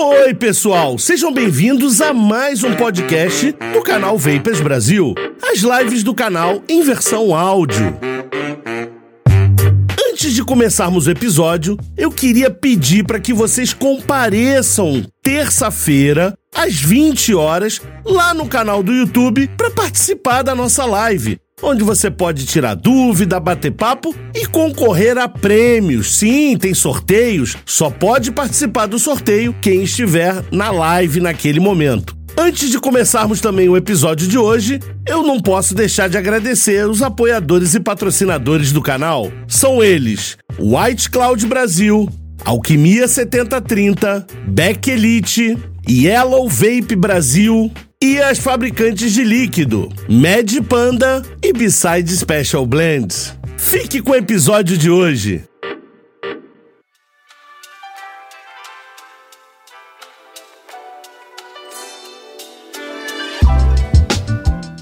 Oi, pessoal, sejam bem-vindos a mais um podcast do canal Vapers Brasil. As lives do canal em versão áudio. Antes de começarmos o episódio, eu queria pedir para que vocês compareçam terça-feira às 20 horas lá no canal do YouTube para participar da nossa live onde você pode tirar dúvida, bater papo e concorrer a prêmios. Sim, tem sorteios, só pode participar do sorteio quem estiver na live naquele momento. Antes de começarmos também o episódio de hoje, eu não posso deixar de agradecer os apoiadores e patrocinadores do canal. São eles: White Cloud Brasil, Alquimia 7030, Beck Elite, Yellow Vape Brasil, e as fabricantes de líquido, Mad Panda e Beside Special Blends. Fique com o episódio de hoje.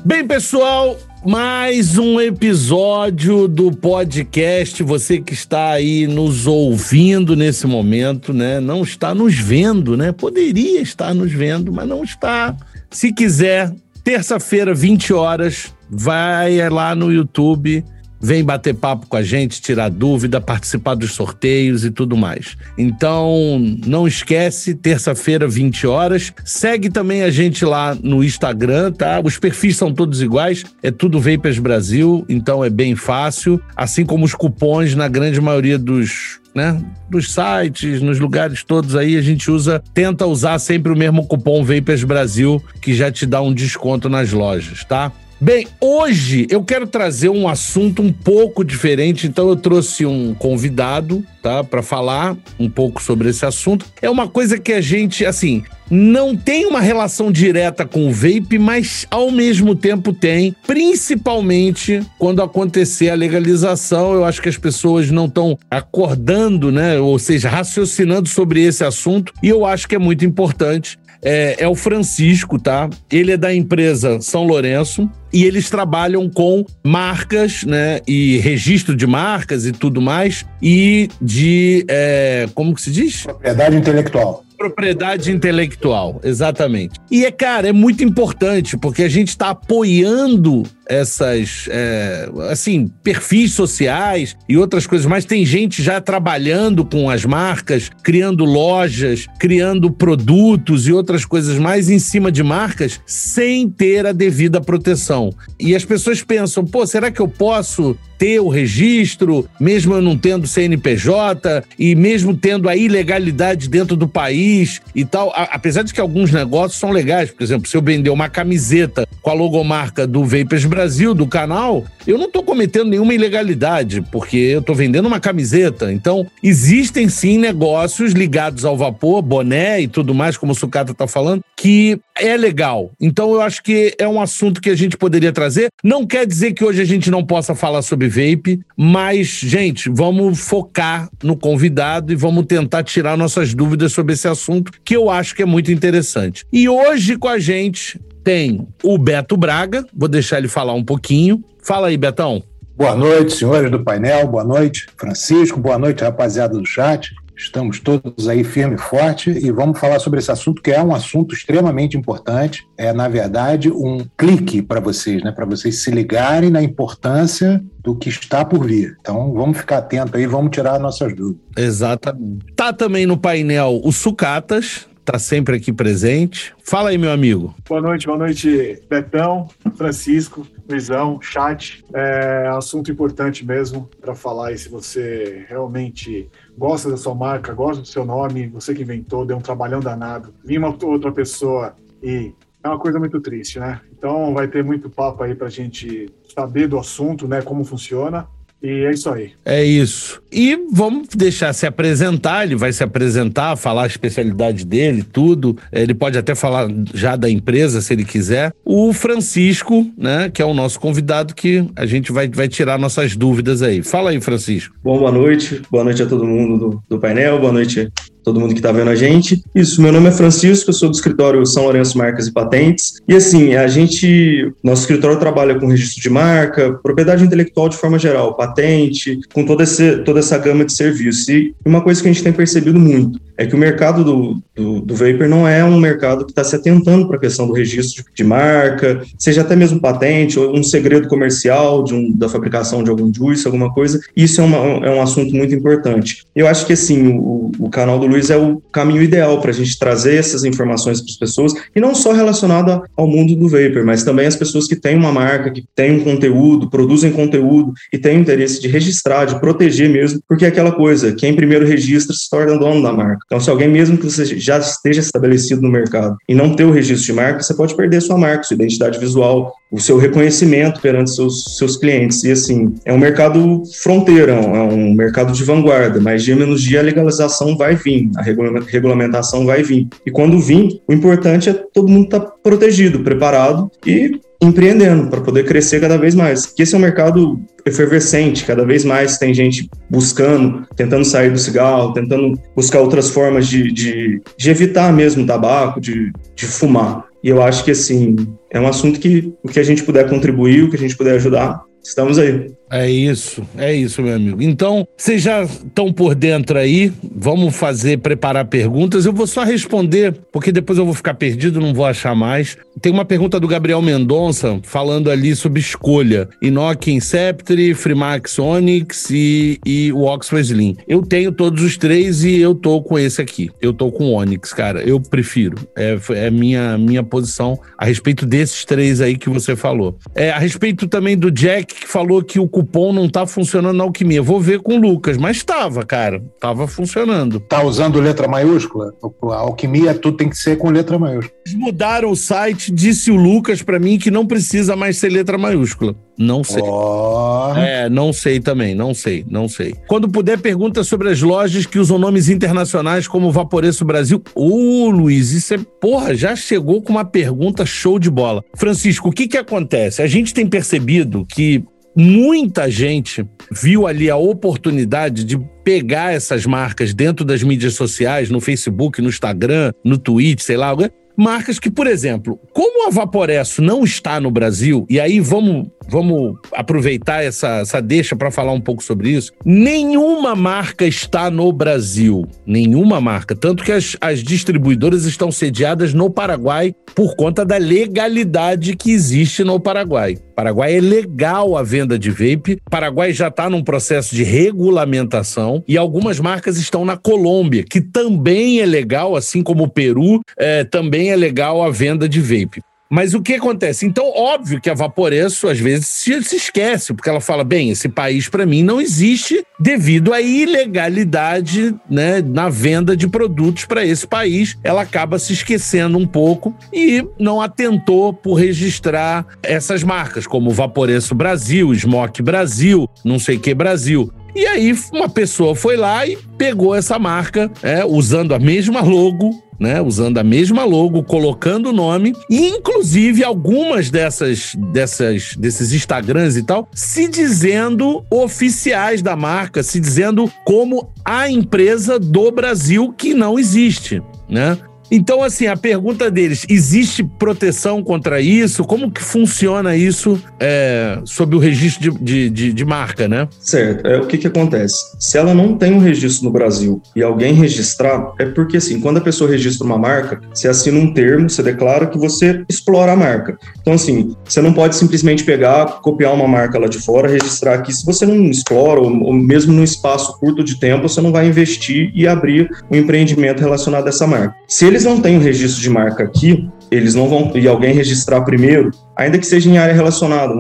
Bem, pessoal, mais um episódio do podcast. Você que está aí nos ouvindo nesse momento, né? Não está nos vendo, né? Poderia estar nos vendo, mas não está. Se quiser, terça-feira, 20 horas, vai lá no YouTube, vem bater papo com a gente, tirar dúvida, participar dos sorteios e tudo mais. Então, não esquece, terça-feira, 20 horas. Segue também a gente lá no Instagram, tá? Os perfis são todos iguais, é tudo Vapers Brasil, então é bem fácil, assim como os cupons na grande maioria dos né? Dos sites, nos lugares todos aí, a gente usa, tenta usar sempre o mesmo cupom Vapers Brasil, que já te dá um desconto nas lojas, tá? Bem, hoje eu quero trazer um assunto um pouco diferente, então eu trouxe um convidado, tá, para falar um pouco sobre esse assunto. É uma coisa que a gente, assim, não tem uma relação direta com o vape, mas ao mesmo tempo tem, principalmente quando acontecer a legalização. Eu acho que as pessoas não estão acordando, né, ou seja, raciocinando sobre esse assunto, e eu acho que é muito importante é, é o Francisco, tá? Ele é da empresa São Lourenço e eles trabalham com marcas, né? E registro de marcas e tudo mais, e de. É, como que se diz? Propriedade intelectual. Propriedade intelectual, exatamente. E é, cara, é muito importante, porque a gente está apoiando essas, é, assim, perfis sociais e outras coisas mais. Tem gente já trabalhando com as marcas, criando lojas, criando produtos e outras coisas mais em cima de marcas sem ter a devida proteção. E as pessoas pensam, pô, será que eu posso ter o registro, mesmo eu não tendo CNPJ e mesmo tendo a ilegalidade dentro do país e tal. A, apesar de que alguns negócios são legais, por exemplo, se eu vender uma camiseta com a logomarca do Vapers Brasil, do canal, eu não estou cometendo nenhuma ilegalidade, porque eu estou vendendo uma camiseta. Então, existem sim negócios ligados ao vapor, boné e tudo mais, como o Sucata está falando, que é legal. Então, eu acho que é um assunto que a gente poderia trazer. Não quer dizer que hoje a gente não possa falar sobre vape, mas, gente, vamos focar no convidado e vamos tentar tirar nossas dúvidas sobre esse assunto, que eu acho que é muito interessante. E hoje com a gente tem o Beto Braga, vou deixar ele falar um pouquinho. Fala aí, Betão. Boa noite, senhores do painel, boa noite, Francisco, boa noite, rapaziada do chat. Estamos todos aí firme e forte e vamos falar sobre esse assunto que é um assunto extremamente importante. É, na verdade, um clique para vocês, né? Para vocês se ligarem na importância do que está por vir. Então, vamos ficar atento aí, vamos tirar nossas dúvidas. Exatamente. Tá também no painel o Sucatas, está sempre aqui presente. Fala aí, meu amigo. Boa noite, boa noite, Betão, Francisco, Luizão, chat. É assunto importante mesmo para falar aí se você realmente gosta da sua marca, gosta do seu nome, você que inventou, deu um trabalhão danado. Vinha uma outra pessoa e é uma coisa muito triste, né? Então vai ter muito papo aí para a gente saber do assunto, né? Como funciona. E é isso aí. É isso. E vamos deixar se apresentar, ele vai se apresentar, falar a especialidade dele, tudo. Ele pode até falar já da empresa, se ele quiser. O Francisco, né, que é o nosso convidado, que a gente vai, vai tirar nossas dúvidas aí. Fala aí, Francisco. Bom, boa noite. Boa noite a todo mundo do, do painel, boa noite todo mundo que está vendo a gente. Isso, meu nome é Francisco, eu sou do escritório São Lourenço Marcas e Patentes. E assim, a gente, nosso escritório trabalha com registro de marca, propriedade intelectual de forma geral, patente, com toda, esse, toda essa gama de serviços. E uma coisa que a gente tem percebido muito é que o mercado do, do, do vapor não é um mercado que está se atentando para a questão do registro de, marca, seja até mesmo patente ou um segredo comercial de um, da fabricação de algum juice, alguma coisa. Isso é, uma, é um assunto muito importante. Eu acho que, assim, o, o canal do Luiz é o caminho ideal para a gente trazer essas informações para as pessoas, e não só relacionado ao mundo do vapor, mas também as pessoas que têm uma marca, que têm um conteúdo, produzem conteúdo e têm interesse de registrar, de proteger mesmo, porque é aquela coisa, quem primeiro registra se torna dono da marca. Então, se alguém mesmo que você já esteja estabelecido no mercado e não ter o registro de marca, você pode perder sua marca, sua identidade visual, o seu reconhecimento perante seus, seus clientes. E assim, é um mercado fronteira, é um mercado de vanguarda, mas dia menos dia a legalização vai vir, a regulamentação vai vir. E quando vir, o importante é todo mundo estar tá protegido, preparado e empreendendo para poder crescer cada vez mais. Que esse é um mercado efervescente, cada vez mais tem gente buscando, tentando sair do cigarro, tentando buscar outras formas de, de, de evitar mesmo o tabaco, de, de fumar. E eu acho que, assim, é um assunto que o que a gente puder contribuir, o que a gente puder ajudar, estamos aí. É isso, é isso, meu amigo. Então, vocês já estão por dentro aí, vamos fazer, preparar perguntas. Eu vou só responder, porque depois eu vou ficar perdido, não vou achar mais. Tem uma pergunta do Gabriel Mendonça, falando ali sobre escolha. Inoki Inceptre, Freemax Onyx e, e o Oxford Slim. Eu tenho todos os três e eu tô com esse aqui. Eu tô com o Onyx, cara. Eu prefiro. É, é minha, minha posição a respeito desses três aí que você falou. É, a respeito também do Jack, que falou que o cupom não tá funcionando na alquimia. Vou ver com o Lucas, mas estava, cara. Tava funcionando. Tá usando letra maiúscula? A alquimia tudo tem que ser com letra maiúscula. Eles mudaram o site, disse o Lucas para mim que não precisa mais ser letra maiúscula. Não sei. Oh. É, não sei também, não sei, não sei. Quando puder, pergunta sobre as lojas que usam nomes internacionais como Vaporeço Brasil. Ô, Luiz, isso é. Porra, já chegou com uma pergunta show de bola. Francisco, o que que acontece? A gente tem percebido que muita gente viu ali a oportunidade de pegar essas marcas dentro das mídias sociais, no Facebook, no Instagram, no Twitter, sei lá, marcas que, por exemplo, como a Vaporesso não está no Brasil, e aí vamos, vamos aproveitar essa, essa deixa para falar um pouco sobre isso, nenhuma marca está no Brasil. Nenhuma marca. Tanto que as, as distribuidoras estão sediadas no Paraguai por conta da legalidade que existe no Paraguai. Paraguai é legal a venda de vape. Paraguai já está num processo de regulamentação e algumas marcas estão na Colômbia, que também é legal, assim como o Peru, é, também é legal a venda de vape. Mas o que acontece? Então, óbvio que a Vaporesso às vezes se, se esquece, porque ela fala: bem, esse país para mim não existe devido à ilegalidade né, na venda de produtos para esse país. Ela acaba se esquecendo um pouco e não atentou por registrar essas marcas, como Vaporesso Brasil, Smoke Brasil, não sei que Brasil. E aí, uma pessoa foi lá e pegou essa marca, é, usando a mesma logo, né, usando a mesma logo, colocando o nome, e inclusive algumas dessas, dessas desses Instagrams e tal, se dizendo oficiais da marca, se dizendo como a empresa do Brasil que não existe, né? Então, assim, a pergunta deles: existe proteção contra isso? Como que funciona isso é, sob o registro de, de, de, de, marca, né? Certo. É, o que, que acontece? Se ela não tem um registro no Brasil e alguém registrar, é porque, assim, quando a pessoa registra uma marca, você assina um termo, você declara que você explora a marca. Então, assim, você não pode simplesmente pegar, copiar uma marca lá de fora, registrar aqui. Se você não explora, ou, ou mesmo num espaço curto de tempo, você não vai investir e abrir um empreendimento relacionado a essa marca. Se ele eles não têm um registro de marca aqui, eles não vão e alguém registrar primeiro, ainda que seja em área relacionada,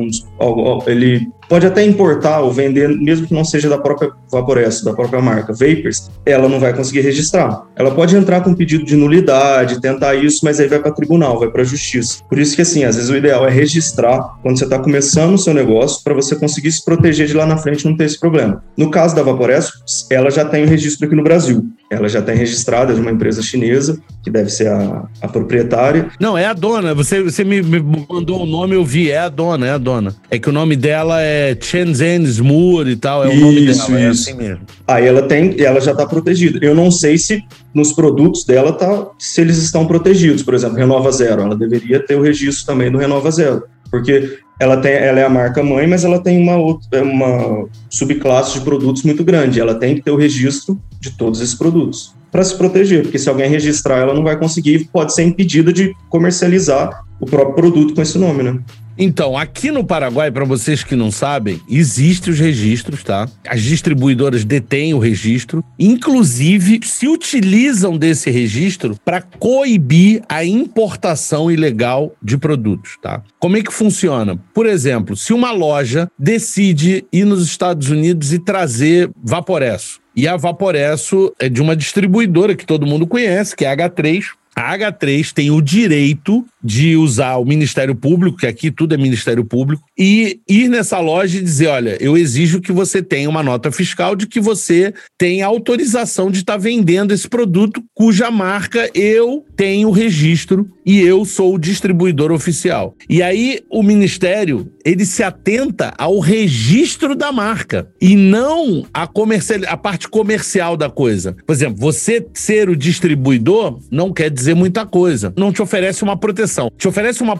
ele pode até importar ou vender, mesmo que não seja da própria Vaporesso, da própria marca Vapers, ela não vai conseguir registrar. Ela pode entrar com pedido de nulidade, tentar isso, mas aí vai para tribunal, vai para justiça. Por isso que assim, às vezes o ideal é registrar quando você está começando o seu negócio para você conseguir se proteger de lá na frente não ter esse problema. No caso da Vaporesso, ela já tem o registro aqui no Brasil. Ela já tem registrada de uma empresa chinesa, que deve ser a, a proprietária. Não, é a dona. Você, você me, me mandou o nome, eu vi. É a dona, é a dona. É que o nome dela é Shenzhen Smur e tal, é isso, o nome dela, é assim mesmo. Aí ela tem, ela já está protegida. Eu não sei se nos produtos dela tá, se eles estão protegidos, por exemplo, Renova Zero, ela deveria ter o registro também do Renova Zero, porque ela tem, ela é a marca mãe, mas ela tem uma outra, uma subclasse de produtos muito grande. Ela tem que ter o registro de todos esses produtos. para se proteger, porque se alguém registrar, ela não vai conseguir, pode ser impedida de comercializar o próprio produto com esse nome, né? Então, aqui no Paraguai, para vocês que não sabem, existem os registros, tá? As distribuidoras detêm o registro, inclusive se utilizam desse registro para coibir a importação ilegal de produtos, tá? Como é que funciona? Por exemplo, se uma loja decide ir nos Estados Unidos e trazer Vaporesso, e a Vaporesso é de uma distribuidora que todo mundo conhece, que é a H3, a H3 tem o direito de usar o Ministério Público, que aqui tudo é Ministério Público, e ir nessa loja e dizer: olha, eu exijo que você tenha uma nota fiscal de que você tem autorização de estar tá vendendo esse produto cuja marca eu tenho registro e eu sou o distribuidor oficial. E aí o Ministério ele se atenta ao registro da marca e não a, comercial, a parte comercial da coisa. Por exemplo, você ser o distribuidor não quer dizer muita coisa. Não te oferece uma proteção proteção. Te oferece uma,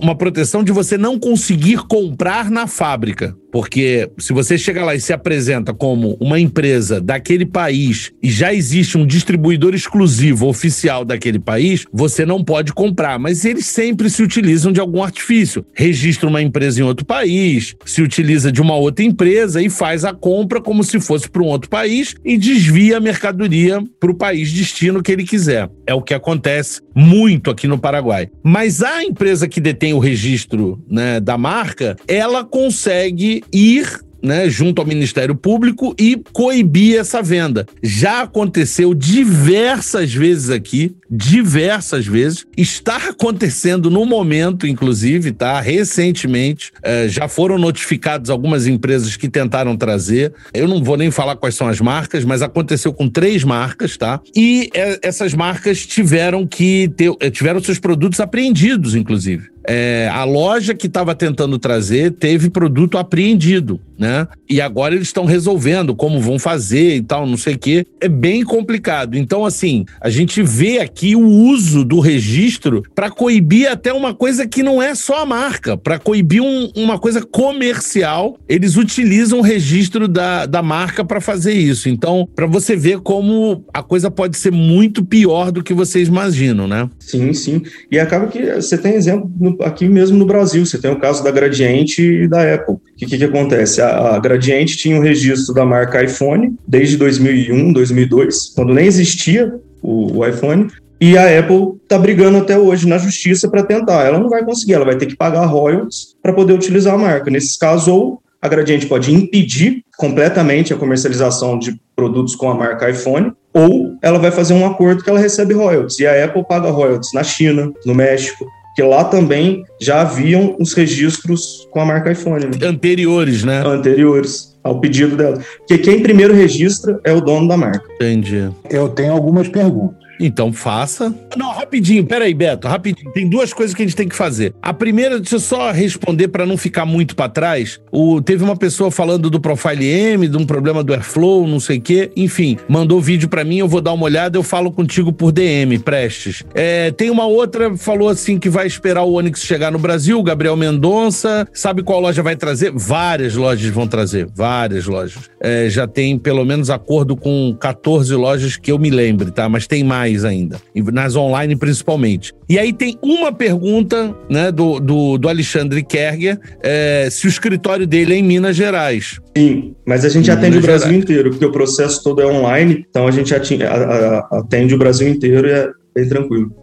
uma proteção de você não conseguir comprar na fábrica. Porque se você chega lá e se apresenta como uma empresa daquele país e já existe um distribuidor exclusivo oficial daquele país, você não pode comprar. Mas eles sempre se utilizam de algum artifício. Registra uma empresa em outro país, se utiliza de uma outra empresa e faz a compra como se fosse para um outro país e desvia a mercadoria para o país destino que ele quiser. É o que acontece muito aqui no Paraguai. Mas a empresa que detém o registro né, da marca, ela consegue ir né, junto ao Ministério Público e coibir essa venda. Já aconteceu diversas vezes aqui, diversas vezes. Está acontecendo no momento, inclusive, tá? Recentemente, é, já foram notificadas algumas empresas que tentaram trazer. Eu não vou nem falar quais são as marcas, mas aconteceu com três marcas, tá? E é, essas marcas tiveram que ter, tiveram seus produtos apreendidos, inclusive. É, a loja que estava tentando trazer teve produto apreendido, né? E agora eles estão resolvendo como vão fazer e tal, não sei o quê. É bem complicado. Então, assim, a gente vê aqui o uso do registro para coibir até uma coisa que não é só a marca, para coibir um, uma coisa comercial. Eles utilizam o registro da, da marca para fazer isso. Então, para você ver como a coisa pode ser muito pior do que vocês imaginam, né? Sim, sim. E acaba que você tem exemplo no aqui mesmo no Brasil. Você tem o caso da Gradiente e da Apple. O que, que, que acontece? A, a, Gradiente tinha o um registro da marca iPhone desde 2001, 2002, quando nem existia o, o iPhone. E a Apple está brigando até hoje na justiça para tentar. Ela não vai conseguir, ela vai ter que pagar royalties para poder utilizar a marca. Nesses casos, ou a Gradiente pode impedir completamente a comercialização de produtos com a marca iPhone, ou ela vai fazer um acordo que ela recebe royalties. E a Apple paga royalties na China, no México, que lá também já haviam os registros com a marca iPhone. Né? Anteriores, né? Anteriores ao pedido dela. Porque quem primeiro registra é o dono da marca. Entendi. Eu tenho algumas perguntas. Então faça. Não, rapidinho, peraí, Beto, rapidinho. Tem duas coisas que a gente tem que fazer. A primeira, deixa eu só responder para não ficar muito para trás. O, teve uma pessoa falando do Profile M, de um problema do Airflow, não sei o quê. Enfim, mandou vídeo para mim, eu vou dar uma olhada, eu falo contigo por DM, prestes. É, tem uma outra, falou assim que vai esperar o Onix chegar no Brasil, Gabriel Mendonça. Sabe qual loja vai trazer? Várias lojas vão trazer, várias lojas. É, já tem pelo menos acordo com 14 lojas que eu me lembre, tá? Mas tem mais mais ainda, nas online principalmente. E aí tem uma pergunta né, do, do, do Alexandre Kerger, é, se o escritório dele é em Minas Gerais. Sim, mas a gente atende o Brasil inteiro, porque o processo todo é online, então a gente atende o Brasil inteiro e é bem tranquilo.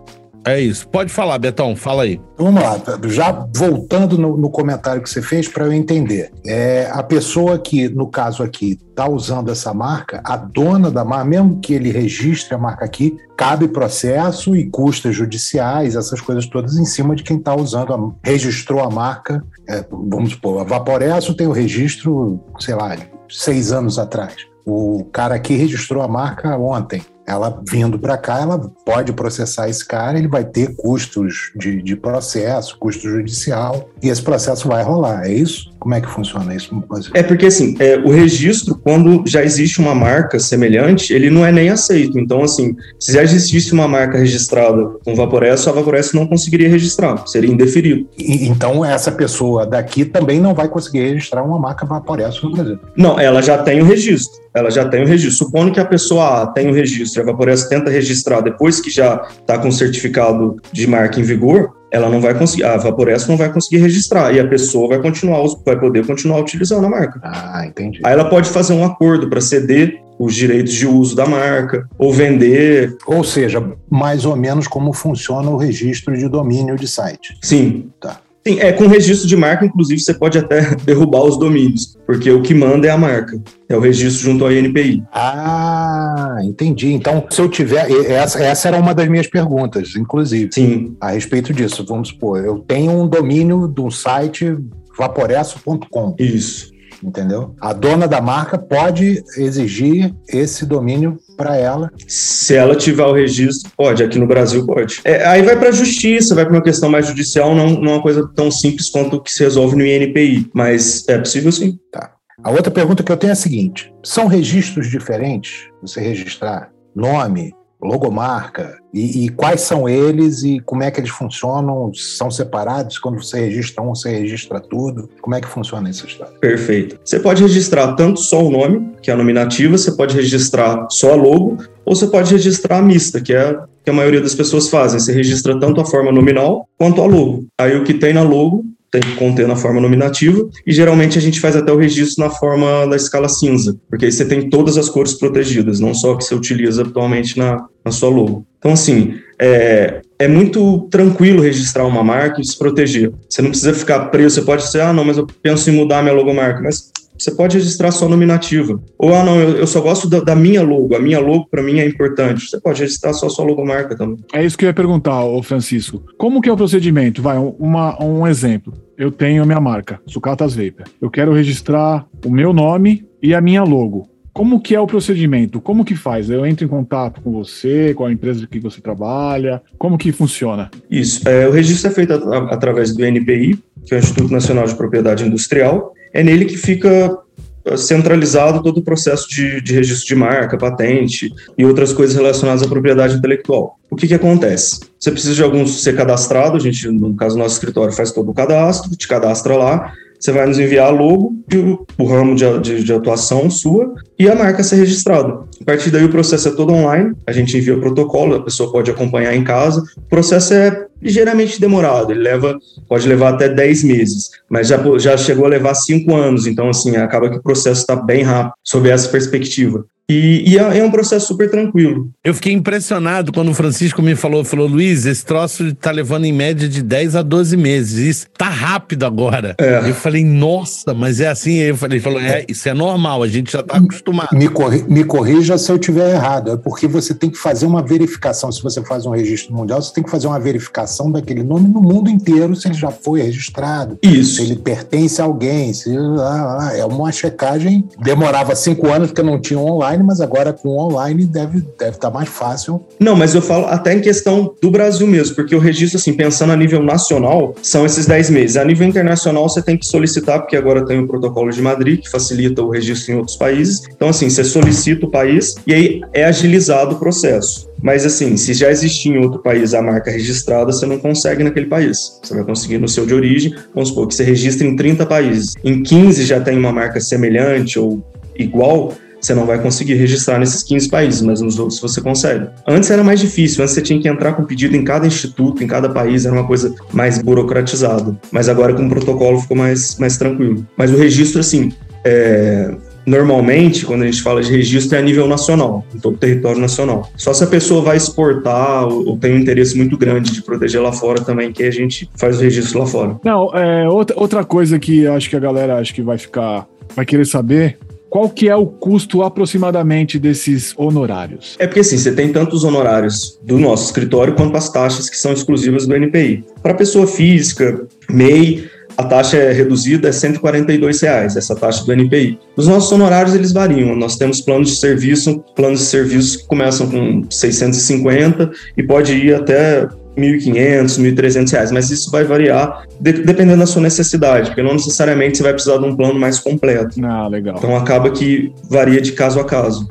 É isso. Pode falar, Betão, fala aí. Vamos lá, já voltando no, no comentário que você fez para eu entender. É, a pessoa que, no caso aqui, está usando essa marca, a dona da marca, mesmo que ele registre a marca aqui, cabe processo e custas judiciais, essas coisas todas em cima de quem está usando, a, registrou a marca. É, vamos supor, a Vaporesso tem o registro, sei lá, seis anos atrás. O cara aqui registrou a marca ontem ela vindo para cá, ela pode processar esse cara, ele vai ter custos de, de processo, custo judicial, e esse processo vai rolar, é isso? Como é que funciona isso? É porque, assim, é, o registro, quando já existe uma marca semelhante, ele não é nem aceito. Então, assim, se já existisse uma marca registrada com Vaporessa, a Vaporessa não conseguiria registrar, seria indeferido. E, então, essa pessoa daqui também não vai conseguir registrar uma marca Vaporessa no Brasil? Não, ela já tem o registro. Ela já tem o registro. Supondo que a pessoa A tem o registro e a Vaporessa tenta registrar depois que já está com o certificado de marca em vigor, ela não vai conseguir, a Vaporessa não vai conseguir registrar e a pessoa vai continuar, vai poder continuar utilizando a marca. Ah, entendi. Aí ela pode fazer um acordo para ceder os direitos de uso da marca ou vender. Ou seja, mais ou menos como funciona o registro de domínio de site. Sim. Tá. Sim, é com registro de marca, inclusive, você pode até derrubar os domínios, porque o que manda é a marca, é o registro junto ao INPI. Ah, entendi. Então, se eu tiver. Essa, essa era uma das minhas perguntas, inclusive. Sim. A respeito disso. Vamos supor, eu tenho um domínio do site vaporesso.com. Isso entendeu? A dona da marca pode exigir esse domínio para ela. Se ela tiver o registro, pode. Aqui no Brasil, pode. É, aí vai para a justiça, vai para uma questão mais judicial, não, não é uma coisa tão simples quanto o que se resolve no INPI. Mas é possível sim. Tá. A outra pergunta que eu tenho é a seguinte: são registros diferentes? Você registrar nome, logomarca, e, e, quais são eles e como é que eles funcionam? São separados? Quando você registra um, você registra tudo? Como é que funciona essa história? Perfeito. Você pode registrar tanto só o nome, que é a nominativa, você pode registrar só a logo, ou você pode registrar a mista, que é que a maioria das pessoas fazem. Você registra tanto a forma nominal quanto a logo. Aí o que tem na logo tem que conter na forma nominativa, e geralmente a gente faz até o registro na forma da escala cinza, porque aí você tem todas as cores protegidas, não só que você utiliza atualmente na, na sua logo. Então, assim, é, é muito tranquilo registrar uma marca e se proteger. Você não precisa ficar preso, você pode dizer, ah, não, mas eu penso em mudar minha logomarca, mas você pode registrar só nominativa. Ou, ah, não, eu, eu só gosto da, da, minha logo, a minha logo para mim é importante. Você pode registrar só a sua logomarca também. É isso que eu ia perguntar, ô Francisco. Como que é o procedimento? Vai, uma, um exemplo. Eu tenho a minha marca, Sucatas Vapor. Eu quero registrar o meu nome e a minha logo. Como que é o procedimento? Como que faz? Eu entro em contato com você, com a empresa que você trabalha? Como que funciona? Isso. É, o registro é feito através do NPI, que é o Instituto Nacional de Propriedade Industrial, é nele que fica eh, centralizado todo o processo de, de, registro de marca, patente e outras coisas relacionadas à propriedade intelectual. O que, que acontece? Você precisa de alguns ser cadastrado, a gente, no caso nosso escritório, faz todo o cadastro, te cadastra lá, você vai nos enviar a logo o, o ramo de, de, de, atuação sua e a marca ser registrada. A partir daí o processo é todo online, a gente envia o protocolo, a pessoa pode acompanhar em casa. O processo é ligeiramente demorado, ele leva, pode levar até 10 meses, mas já, já chegou a levar 5 anos, então assim, acaba que o processo está bem rápido sob essa perspectiva. E, e é, é, um processo super tranquilo. Eu fiquei impressionado quando o Francisco me falou, falou, Luiz, esse troço tá levando em média de 10 a 12 meses. Isso tá rápido agora. É. Eu falei, nossa, mas é assim. Eu falei, ele falou, é, isso é normal, a gente já tá acostumado. Me, corri, me corrija se eu tiver errado. É porque você tem que fazer uma verificação. Se você faz um registro mundial, você tem que fazer uma verificação daquele nome no mundo inteiro, se ele já foi registrado. Isso. Se ele pertence a alguém. Se, ah, ah, é uma checagem. Demorava cinco anos porque não tinha online online, mas agora com online deve estar deve tá mais fácil. Não, mas eu falo até em questão do Brasil mesmo, porque o registro, assim, pensando a nível nacional, são esses 10 meses. A nível internacional, você tem que solicitar, porque agora tem o protocolo de Madrid, que facilita o registro em outros países. Então, assim, você solicita o país e aí é agilizado o processo. Mas assim, se já existir em outro país a marca registrada, você não consegue naquele país. Você vai conseguir no seu de origem, vamos supor que você registra em 30 países. Em 15 já tem uma marca semelhante ou igual, você não vai conseguir registrar nesses 15 países, mas nos outros você consegue. Antes era mais difícil, antes você tinha que entrar com pedido em cada instituto, em cada país, era uma coisa mais burocratizada. Mas agora com o protocolo ficou mais, mais tranquilo. Mas o registro, assim, é, normalmente, quando a gente fala de registro, é a nível nacional, em todo o território nacional. Só se a pessoa vai exportar ou, ou, tem um interesse muito grande de proteger lá fora também, que a gente faz o registro lá fora. Não, é, outra, outra coisa que acho que a galera acho que vai ficar, vai querer saber qual que é o custo aproximadamente desses honorários? É porque assim, você tem tanto os honorários do nosso escritório quanto as taxas que são exclusivas do NPI. Para pessoa física, MEI, a taxa é reduzida, é 142 reais, essa taxa do NPI. Os nossos honorários, eles variam. Nós temos planos de serviço, planos de serviço que começam com 650 e pode ir até 1.500, 1.300 reais, mas isso vai variar de, dependendo da sua necessidade, porque não necessariamente você vai precisar de um plano mais completo. Ah, legal. Então acaba que varia de caso a caso.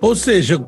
Ou seja,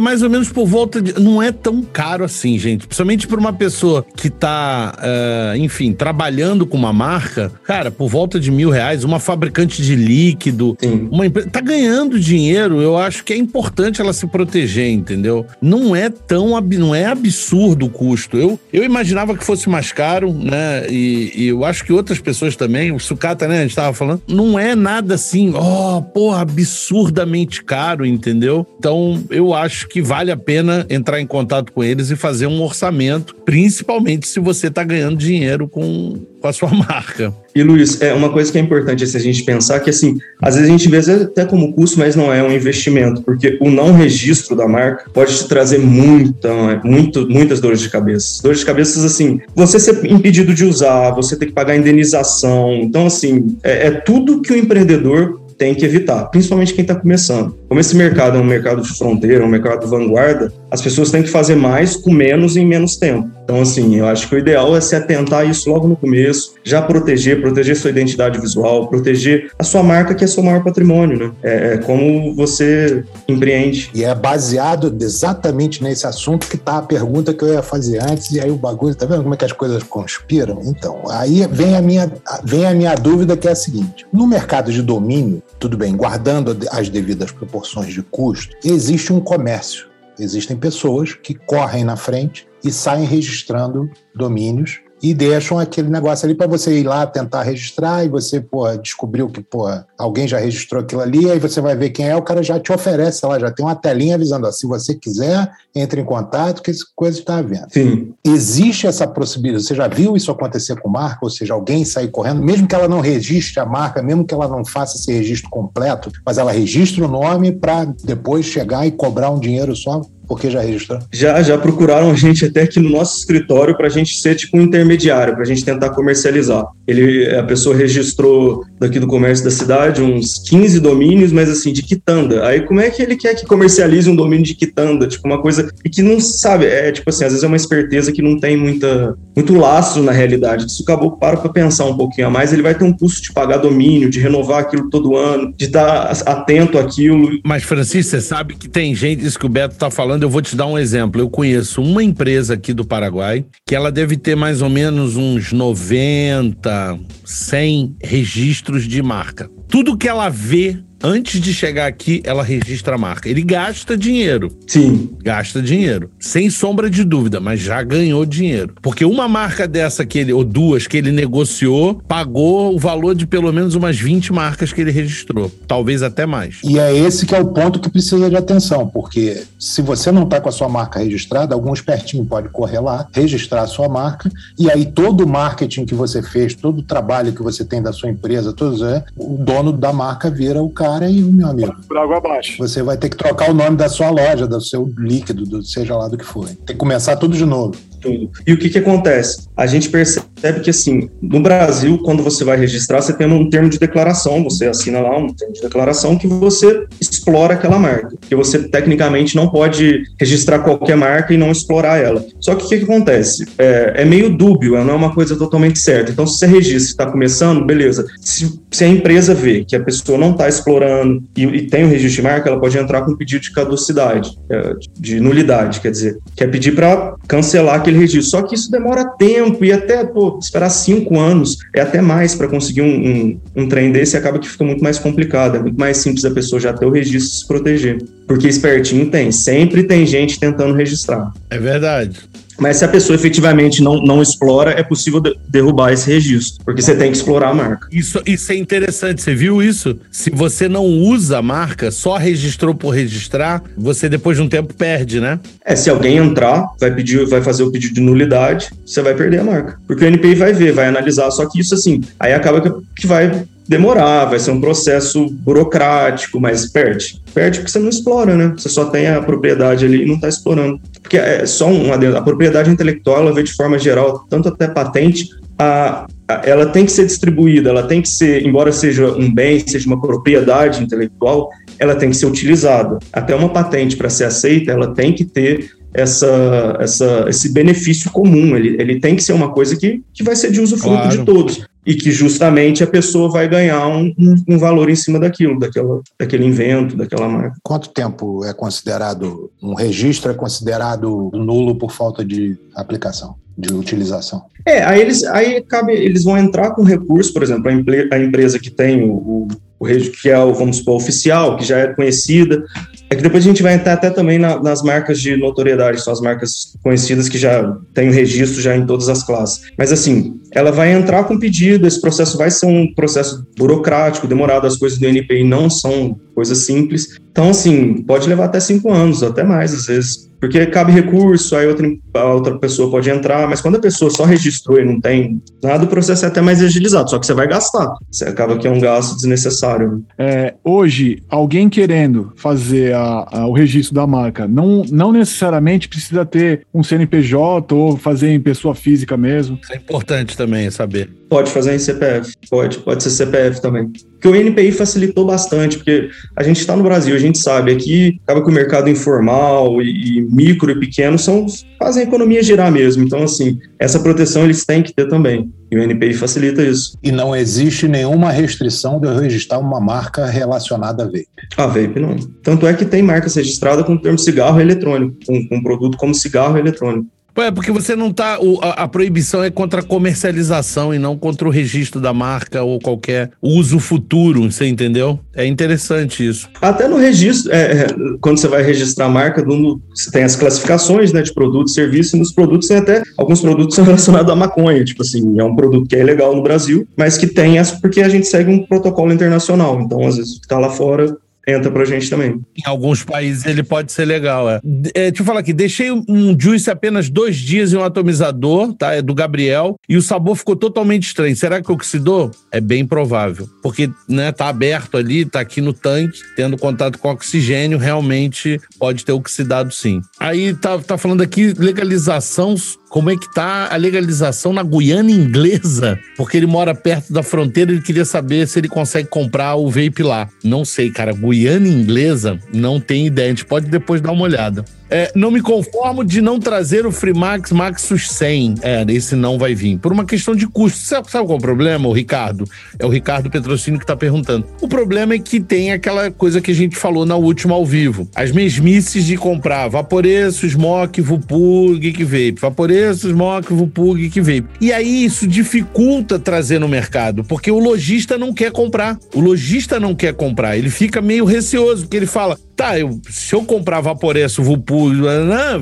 mais ou menos por volta de. Não é tão caro assim, gente. Principalmente para uma pessoa que tá, uh, enfim, trabalhando com uma marca, cara, por volta de mil reais, uma fabricante de líquido, Sim. uma empresa. Tá ganhando dinheiro, eu acho que é importante ela se proteger, entendeu? Não é tão. Não é absurdo o custo. Eu, eu imaginava que fosse mais caro, né? E, e eu acho que outras pessoas também, o sucata, né? A gente tava falando, não é nada assim, ó, oh, porra, absurdamente caro, entendeu? Então, eu acho que vale a pena entrar em contato com eles e fazer um orçamento, principalmente se você está ganhando dinheiro com, com a sua marca. E Luiz, é uma coisa que é importante se a gente pensar que assim, às vezes a gente vê até como custo, mas não é um investimento, porque o não registro da marca pode te trazer muita, muito, muitas dores de cabeça. Dores de cabeça assim, você ser impedido de usar, você ter que pagar indenização. Então assim, é, é tudo que o empreendedor tem que evitar, principalmente quem está começando. Como esse mercado é um mercado de fronteira, um mercado de vanguarda, as pessoas têm que fazer mais com menos em menos tempo. Então, assim, eu acho que o ideal é se atentar a isso logo no começo, já proteger, proteger sua identidade visual, proteger a sua marca, que é seu maior patrimônio, né? É, é como você empreende. E é baseado exatamente nesse assunto que tá a pergunta que eu ia fazer antes, e aí o bagulho, tá vendo como é que as coisas conspiram? Então, aí vem a minha, vem a minha dúvida que é a seguinte: no mercado de domínio, tudo bem, guardando as devidas proporções de custo, existe um comércio. Existem pessoas que correm na frente e saem registrando domínios e deixam aquele negócio ali para você ir lá tentar registrar e você, pô, descobriu que, pô, alguém já registrou aquilo ali, aí você vai ver quem é, o cara já te oferece lá, já tem uma telinha avisando, ó, se você quiser, entre em contato, que essa coisa está vendo. Sim. Existe essa possibilidade, você já viu isso acontecer com marca, ou seja, alguém sair correndo, mesmo que ela não registre a marca, mesmo que ela não faça esse registro completo, mas ela registra o nome para depois chegar e cobrar um dinheiro só porque já registrou? Já, já procuraram a gente até aqui no nosso escritório para a gente ser tipo um intermediário, para a gente tentar comercializar. Ele, a pessoa registrou daqui do comércio da cidade uns 15 domínios, mas assim, de quitanda. Aí como é que ele quer que comercialize um domínio de quitanda? Tipo, uma coisa e que não sabe, é tipo assim, às vezes é uma esperteza que não tem muita, muito laço na realidade. Se o caboclo para para pensar um pouquinho a mais, ele vai ter um custo de pagar domínio, de renovar aquilo todo ano, de estar atento àquilo. Mas, Francisco, você sabe que tem gente, isso que o Beto tá falando, eu vou te dar um exemplo. Eu conheço uma empresa aqui do Paraguai que ela deve ter mais ou menos uns 90, 100 registros de marca. Tudo que ela vê antes de chegar aqui, ela registra a marca. Ele gasta dinheiro. Sim. Gasta dinheiro. Sem sombra de dúvida, mas já ganhou dinheiro. Porque uma marca dessa que ele, ou duas que ele negociou, pagou o valor de pelo menos umas 20 marcas que ele registrou. Talvez até mais. E é esse que é o ponto que precisa de atenção, porque se você não está com a sua marca registrada, algum espertinho pode correr lá, registrar a sua marca, e aí todo o marketing que você fez, todo o trabalho que você tem da sua empresa, todos, é, o dono da marca vira o cara e, meu amigo. Por água abaixo. Você vai ter que trocar o nome da sua loja, do seu líquido, do, seja lá do que for. Tem que começar tudo de novo tudo. E o que, que acontece? A gente percebe que, assim, no Brasil, quando você vai registrar, você tem um termo de declaração, você assina lá um termo de declaração que você explora aquela marca. Que você, tecnicamente, não pode registrar qualquer marca e não explorar ela. Só que o que, que acontece? É, é, meio dúbio, não é uma coisa totalmente certa. Então, se você registra, está começando, beleza. Se, se, a empresa vê que a pessoa não está explorando e, e, tem o registro de marca, ela pode entrar com um pedido de caducidade, é, de nulidade, quer dizer, quer pedir para cancelar aquele registro. Só que isso demora tempo e até pô, esperar cinco anos é até mais para conseguir um, um, um trem desse acaba que fica muito mais complicado. É muito mais simples a pessoa já ter o registro e se proteger. Porque espertinho tem, sempre tem gente tentando registrar. É verdade. Mas se a pessoa efetivamente não, não explora, é possível de, derrubar esse registro, porque você tem que explorar a marca. Isso, isso é interessante, você viu isso? Se você não usa a marca, só registrou por registrar, você depois de um tempo perde, né? É, se alguém entrar, vai pedir, vai fazer o pedido de nulidade, você vai perder a marca. Porque o NPI vai ver, vai analisar, só que isso assim, aí acaba que, que vai demorar, vai ser um processo burocrático, mas perde. Perde porque você não explora, né? Você só tem a propriedade ali e não está explorando. Porque é só um A propriedade intelectual, ela vê de forma geral, tanto até patente, a, a, ela tem que ser distribuída, ela tem que ser, embora seja um bem, seja uma propriedade intelectual, ela tem que ser utilizada. Até uma patente para ser aceita, ela tem que ter essa, essa, esse benefício comum. Ele, ele tem que ser uma coisa que, que vai ser de uso fruto claro. de todos e que justamente a pessoa vai ganhar um, um, valor em cima daquilo, daquela, daquele invento, daquela marca. Quanto tempo é considerado, um registro é considerado nulo por falta de aplicação, de utilização? É, aí eles, aí cabe, eles vão entrar com recurso, por exemplo, a, a empresa que tem o, o, o que é o, vamos supor, oficial, que já é conhecida, é que depois a gente vai entrar até também na, nas marcas de notoriedade, são as marcas conhecidas que já têm registro já em todas as classes. Mas assim, ela vai entrar com pedido, esse processo vai ser um processo burocrático, demorado, as coisas do NPI não são coisas simples. Então, assim, pode levar até cinco anos, até mais, às vezes, porque cabe recurso, aí outra, a outra pessoa pode entrar, mas quando a pessoa só registrou e não tem nada, o processo é até mais agilizado, só que você vai gastar. Você acaba que é um gasto desnecessário. É, hoje, alguém querendo fazer a, a, o registro da marca, não, não necessariamente precisa ter um CNPJ ou fazer em pessoa física mesmo. Isso é importante também saber. Pode fazer em CPF, pode, pode ser CPF também. Porque o NPI facilitou bastante, porque a gente está no Brasil, a gente sabe, aqui acaba que o mercado informal e, e, micro e pequeno são, fazem economia girar mesmo. Então, assim, essa proteção eles têm que ter também. E o NPI facilita isso. E não existe nenhuma restrição de eu registrar uma marca relacionada a vape. A vape não. Tanto é que tem marcas registradas com o termo cigarro eletrônico, com, com um produto como cigarro eletrônico. É, porque você não tá. a, a, proibição é contra a comercialização e não contra o registro da marca ou qualquer uso futuro, você entendeu? É interessante isso. Até no registro, é, é quando você vai registrar a marca, no, você tem as classificações né, de produto e serviço, e nos produtos tem até alguns produtos são relacionados à maconha. Tipo assim, é um produto que é ilegal no Brasil, mas que tem as porque a gente segue um protocolo internacional. Então, às vezes, está lá fora entra pra gente também. Em alguns países ele pode ser legal, é. é deixa eu falar aqui, deixei um juice apenas dois dias em um atomizador, tá? É do Gabriel, e o sabor ficou totalmente estranho. Será que oxidou? É bem provável. Porque, né, tá aberto ali, tá aqui no tanque, tendo contato com oxigênio, realmente pode ter oxidado sim. Aí tá, tá falando aqui legalização como é que tá a legalização na Guiana inglesa, porque ele mora perto da fronteira e ele queria saber se ele consegue comprar o vape lá. Não sei, cara, Guiana inglesa, não tem ideia, a gente pode depois dar uma olhada. É, não me conformo de não trazer o Freemax Maxus 100. É, esse não vai vir. Por uma questão de custo. Sabe, sabe qual é o problema, o Ricardo? É o Ricardo Petrocínio que está perguntando. O problema é que tem aquela coisa que a gente falou na última ao vivo. As mesmices de comprar Vaporeço, Smoke, Vupu, Geek Vape. Vaporeço, Smoke, Vupu, Geek Vape. E aí isso dificulta trazer no mercado, porque o lojista não quer comprar. O lojista não quer comprar. Ele fica meio receoso, porque ele fala: Tá, eu, se eu comprar Vaporesso, Vupu,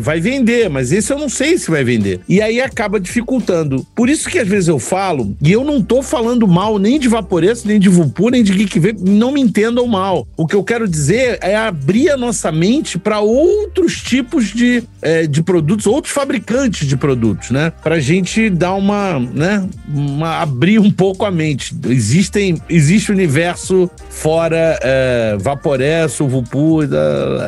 vai vender, mas esse eu não sei se vai vender. E aí acaba dificultando. Por isso que às vezes eu falo, e eu não tô falando mal nem de Vaporesso, nem de Vupu, nem de Geek Vape, não me entendam mal. O que eu quero dizer é abrir a nossa mente para outros tipos de, é, de produtos, outros fabricantes de produtos, né? Pra gente dar uma, né, uma, abrir um pouco a mente. Existem, existe universo fora é, Vaporesso, Vupu,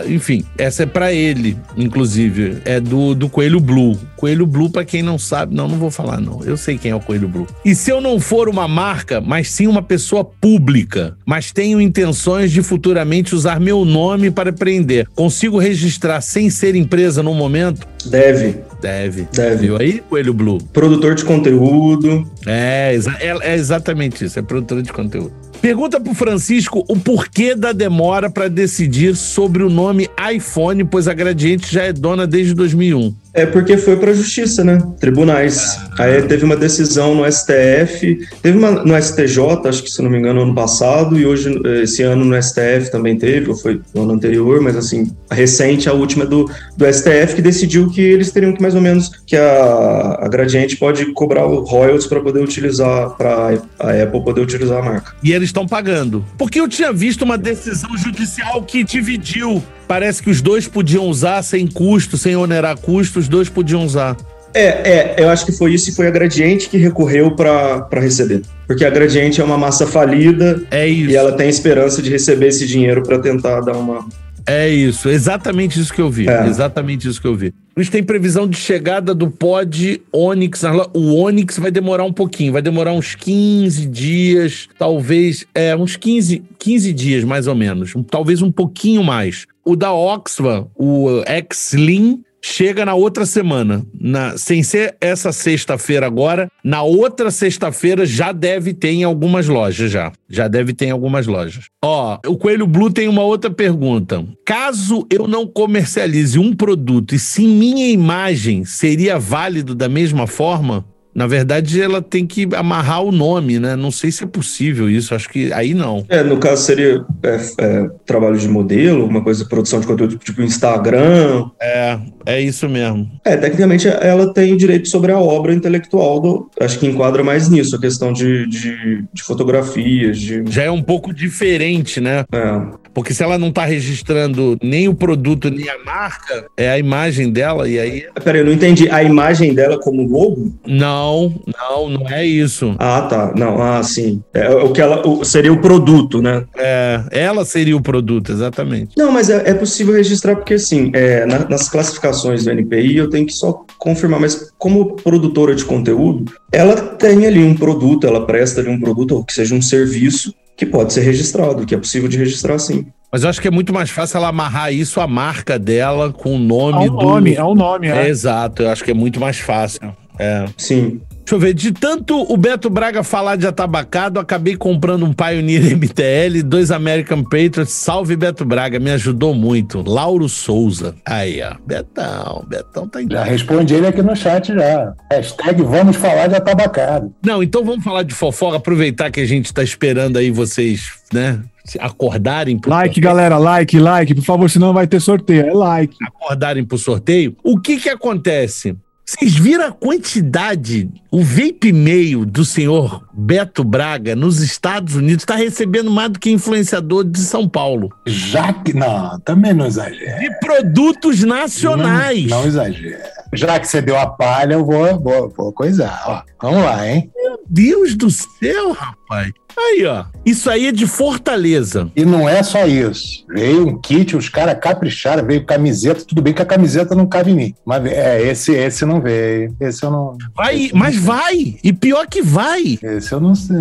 enfim, essa é para ele, inclusive. É do, do Coelho Blue. Coelho Blue, para quem não sabe, não, não vou falar, não. Eu sei quem é o Coelho Blue. E se eu não for uma marca, mas sim uma pessoa pública, mas tenho intenções de futuramente usar meu nome para empreender, consigo registrar sem ser empresa no momento? Deve. Deve. Deve. Viu aí, Coelho Blue? Produtor de conteúdo. É, é, é exatamente isso, é produtor de conteúdo. Pergunta pro Francisco o porquê da demora para decidir sobre o nome iPhone, pois a Gradiente já é dona desde 2001. É porque foi para a justiça, né? Tribunais. Aí teve uma decisão no STF, teve uma no STJ, acho que se não me engano, ano passado, e hoje, esse ano no STF também teve, ou foi no ano anterior, mas assim, a recente, a última do, do STF, que decidiu que eles teriam que mais ou menos, que a, a Gradiente pode cobrar o royalties para poder utilizar, para a Apple poder utilizar a marca. E eles estão pagando. Porque eu tinha visto uma decisão judicial que dividiu parece que os dois podiam usar sem custo, sem onerar custo, os dois podiam usar. É, é, eu acho que foi isso e foi a Gradiente que recorreu para receber. Porque a Gradiente é uma massa falida é isso. e ela tem esperança de receber esse dinheiro para tentar dar uma. É isso, exatamente isso que eu vi. É. Exatamente isso que eu vi. A gente tem previsão de chegada do pod Onix. O Onix vai demorar um pouquinho, vai demorar uns 15 dias, talvez, é, uns 15, 15 dias mais ou menos, talvez um pouquinho mais. O da Oxfam, o X-Slim, chega na outra semana. Na, sem ser essa sexta-feira agora, na outra sexta-feira já deve ter em algumas lojas já. Já deve ter em algumas lojas. Ó, o Coelho Blue tem uma outra pergunta. Caso eu não comercialize um produto e sim minha imagem seria válido da mesma forma? Na verdade, ela tem que amarrar o nome, né? Não sei se é possível isso, acho que aí não. É, no caso seria é, é, trabalho de modelo, uma coisa, produção de conteúdo tipo Instagram. É, é isso mesmo. É, tecnicamente ela tem o direito sobre a obra intelectual, do, acho que enquadra mais nisso, a questão de, de, de fotografias. De... Já é um pouco diferente, né? É. Porque se ela não tá registrando nem o produto, nem a marca, é a imagem dela, e aí. Peraí, eu não entendi. A imagem dela como logo? Não, não, não é isso. Ah, tá. Não, ah, sim. É, o que ela o, seria o produto, né? É, ela seria o produto, exatamente. Não, mas é, é possível registrar, porque assim, é, na, nas classificações do NPI, eu tenho que só confirmar, mas como produtora de conteúdo, ela tem ali um produto, ela presta ali um produto, ou que seja um serviço, que pode ser registrado, que é possível de registrar sim. Mas eu acho que é muito mais fácil ela amarrar isso à marca dela com o nome é um do. Nome, é o um nome, é. é. Exato, eu acho que é muito mais fácil. É. Sim. Deixa eu ver, de tanto o Beto Braga falar de atabacado, acabei comprando um Pioneer MTL, dois American Patriots. Salve Beto Braga, me ajudou muito. Lauro Souza. Aí, ó. Betão, Betão tá em. Já respondi ele aqui no chat já. Hashtag vamos falar de atabacado. Não, então vamos falar de fofoca, aproveitar que a gente tá esperando aí vocês, né? acordarem pro Like, sorteio. galera, like, like, por favor, senão vai ter sorteio. É like. Acordarem pro sorteio. O que que acontece? Vocês viram a quantidade? O vape meio do senhor Beto Braga nos Estados Unidos está recebendo mais do que influenciador de São Paulo. Já que. Não, também não exagera. De produtos nacionais. Não, não exagera. Já que você deu a palha, eu vou, vou, vou coisar. Ó, vamos lá, hein? Meu Deus do céu, rapaz. Aí, ó. Isso aí é de Fortaleza. E não é só isso. Veio um kit, os caras capricharam, veio camiseta. Tudo bem que a camiseta não cabe em mim. Mas é, esse, esse não veio. Esse eu não. Vai, mas não vai. E pior que vai. Esse eu não sei.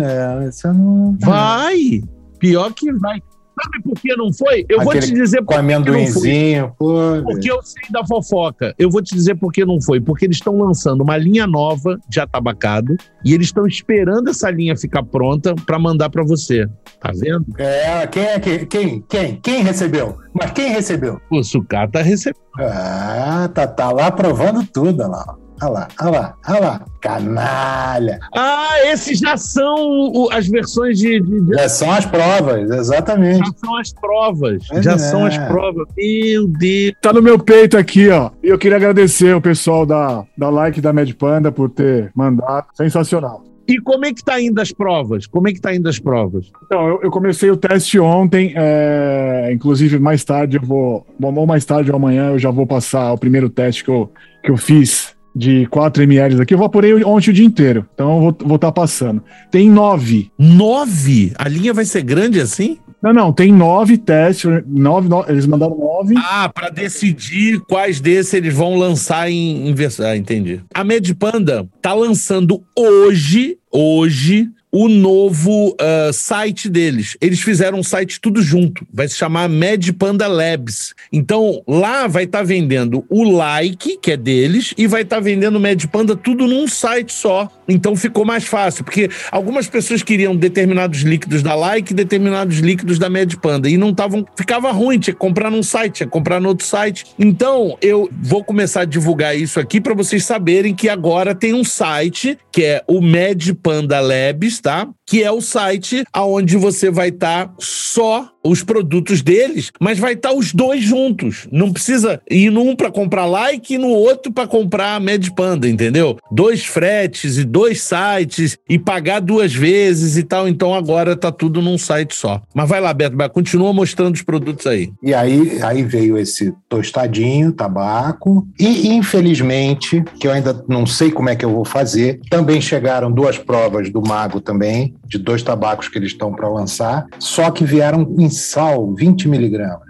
Esse eu não. Vai. Pior que vai. Sabe por que não foi? Eu Aquele vou te dizer por que amendoinzinho, pô. Porque eu sei da fofoca. Eu vou te dizer por que não foi. Porque eles estão lançando uma linha nova de atabacado e eles estão esperando essa linha ficar pronta para mandar para você. Tá vendo? É, quem é que quem quem quem recebeu? Mas quem recebeu? O sucata recebeu. Ah, tá, tá lá provando tudo lá. Olha lá, olha lá, olha lá. Canalha. Ah, esses já são o, as versões de, de, Já são as provas, exatamente. Já são as provas. já é. são as provas. Meu Deus. Tá no meu peito aqui, ó. E eu queria agradecer o pessoal da, da Like da Med Panda por ter mandado. Sensacional. E como é que tá indo as provas? Como é que tá indo as provas? Então, eu, eu comecei o teste ontem, é, inclusive mais tarde eu vou, ou mais tarde ou amanhã eu já vou passar o primeiro teste que eu, que eu fiz de 4 ml aqui, eu vaporei ontem o dia inteiro. Então eu vou estar tá passando. Tem nove. Nove? A linha vai ser grande assim? Não, não, tem nove testes, nove, nove eles mandaram nove. Ah, para decidir quais desses eles vão lançar em, em Ah, entendi. A Medpanda tá lançando hoje, hoje, o novo uh, site deles. Eles fizeram um site tudo junto. Vai se chamar Med Panda Labs. Então, lá vai estar tá vendendo o like, que é deles, e vai estar tá vendendo o Med Panda tudo num site só. Então ficou mais fácil, porque algumas pessoas queriam determinados líquidos da like e determinados líquidos da Med Panda. E não estavam. Ficava ruim, tinha que comprar num site, tinha que comprar no outro site. Então, eu vou começar a divulgar isso aqui para vocês saberem que agora tem um site que é o Med Panda Labs tá? Que é o site aonde você vai estar tá só os produtos deles, mas vai estar tá os dois juntos. Não precisa ir num para comprar like e no outro para comprar a Med Panda, entendeu? Dois fretes e dois sites e pagar duas vezes e tal. Então agora tá tudo num site só. Mas vai lá, Beto, continua mostrando os produtos aí. E aí, aí veio esse tostadinho, tabaco e infelizmente, que eu ainda não sei como é que eu vou fazer, também chegaram duas provas do Mago também, de dois tabacos que eles estão para lançar, só que vieram em sal 20 miligramas.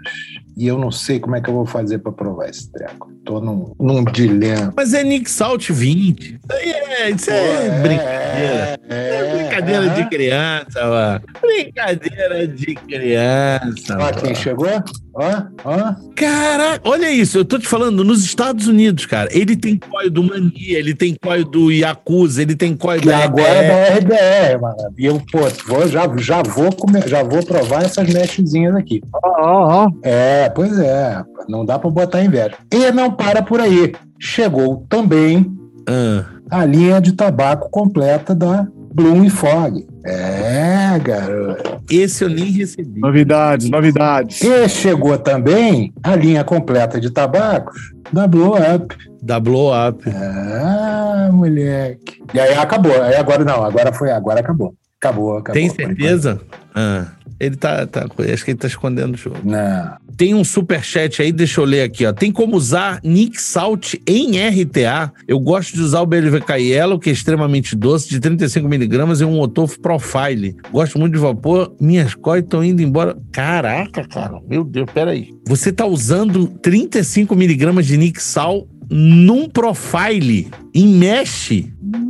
E eu não sei como é que eu vou fazer para provar esse treco. Tô num, num dilema. Mas é Nick Salt 20. Isso é, isso é, é brincadeira. É, é brincadeira é. de criança, mano. Brincadeira de criança. Olha quem chegou. Ó, ó. Caraca, olha isso, eu tô te falando, nos Estados Unidos, cara, ele tem COI do Mania, ele tem COI do Yakuza, ele tem COI E da agora é da RBR, mano. E eu, pô, vou, já, já, vou comer, já vou provar essas meshzinhas aqui. Ó, ó, ó. É, pois é. Não dá pra botar inveja. E não para por aí. Chegou também Ah, a linha de tabaco completa da Bloom e Fog. É, garoto. esse eu nem recebi. Novidades, novidades. E chegou também a linha completa de tabacos da Blow Up. Da Blow Up. Ah, moleque. E aí acabou. Aí agora não, agora foi, agora acabou. Acabou, acabou. Tem certeza? Ah, ele tá, tá. Acho que ele tá escondendo o jogo. Não. Tem um superchat aí, deixa eu ler aqui, ó. Tem como usar Nick Salt em RTA? Eu gosto de usar o BLVK Yellow, que é extremamente doce, de 35mg e um motor profile. Gosto muito de vapor, minhas cóis estão indo embora. Caraca, cara, meu Deus, peraí. Você tá usando 35mg de Nick Sal num profile em mesh?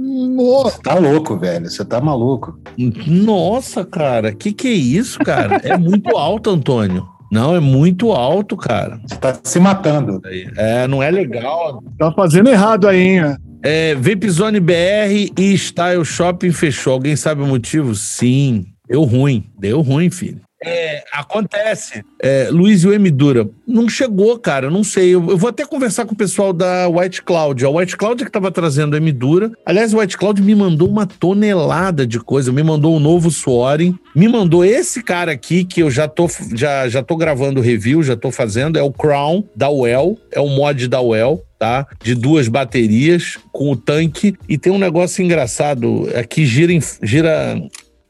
Nossa, tá louco, velho. Você tá maluco. Nossa, cara, que que é isso, cara? É muito alto, Antônio. Não, é muito alto, cara. Você tá se matando. É, não é legal. Tá fazendo errado aí, hein? É, Vapezone BR e Style Shopping fechou. Alguém sabe o motivo? Sim. Deu ruim. Deu ruim, filho. É, acontece. É, Luiz e o M Dura. Não chegou, cara. Não sei. Eu, eu vou até conversar com o pessoal da White Cloud. A White Cloud é que tava trazendo M Dura. Aliás, o White Cloud me mandou uma tonelada de coisa. Me mandou o novo Soaring. Me mandou esse cara aqui que eu já tô, já, já tô gravando review, já tô fazendo. É o Crown da Well. É o mod da Well tá? De duas baterias com o tanque e tem um negócio engraçado aqui gira em, gira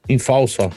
em falso, ó.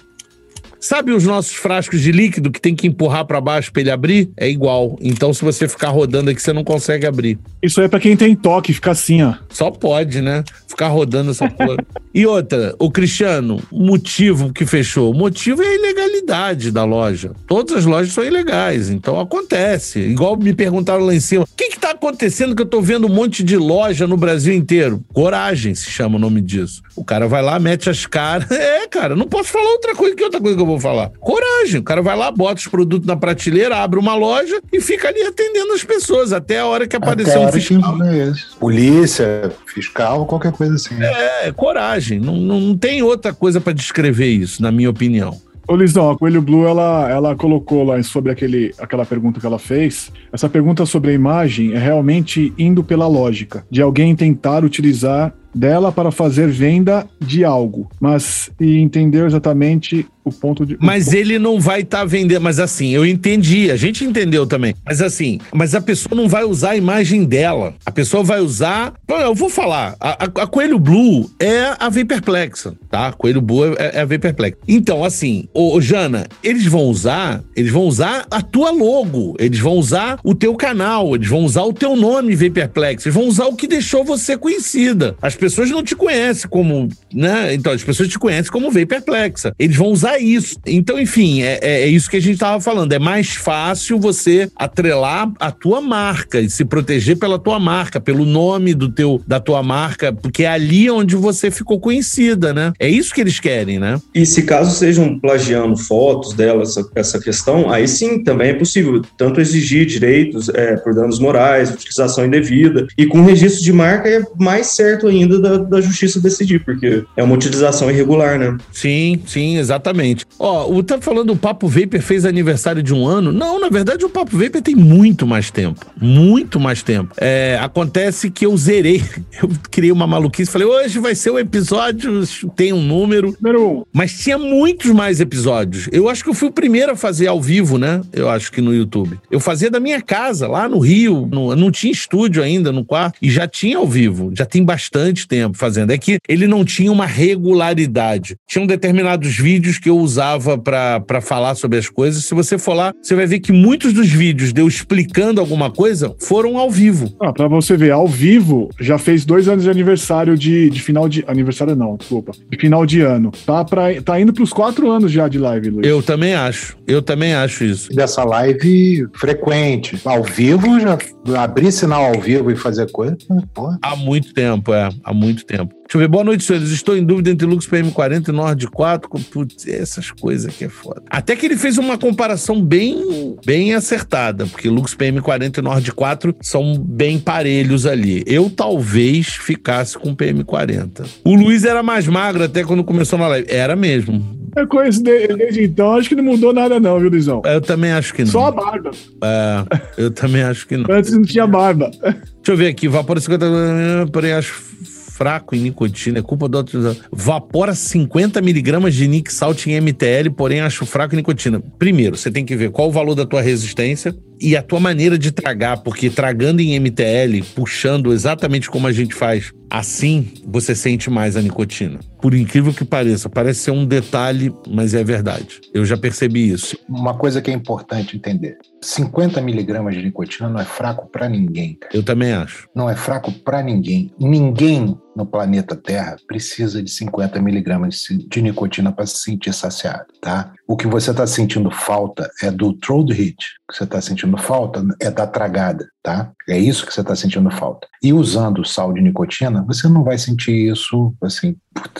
Sabe os nossos frascos de líquido que tem que empurrar para baixo para ele abrir? É igual. Então se você ficar rodando aqui você não consegue abrir. Isso aí é pra quem tem toque, fica assim, ó. Só pode, né? Ficar rodando essa porra. e outra, o Cristiano, o motivo que fechou. O motivo é a ilegalidade da loja. Todas as lojas são ilegais, então acontece. Igual me perguntaram lá em cima: o que que tá acontecendo que eu tô vendo um monte de loja no Brasil inteiro? Coragem se chama o nome disso. O cara vai lá, mete as caras. É, cara, não posso falar outra coisa que outra coisa que eu vou falar. Coragem. O cara vai lá, bota os produtos na prateleira, abre uma loja e fica ali atendendo as pessoas até a hora que aparecer um que- fiscal. é. Polícia, fiscal, qualquer coisa assim. É, coragem. Não, não, não tem outra coisa pra descrever isso, na minha opinião. Ô, Lisão, a Coelho Blue, ela, ela colocou lá sobre aquele, aquela pergunta que ela fez. Essa pergunta sobre a imagem é realmente indo pela lógica de alguém tentar utilizar dela para fazer venda de algo, mas e entender exatamente o ponto de. Mas ele não vai estar vendendo. Mas assim, eu entendi, a gente entendeu também. Mas assim, mas a pessoa não vai usar a imagem dela. A pessoa vai usar. Eu vou falar, a, a- Coelho Blue é a Vaporplexa, tá? Coelho Blue é, é a Vaporplexa. Então, assim, ô, ô, Jana, eles vão usar, eles vão usar a tua logo, eles vão usar o teu canal, eles vão usar o teu nome Vaporplex, eles vão usar o que deixou você conhecida. As pessoas não te conhecem como, né? Então, as pessoas te conhecem como Vaporplexa. Eles vão usar isso. Então, enfim, é, é- é isso que a gente tava falando. É mais fácil você atrelar a tua marca e se proteger pela tua marca, pelo nome do teu, da tua marca, porque é ali onde você ficou conhecida, né? É isso que eles querem, né? E se caso sejam plagiando fotos dela, essa, essa questão, aí sim também é possível tanto exigir direitos é, por danos morais, utilização indevida, e com registro de marca é mais certo ainda da, da justiça decidir, porque é uma utilização irregular, né? Sim, sim, exatamente. Ó, o tá falando o Papo Vapor fez aniversário de um ano. Não, na verdade o Papo Vapor tem muito mais tempo. Muito mais tempo. É, acontece que eu zerei. Eu criei uma maluquice. Falei, hoje vai ser o episódio, tem um número. Número um. Mas tinha muitos mais episódios. Eu acho que eu fui o primeiro a fazer ao vivo, né? Eu acho que no YouTube. Eu fazia da minha casa, lá no Rio. No- não tinha estúdio ainda no quarto. E já tinha ao vivo. Já tem bastante tempo fazendo. É que ele não tinha uma regularidade. Tinham determinados vídeos que eu usava pra pra falar sobre as coisas. Se você for lá, você vai ver que muitos dos vídeos de eu explicando alguma coisa foram ao vivo. Ah, pra você ver, ao vivo, já fez dois anos de aniversário de, de final de. Aniversário não, desculpa. De final de ano. Tá, pra, tá indo pros quatro anos já de live, Luiz. Eu também acho. Eu também acho isso. Dessa live frequente. Ao vivo, já abrir sinal ao vivo e fazer coisa. Pô, Há muito tempo, é. Há muito tempo. Deixa eu ver. Boa noite, senhores. Estou em dúvida entre Lux PM40 e Nord 4. Putz, essas coisas que é foda. Até que ele fez uma comparação bem, bem acertada, porque Lux PM40 e Nord 4 são bem parelhos ali. Eu talvez ficasse com PM40. O Luiz era mais magro até quando começou na live. Era mesmo. Eu conheço desde, desde então, acho que não mudou nada, não, viu, Luizão? Eu também acho que não. Só a barba. É, eu também acho que não. Antes não tinha barba. Deixa eu ver aqui. Vapor 50, porém acho fraco em nicotina, é culpa do outro. Vapora 50 miligramas de Nick Salt em MTL, porém acho fraco em nicotina. Primeiro, você tem que ver qual o valor da tua resistência e a tua maneira de tragar, porque tragando em MTL, puxando exatamente como a gente faz, assim você sente mais a nicotina. Por incrível que pareça, parece ser um detalhe, mas é verdade. Eu já percebi isso. Uma coisa que é importante entender: 50 miligramas de nicotina não é fraco para ninguém. Cara. Eu também acho. Não é fraco para ninguém. Ninguém no planeta Terra precisa de 50 miligramas de nicotina para se sentir saciado, tá? O que você está sentindo falta é do throat hit, que você está sentindo falta é da tragada, tá? É isso que você está sentindo falta. E usando sal de nicotina, você não vai sentir isso, assim,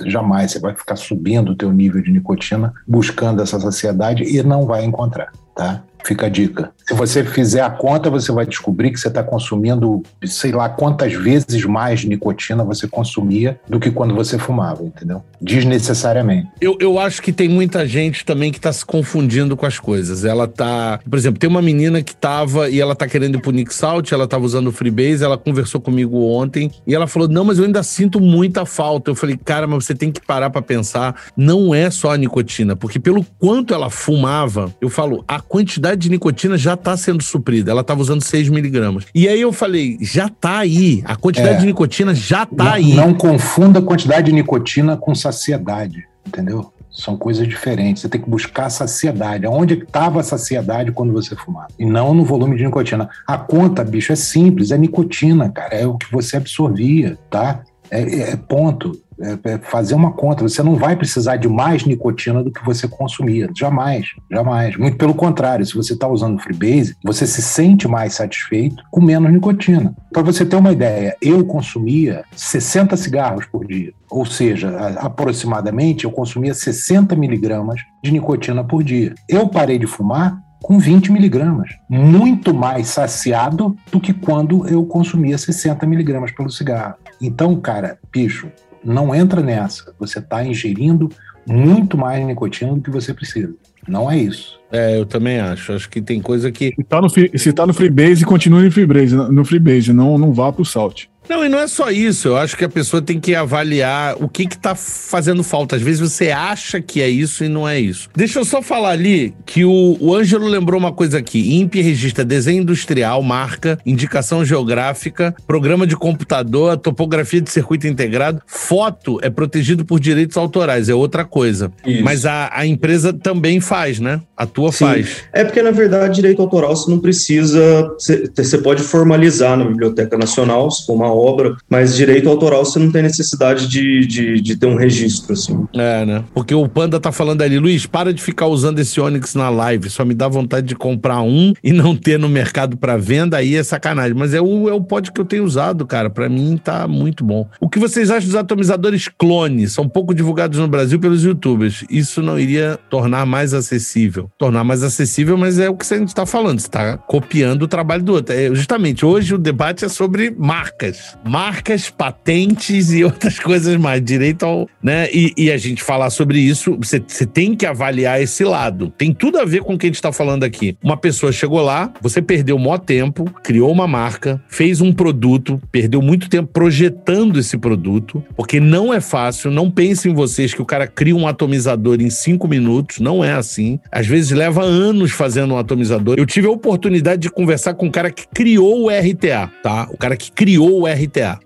jamais. Você vai ficar subindo o teu nível de nicotina, buscando essa saciedade e não vai encontrar, tá? Fica a dica. Se você fizer a conta, você vai descobrir que você está consumindo, sei lá, quantas vezes mais nicotina você consumia do que quando você fumava, entendeu? Desnecessariamente. Eu, eu acho que tem muita gente também que está se confundindo com as coisas. Ela tá. Por exemplo, tem uma menina que tava e ela tá querendo ir pro Nick Salt, ela tava usando o Freebase, ela conversou comigo ontem e ela falou: Não, mas eu ainda sinto muita falta. Eu falei, cara, mas você tem que parar para pensar. Não é só a nicotina, porque pelo quanto ela fumava, eu falo, a quantidade de nicotina já está sendo suprida. Ela estava usando 6 miligramas. E aí eu falei, já está aí. A quantidade é, de nicotina já está aí. Não confunda a quantidade de nicotina com saciedade, entendeu? São coisas diferentes. Você tem que buscar a saciedade. Onde estava a saciedade quando você fumava? E não no volume de nicotina. A conta, bicho, é simples. É nicotina, cara. É o que você absorvia, tá? É, é, é ponto. É, é, fazer uma conta. Você não vai precisar de mais nicotina do que você consumia. Jamais, jamais. Muito pelo contrário, se você está usando Freebase, você se sente mais satisfeito com menos nicotina. Para você ter uma ideia, eu consumia 60 cigarros por dia. Ou seja, aproximadamente eu consumia 60 miligramas de nicotina por dia. Eu parei de fumar com 20 miligramas, muito mais saciado do que quando eu consumia 60 miligramas pelo cigarro. Então, cara, bicho, não entra nessa. Você está ingerindo muito mais nicotina do que você precisa. Não é isso. É, eu também acho. Acho que tem coisa que. Se tá no, se tá no Freebase, continue no Freebase, no Freebase, não, não vá pro Salt. Não, e não é só isso. Eu acho que a pessoa tem que avaliar o que que tá fazendo falta. Às vezes você acha que é isso e não é isso. Deixa eu só falar ali que o, o Ângelo lembrou uma coisa aqui. INPE registra desenho industrial, marca, indicação geográfica, programa de computador, topografia de circuito integrado. Foto é protegido por direitos autorais, é outra coisa. Isso. Mas a, a empresa também faz, né? A tua Sim. faz. É porque, na verdade, direito autoral você não precisa. Você, você pode formalizar na Biblioteca Nacional, se for uma obra, mas direito autoral você não tem necessidade de, de, de, ter um registro, assim. É, né? Porque o Panda tá falando ali, Luiz, para de ficar usando esse Onix na live, só me dá vontade de comprar um e não ter no mercado para venda, aí é sacanagem. Mas é o, é o pod que eu tenho usado, cara. Para mim tá muito bom. O que vocês acham dos atomizadores clone? São pouco divulgados no Brasil pelos youtubers. Isso não iria tornar mais acessível. Tornar mais acessível, mas é o que a gente tá falando. Você tá copiando o trabalho do outro. É, justamente, hoje o debate é sobre marcas marcas, patentes e outras coisas mais, direito ao, né? E, e a gente falar sobre isso, você, tem que avaliar esse lado. Tem tudo a ver com o que a gente está falando aqui. Uma pessoa chegou lá, você perdeu o maior tempo, criou uma marca, fez um produto, perdeu muito tempo projetando esse produto, porque não é fácil. Não pense em vocês que o cara cria um atomizador em cinco minutos, não é assim. Às vezes leva anos fazendo um atomizador. Eu tive a oportunidade de conversar com um cara que criou o RTA, tá? O cara que criou o RTA.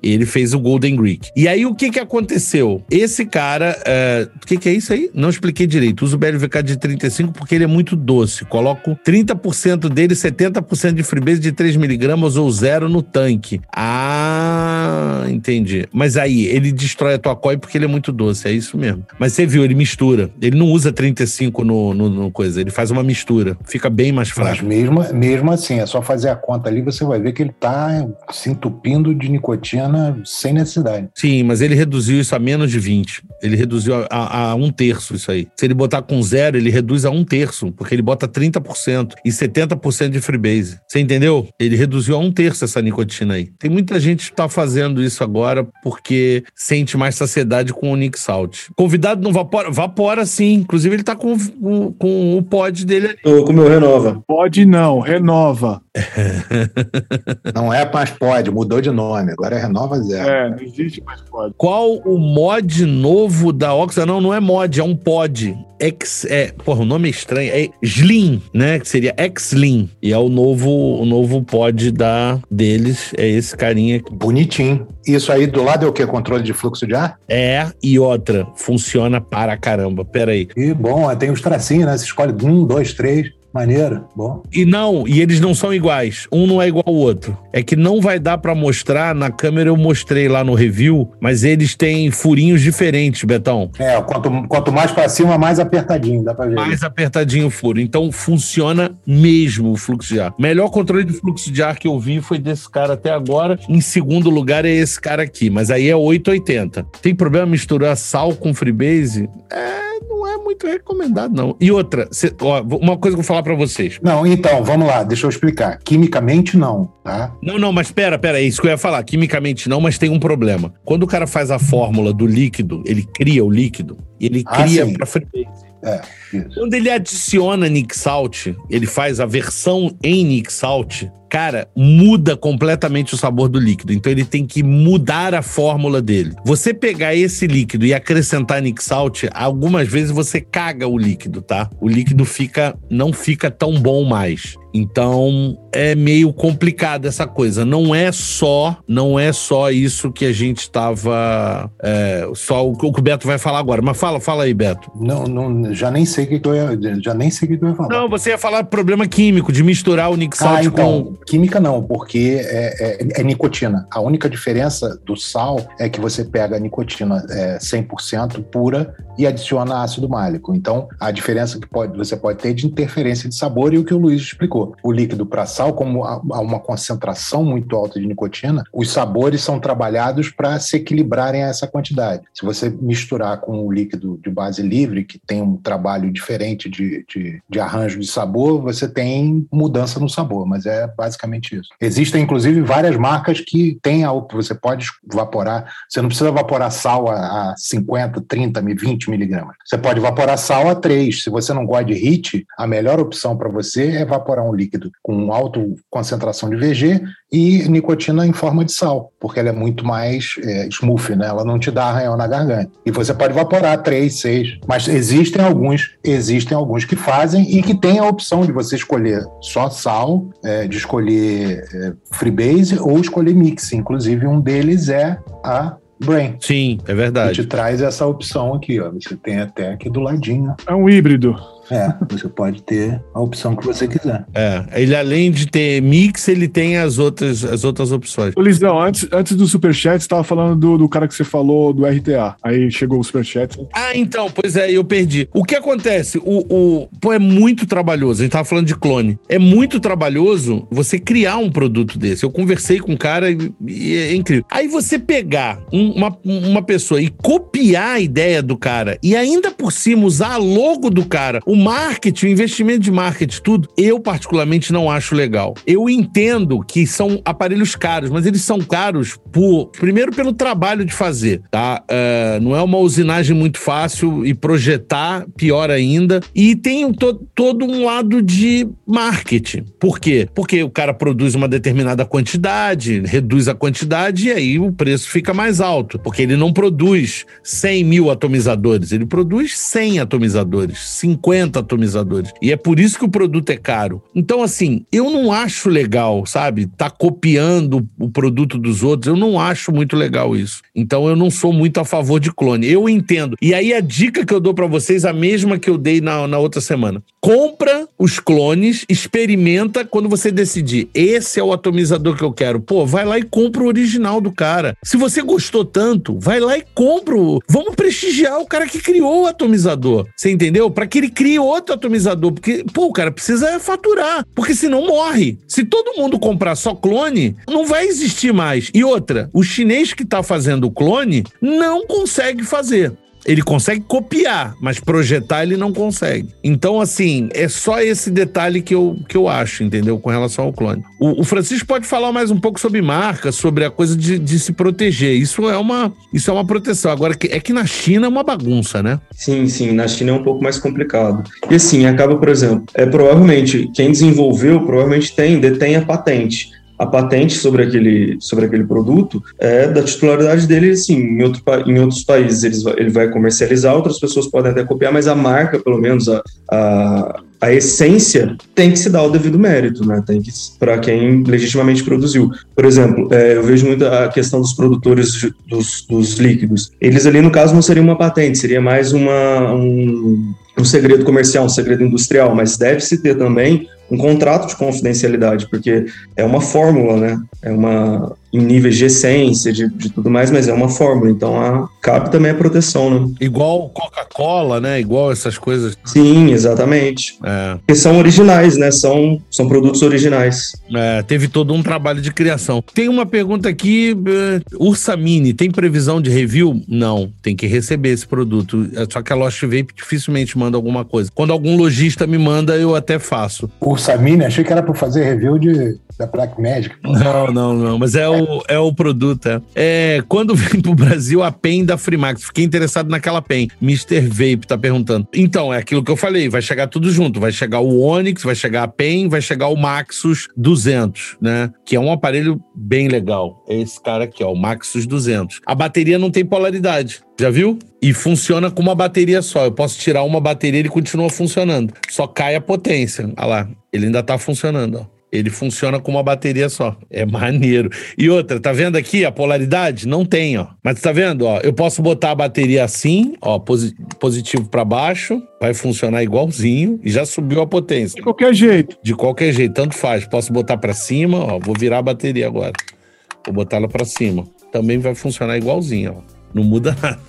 Ele fez o Golden Greek. E aí o que que aconteceu? Esse cara, é, o que que é isso aí? Não expliquei direito. Uso o BLVK de 35 porque ele é muito doce. Coloco 30% dele, 70% de freebase de 3mg ou zero no tanque. Ah, entendi. Mas aí, ele destrói a tua COI porque ele é muito doce, é isso mesmo. Mas você viu, ele mistura. Ele não usa 35 no, no, no coisa, ele faz uma mistura. Fica bem mais fraco. Mas mesmo, mesmo assim, é só fazer a conta ali, você vai ver que ele tá se entupindo de nicotina sem necessidade. Sim, mas ele reduziu isso a menos de 20. Ele reduziu a, a, a um terço isso aí. Se ele botar com zero, ele reduz a um terço, porque ele bota 30% e 70% de freebase. Você entendeu? Ele reduziu a um terço essa nicotina aí. Tem muita gente que tá fazendo isso agora porque sente mais saciedade com o Nick Salt. Convidado não vapora? Vapora sim. Inclusive, ele tá com, com, com o pod dele ali. Tô com o meu Renova. Pode não, renova. Não é mais pode, mudou de nome, agora é Renova Zero. É, não existe mais pode. Qual o mod novo da Oxa? Não, não é mod, é um pod. X, é, porra, o nome é estranho. É Slim, né? Que seria X-Slim. E é o novo, o novo pod da, deles. É esse carinha. aqui. Bonitinho. Isso aí do lado é o que? Controle de fluxo de ar? É, e outra, funciona para caramba. Pera aí. E bom, tem os tracinhos, né? Você escolhe um, dois, três. Maneiro, bom. E não, e eles não são iguais. Um não é igual ao outro. É que não vai dar pra mostrar. Na câmera eu mostrei lá no review, mas eles têm furinhos diferentes, Betão. É, quanto, quanto mais pra cima, mais apertadinho, dá pra ver. Mais apertadinho o furo. Então funciona mesmo o fluxo de ar. Melhor controle de fluxo de ar que eu vi foi desse cara até agora. Em segundo lugar é esse cara aqui, mas aí é 880. Tem problema misturar sal com freebase? É, não é muito recomendado não. E outra, cê- ó, uma coisa que eu vou falar pra vocês. Não, então, vamos lá, deixa eu explicar. Quimicamente, não, tá? Não, não, mas pera, pera, é isso que eu ia falar. Quimicamente não, mas tem um problema. Quando o cara faz a fórmula do líquido, ele cria o líquido, e ele Ah, cria pra freebase. É. Quando ele adiciona Nick Salt, ele faz a versão em Nick Salt, cara, muda completamente o sabor do líquido. Então ele tem que mudar a fórmula dele. Você pegar esse líquido e acrescentar Nick Salt, algumas vezes você caga o líquido, tá? O líquido fica não fica tão bom mais. Então é meio complicado essa coisa. Não é só, não é só isso que a gente estava, é, só o que o Beto vai falar agora. Mas fala, fala aí, Beto. Não, não, já nem sei o que, eu ia. Já nem sei o que, eu ia falar. Não, você ia falar problema químico, de misturar o Nick Salt Ah, então, com. Química não, porque é, é- é nicotina. A única diferença do sal é que você pega a nicotina é, 100% pura e adiciona ácido málico. Então, a diferença que pode, você pode ter é de interferência de sabor e o que o Luiz explicou. O líquido para sal, como há uma concentração muito alta de nicotina, os sabores são trabalhados para se equilibrarem a essa quantidade. Se você misturar com o líquido de base livre, que tem um trabalho diferente de, de, de arranjo de sabor, você tem mudança no sabor, mas é basicamente isso. Existem, inclusive, várias marcas que têm a você pode evaporar, você não precisa evaporar sal a, a 50, 30, 20 miligramas. Você pode evaporar sal a 3. Se você não gosta de HIT, a melhor opção para você é evaporar um líquido com alta concentração de VG e nicotina em forma de sal, porque ela é muito mais é, smooth, né? Ela não te dá arranhão na garganta. E você pode evaporar 3, 6. Mas existem alguns, existem alguns que fazem e que tem a opção de você escolher só sal, é, é, freebase ou escolher mix. Inclusive, um deles é a Brain. Sim, é Que verdade. te traz essa opção aqui, ó. Você tem até aqui do ladinho. É um híbrido. É, você pode ter a opção que você quiser. É, ele além de ter mix, ele tem as outras, as outras opções. Ô, Lisão, antes, antes do Superchat, você tava falando do, do cara que você falou do RTA. Aí chegou o Superchat. Ah, então, pois é, eu perdi. O que acontece? O, o, pô, é muito trabalhoso. A gente tava falando de clone. É muito trabalhoso você criar um produto desse. Eu conversei com um cara e, e é incrível. Aí você pegar um- uma, uma pessoa e copiar a ideia do cara e ainda por cima usar a logo do cara, o marketing, o investimento de marketing, tudo, eu particularmente não acho legal. Eu entendo que são aparelhos caros, mas eles são caros por, primeiro pelo trabalho de fazer, tá? É, não é uma usinagem muito fácil e projetar, pior ainda. E tem to- todo um lado de marketing. Por quê? Porque o cara produz uma determinada quantidade, reduz a quantidade e aí o preço fica mais alto. Porque ele não produz 100 mil atomizadores, ele produz 100 atomizadores, 50 atomizadores. E é por isso que o produto é caro. Então, assim, eu não acho legal, sabe? Tá copiando o produto dos outros, eu não acho muito legal isso. Então, eu não sou muito a favor de clone. Eu entendo. E aí, a dica que eu dou pra vocês, a mesma que eu dei na, na outra semana. Compra os clones, experimenta quando você decidir. Esse é o atomizador que eu quero. Pô, vai lá e compra o original do cara. Se você gostou tanto, vai lá e compra. o- Vamos prestigiar o cara que criou o atomizador. Você entendeu? Para que ele crie E outro atomizador, porque, pô, o cara precisa faturar, porque senão morre. Se todo mundo comprar só clone, não vai existir mais. E outra, o chinês que tá fazendo o clone não consegue fazer. Ele consegue copiar, mas projetar ele não consegue. Então, assim, é só esse detalhe que eu, que eu acho, entendeu? Com relação ao clone. O, o Francisco pode falar mais um pouco sobre marca, sobre a coisa de, de, se proteger. Isso é uma, isso é uma proteção. Agora, é que na China é uma bagunça, né? Sim, sim. Na China é um pouco mais complicado. E assim, acaba, por exemplo, é provavelmente quem desenvolveu provavelmente tem, detém a patente a patente sobre aquele, sobre aquele produto é da titularidade dele, sim. Em, outro, em outros países eles, ele vai comercializar, outras pessoas podem até copiar, mas a marca, pelo menos a, a, a essência, tem que se dar o devido mérito, né? Tem que para quem legitimamente produziu. Por exemplo, é, eu vejo muito a questão dos produtores dos, dos líquidos. Eles ali, no caso, não seria uma patente, seria mais uma, um, um segredo comercial, um segredo industrial, mas deve-se ter também um contrato de confidencialidade, porque é uma fórmula, né? É uma em níveis de essência, de, de tudo mais, mas é uma fórmula, então a, cabe também a proteção, né? Igual Coca-Cola, né? Igual essas coisas. Sim, exatamente. É. Porque são originais, né? São, são produtos originais. É, teve todo um trabalho de criação. Tem uma pergunta aqui, uh, Ursa Mini, tem previsão de review? Não, tem que receber esse produto. É só que a Lost Vape dificilmente manda alguma coisa. Quando algum lojista me manda, eu até faço. Ursa Mini, achei que era para fazer review de da Black Magic. Não, não, não. Mas é o, é o produto. É. é quando vem pro Brasil a PEN da Freemax. Fiquei interessado naquela PEN. Mr. Vape tá perguntando. Então, é aquilo que eu falei. Vai chegar tudo junto. Vai chegar o Onix, vai chegar a PEN, vai chegar o Maxus 200, né? Que é um aparelho bem legal. É esse cara aqui, ó. O Maxus 200. A bateria não tem polaridade. Já viu? E funciona com uma bateria só. Eu posso tirar uma bateria e ele continua funcionando. Só cai a potência. Olha lá. Ele ainda tá funcionando, ó. Ele funciona com uma bateria só. É maneiro. E outra, tá vendo aqui a polaridade? Não tem, ó. Mas tá vendo, ó? Eu posso botar a bateria assim, ó, positivo para baixo, vai funcionar igualzinho e já subiu a potência. De qualquer jeito. De qualquer jeito, tanto faz. Posso botar para cima, ó, vou virar a bateria agora. Vou botar ela para cima. Também vai funcionar igualzinho, ó. Não muda nada.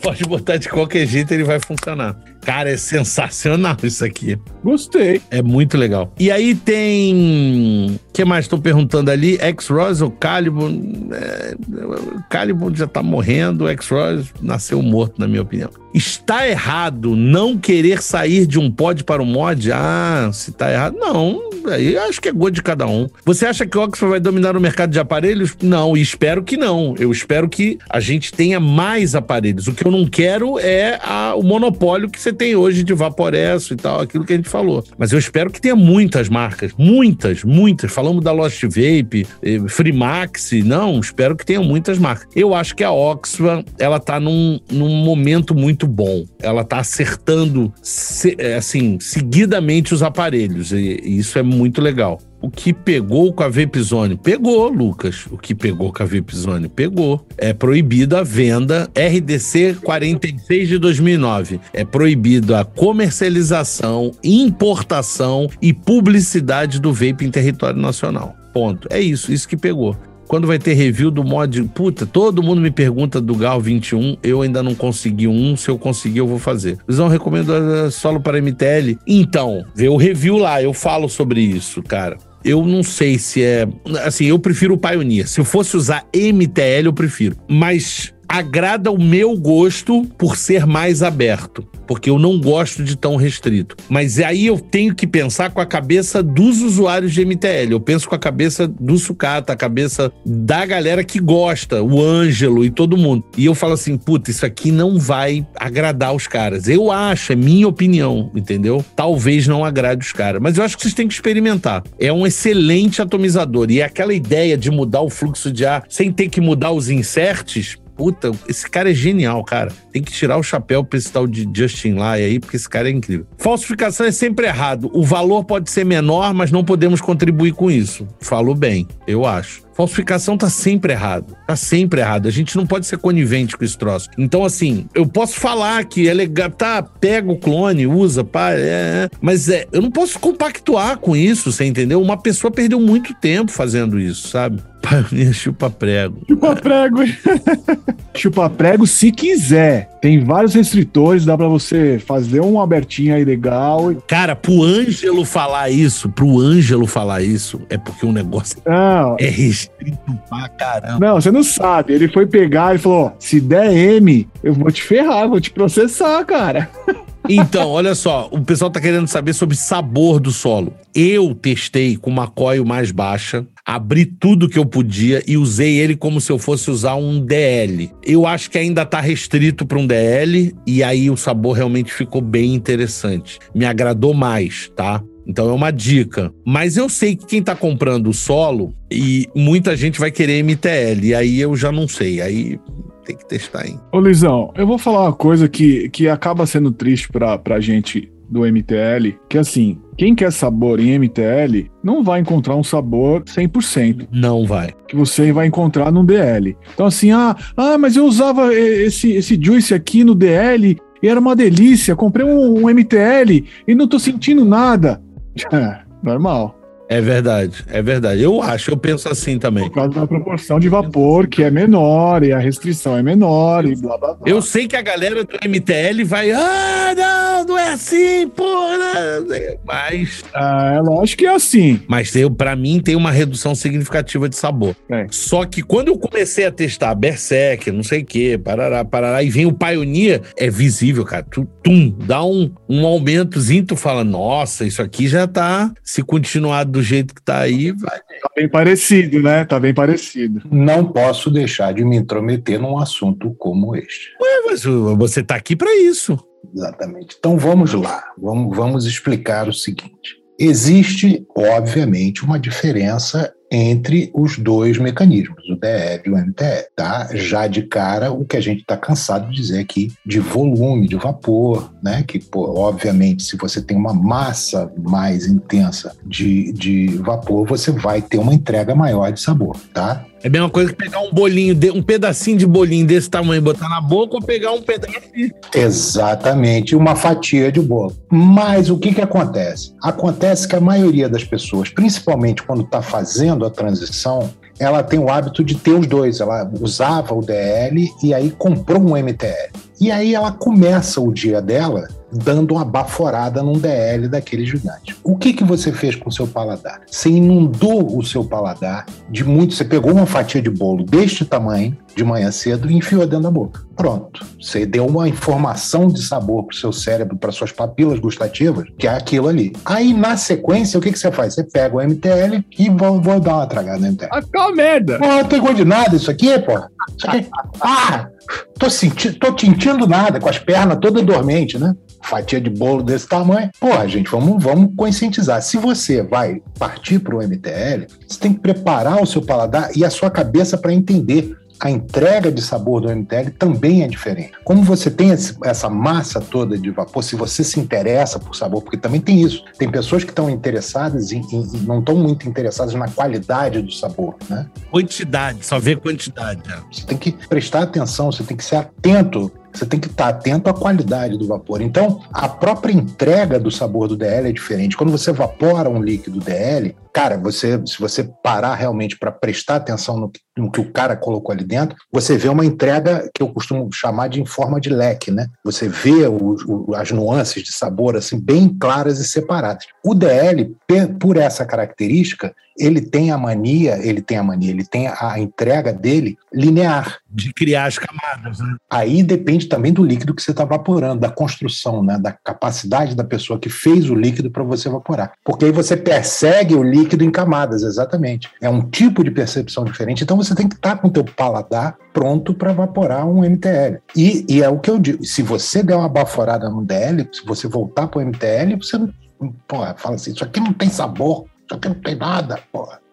Pode botar de qualquer jeito, ele vai funcionar. Cara, é sensacional isso aqui. Gostei. É muito legal. E aí tem. O que mais estão perguntando ali? X-Rose ou Calibur? É... Calibur já tá morrendo, X-Rose nasceu morto, na minha opinião. Está errado não querer sair de um pod para o um mod? Ah, se tá errado. Não, aí acho que é gosto de cada um. Você acha que o Oxford vai dominar o mercado de aparelhos? Não, e espero que não. Eu espero que a gente tenha mais aparelhos. O que eu não quero é a, o monopólio que você você tem hoje de Vaporesso e tal, aquilo que a gente falou. Mas eu espero que tenha muitas marcas, muitas, muitas. Falamos da Lost Vape, eh, Freemax, não, espero que tenha muitas marcas. Eu acho que a Oxfam, ela tá num, num momento muito bom. Ela tá acertando, eh, assim, seguidamente os aparelhos, e, e isso é muito legal o que pegou com a Vapzone? Pegou, Lucas. O que pegou com a Vapzone? Pegou. É proibida a venda RDC 46 de 2009. É proibido a comercialização, importação e publicidade do vape em território nacional. Ponto. É isso, isso que pegou. Quando vai ter review do mod. Puta, todo mundo me pergunta do Gal 21. Eu ainda não consegui um. Se eu conseguir, eu vou fazer. Visão recomendo solo para MTL. Então, vê o review lá. Eu falo sobre isso, cara eu não sei se é. Assim, eu prefiro o Pioneer. Se eu fosse usar MTL, eu prefiro. Mas agrada o meu gosto por ser mais aberto, porque eu não gosto de tão restrito. Mas aí eu tenho que pensar com a cabeça dos usuários de MTL. Eu penso com a cabeça do sucata, a cabeça da galera que gosta, o Ângelo e todo mundo. E eu falo assim, puta, isso aqui não vai agradar os caras. Eu acho, é minha opinião, entendeu? Talvez não agrade os caras, mas eu acho que vocês têm que experimentar. É um excelente atomizador e é aquela ideia de mudar o fluxo de ar sem ter que mudar os inserts, puta, esse cara é genial, cara. Tem que tirar o chapéu pra esse tal de Justin Lai aí, porque esse cara é incrível. Falsificação é sempre errado. O valor pode ser menor, mas não podemos contribuir com isso. Falou bem, eu acho. Falsificação tá sempre errado. Tá sempre errado. A gente não pode ser conivente com esse troço. Então, assim, eu posso falar que é legal, tá, pega o clone, usa, pá, é, é, mas é, eu não posso compactuar com isso, você entendeu? Uma pessoa perdeu muito tempo fazendo isso, sabe? Chupa prego. Chupa prego. chupar prego se quiser. Tem vários restritores, dá para você fazer um abertinho aí legal. Cara, pro Ângelo falar isso, pro Ângelo falar isso, é porque o negócio não, é restrito pra caramba. Não, você não sabe. Ele foi pegar e falou: se der M, eu vou te ferrar, vou te processar, cara. Então, olha só, o pessoal tá querendo saber sobre sabor do solo. Eu testei com uma coil mais baixa, abri tudo que eu podia e usei ele como se eu fosse usar um DL. Eu acho que ainda tá restrito para um DL e aí o sabor realmente ficou bem interessante. Me agradou mais, tá? Então é uma dica. Mas eu sei que quem tá comprando o solo e muita gente vai querer MTL. E aí eu já não sei. Aí tem que testar, hein? Ô, Luizão, eu vou falar uma coisa que, que acaba sendo triste pra, pra gente do MTL, que assim, quem quer sabor em MTL não vai encontrar um sabor 100%. Não vai. Que você vai encontrar no DL. Então assim, ah, ah mas eu usava esse, esse juice aqui no DL e era uma delícia, comprei um, um MTL e não tô sentindo nada. É, normal. É verdade, é verdade. Eu acho, eu penso assim também. Por causa da proporção de vapor que é menor e a restrição é menor e blá blá blá. Eu sei que a galera do MTL vai, ah, não, não é assim, porra. Mas. Ah, é lógico que é assim. Mas eu, pra mim tem uma redução significativa de sabor. É. Só que quando eu comecei a testar Berserk, não sei o que, parará, parará, e vem o Pioneer, é visível, cara. Tu, tum, dá um, um aumentozinho, tu fala, nossa, isso aqui já tá, se continuar do jeito que tá aí, vai. Tá bem parecido, né? Tá bem parecido. Não posso deixar de me intrometer num assunto como este. Ué, mas você tá aqui para isso. Exatamente. Então vamos lá, vamos, vamos explicar o seguinte. Existe, obviamente, uma diferença entre os dois mecanismos, o DL e o MTL, tá? Já de cara, o que a gente está cansado de dizer aqui de volume, de vapor, né? Que, pô, obviamente, se você tem uma massa mais intensa de, de vapor, você vai ter uma entrega maior de sabor, tá? É a mesma coisa que pegar um bolinho, um pedacinho de bolinho desse tamanho e botar na boca ou pegar um pedaço. Exatamente, uma fatia de bolo. Mas o que, que acontece? Acontece que a maioria das pessoas, principalmente quando está fazendo a transição, ela tem o hábito de ter os dois. Ela usava o DL e aí comprou um MTL. E aí ela começa o dia dela dando uma baforada num DL daquele gigante. O que, que você fez com o seu paladar? Você inundou o seu paladar de muito. Você pegou uma fatia de bolo deste tamanho de manhã cedo e enfiou dentro da boca. Pronto. Você deu uma informação de sabor para o seu cérebro, para suas papilas gustativas, que é aquilo ali. Aí, na sequência, o que, que você faz? Você pega o MTL e vou, vou dar uma tragada no MTL. Ah, uma merda! Não tem gosto de nada isso aqui, pô. Isso aqui. Ah! Tô, senti tô sentindo nada, com as pernas todas dormentes, né? fatia de bolo desse tamanho. Porra, gente, vamos, vamos conscientizar. Se você vai partir para o MTL, você tem que preparar o seu paladar e a sua cabeça para entender a entrega de sabor do MTL também é diferente. Como você tem essa massa toda de vapor, se você se interessa por sabor, porque também tem isso, tem pessoas que estão interessadas e não estão muito interessadas na qualidade do sabor, né? Quantidade, só ver quantidade. É. Você tem que prestar atenção, você tem que ser atento você tem que estar atento à qualidade do vapor. Então, a própria entrega do sabor do DL é diferente. Quando você evapora um líquido DL, cara, você, se você parar realmente para prestar atenção no que, no que, o cara colocou ali dentro, você vê uma entrega que eu costumo chamar de em forma de leque, né? Você vê o, o, as nuances de sabor assim bem claras e separadas. O DL, por essa característica, ele tem a mania, ele tem a mania, ele tem a entrega dele linear. De criar as camadas, né? Aí depende também do líquido que você está evaporando, da construção, né? da capacidade da pessoa que fez o líquido para você evaporar. Porque aí você persegue o líquido em camadas, exatamente. É um tipo de percepção diferente. Então você tem que estar tá com o teu paladar pronto para evaporar um MTL. E, e, é o que eu digo, se você der uma baforada no DL, se você voltar para o MTL, você porra, fala assim, isso aqui não tem sabor, isso aqui não tem nada,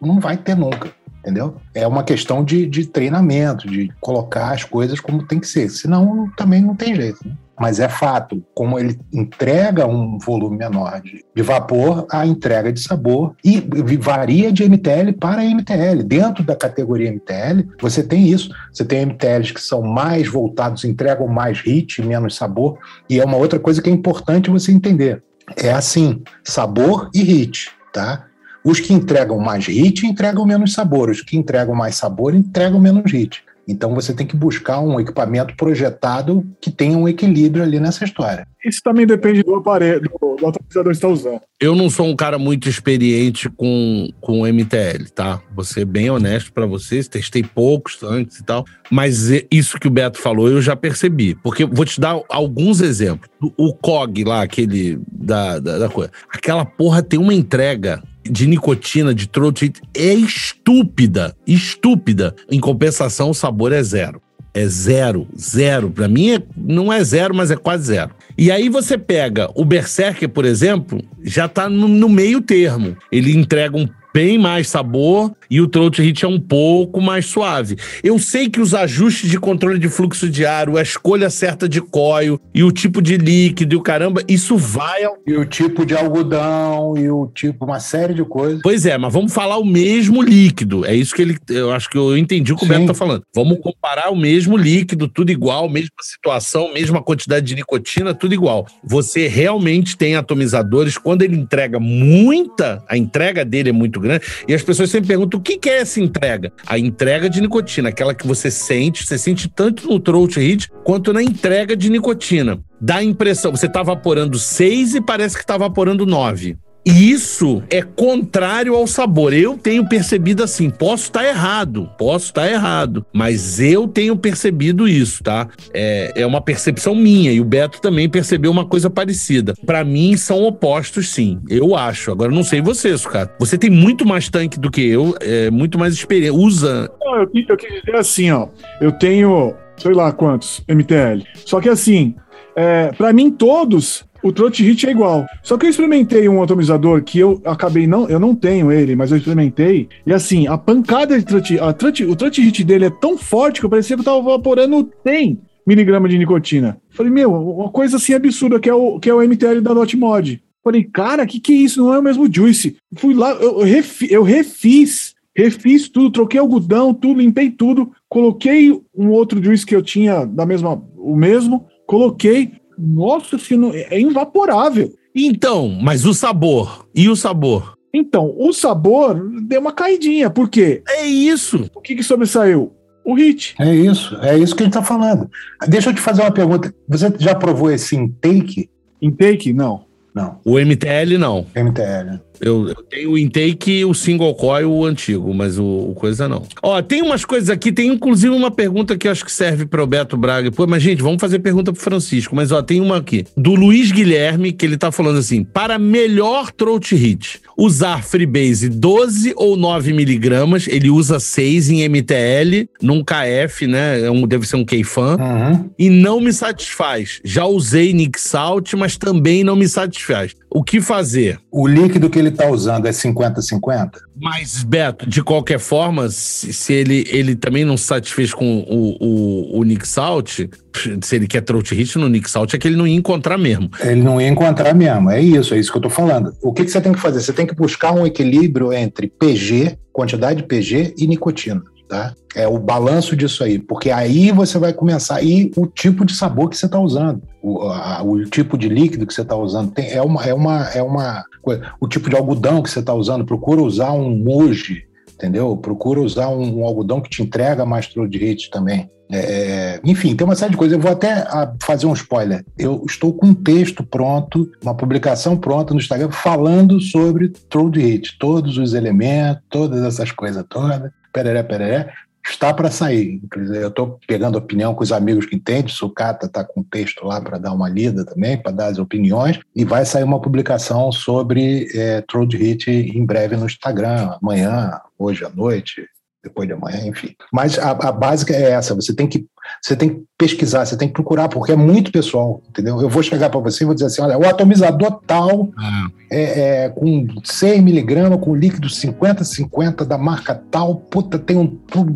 não vai ter nunca entendeu? É uma questão de, de treinamento, de colocar as coisas como tem que ser, senão também não tem jeito. Né? Mas é fato, como ele entrega um volume menor de, de, vapor, a entrega de sabor e varia de MTL para MTL. Dentro da categoria MTL, você tem isso. Você tem MTLs que são mais voltados, entregam mais hit, menos sabor. E é uma outra coisa que é importante você entender. É assim, sabor e hit, tá? Os que entregam mais hit entregam menos sabor, os que entregam mais sabor entregam menos hit. Então você tem que buscar um equipamento projetado que tenha um equilíbrio ali nessa história. Isso também depende do aparelho, do, do atomizador que está usando. Eu não sou um cara muito experiente com, com MTL, tá? Vou ser bem honesto para vocês, testei poucos antes e tal, mas isso que o Beto falou eu já percebi. Porque vou te dar alguns exemplos. O COG lá, aquele da, da, da coisa. Aquela porra tem uma entrega de nicotina, de throat é estúpida, estúpida. Em compensação, o sabor é zero. É zero, zero. Para mim é, não é zero, mas é quase zero. E aí você pega o Berserker, por exemplo, já tá no, no meio termo. Ele entrega um bem mais sabor e o throat hit é um pouco mais suave. Eu sei que os ajustes de controle de fluxo de ar, a escolha certa de coil e o tipo de líquido e o caramba, isso vai ao... E o tipo de algodão e o tipo, uma série de coisas. Pois é, mas vamos falar o mesmo líquido. É isso que ele, eu acho que eu entendi o que o Beto tá falando. Vamos comparar o mesmo líquido, tudo igual, mesma situação, mesma quantidade de nicotina, tudo igual. Você realmente tem atomizadores, quando ele entrega muita, a entrega dele é muito muito grande. E as pessoas sempre perguntam o que, que é essa entrega? A entrega de nicotina, aquela que você sente, você sente tanto no throat hit quanto na entrega de nicotina. Dá a impressão, você está vaporando 6 e parece que está vaporando 9. E isso é contrário ao sabor. Eu tenho percebido assim, posso estar errado, posso estar errado, mas eu tenho percebido isso, tá? É, é uma percepção minha e o Beto também percebeu uma coisa parecida. Para mim são opostos, sim. Eu acho. Agora não sei você, cara. Você tem muito mais tanque do que eu, é, muito mais experiência. Usa. Eu, eu quis dizer assim, ó. Eu tenho, sei lá quantos MTL. Só que assim, é, para mim todos o Trot Hit é igual. Só que eu experimentei um atomizador que eu acabei não, eu não tenho ele, mas eu experimentei. E assim, a pancada de Trot, a Trot, o Trot Hit dele é tão forte que eu parecia que eu tava evaporando 100 miligramas de nicotina. Falei, meu, uma coisa assim absurda que é o, que é o MTL da Dotmod. Falei, cara, que que é isso? Não é o mesmo Juice. Fui lá, eu, refi, eu refiz, refiz tudo, troquei algodão, tudo, limpei tudo, coloquei um outro Juice que eu tinha da mesma, o mesmo, coloquei, nossa, senhora, é invaporável. Então, mas o sabor? E o sabor? Então, o sabor deu uma caidinha, por quê? É isso. O que, que sobressaiu? O hit. É isso, é isso que a gente está falando. Deixa eu te fazer uma pergunta. Você já provou esse intake? Intake? Não. Não. O MTL, não. MTL. Eu, eu, tenho o intake e o single coil, o antigo, mas o, o, coisa não. Ó, tem umas coisas aqui, tem inclusive uma pergunta que eu acho que serve para o Beto Braga. Pô, mas gente, vamos fazer pergunta pro Francisco. Mas ó, tem uma aqui. Do Luiz Guilherme, que ele tá falando assim: para melhor throat hit, usar Freebase 12 ou 9 miligramas, ele usa 6 em MTL, num KF, né? É um, deve ser um K-Fan, uhum. e não me satisfaz. Já usei Nick Salt, mas também não me satisfaz. O que fazer? O líquido que ele está usando é 50-50? Mas, Beto, de qualquer forma, se, se, ele, ele também não se satisfez com o, o, o Nick Salt, se ele quer throat hit no Nick Salt, é que ele não ia encontrar mesmo. Ele não ia encontrar mesmo, é isso, é isso que eu estou falando. O que, que você tem que fazer? Você tem que buscar um equilíbrio entre PG, quantidade de PG e nicotina tá? É o balanço disso aí, porque aí você vai começar e o tipo de sabor que você está usando, o, a, o tipo de líquido que você está usando tem, é uma é uma é uma o tipo de algodão que você está usando. Procura usar um moji, entendeu? Procura usar um, um algodão que te entrega mais hit também. É, é, enfim, tem uma série de coisas. Eu vou até fazer um spoiler. Eu estou com um texto pronto, uma publicação pronta no Instagram falando sobre Throat Hit, todos os elementos, todas essas coisas todas pereré, pereré, está para sair. Eu estou pegando opinião com os amigos que entendem, Sucata está com texto lá para dar uma lida também, para dar as opiniões, e vai sair uma publicação sobre é, Hit em breve no Instagram, amanhã, hoje à noite, depois de amanhã, enfim. Mas a, a, básica é essa: você tem que você tem que pesquisar, você tem que procurar, porque é muito pessoal, entendeu? Eu vou chegar para você e vou dizer assim: olha, o atomizador tal ah. é, é, com 6 miligramas, com líquido 50-50 da marca tal, puta, tem um tudo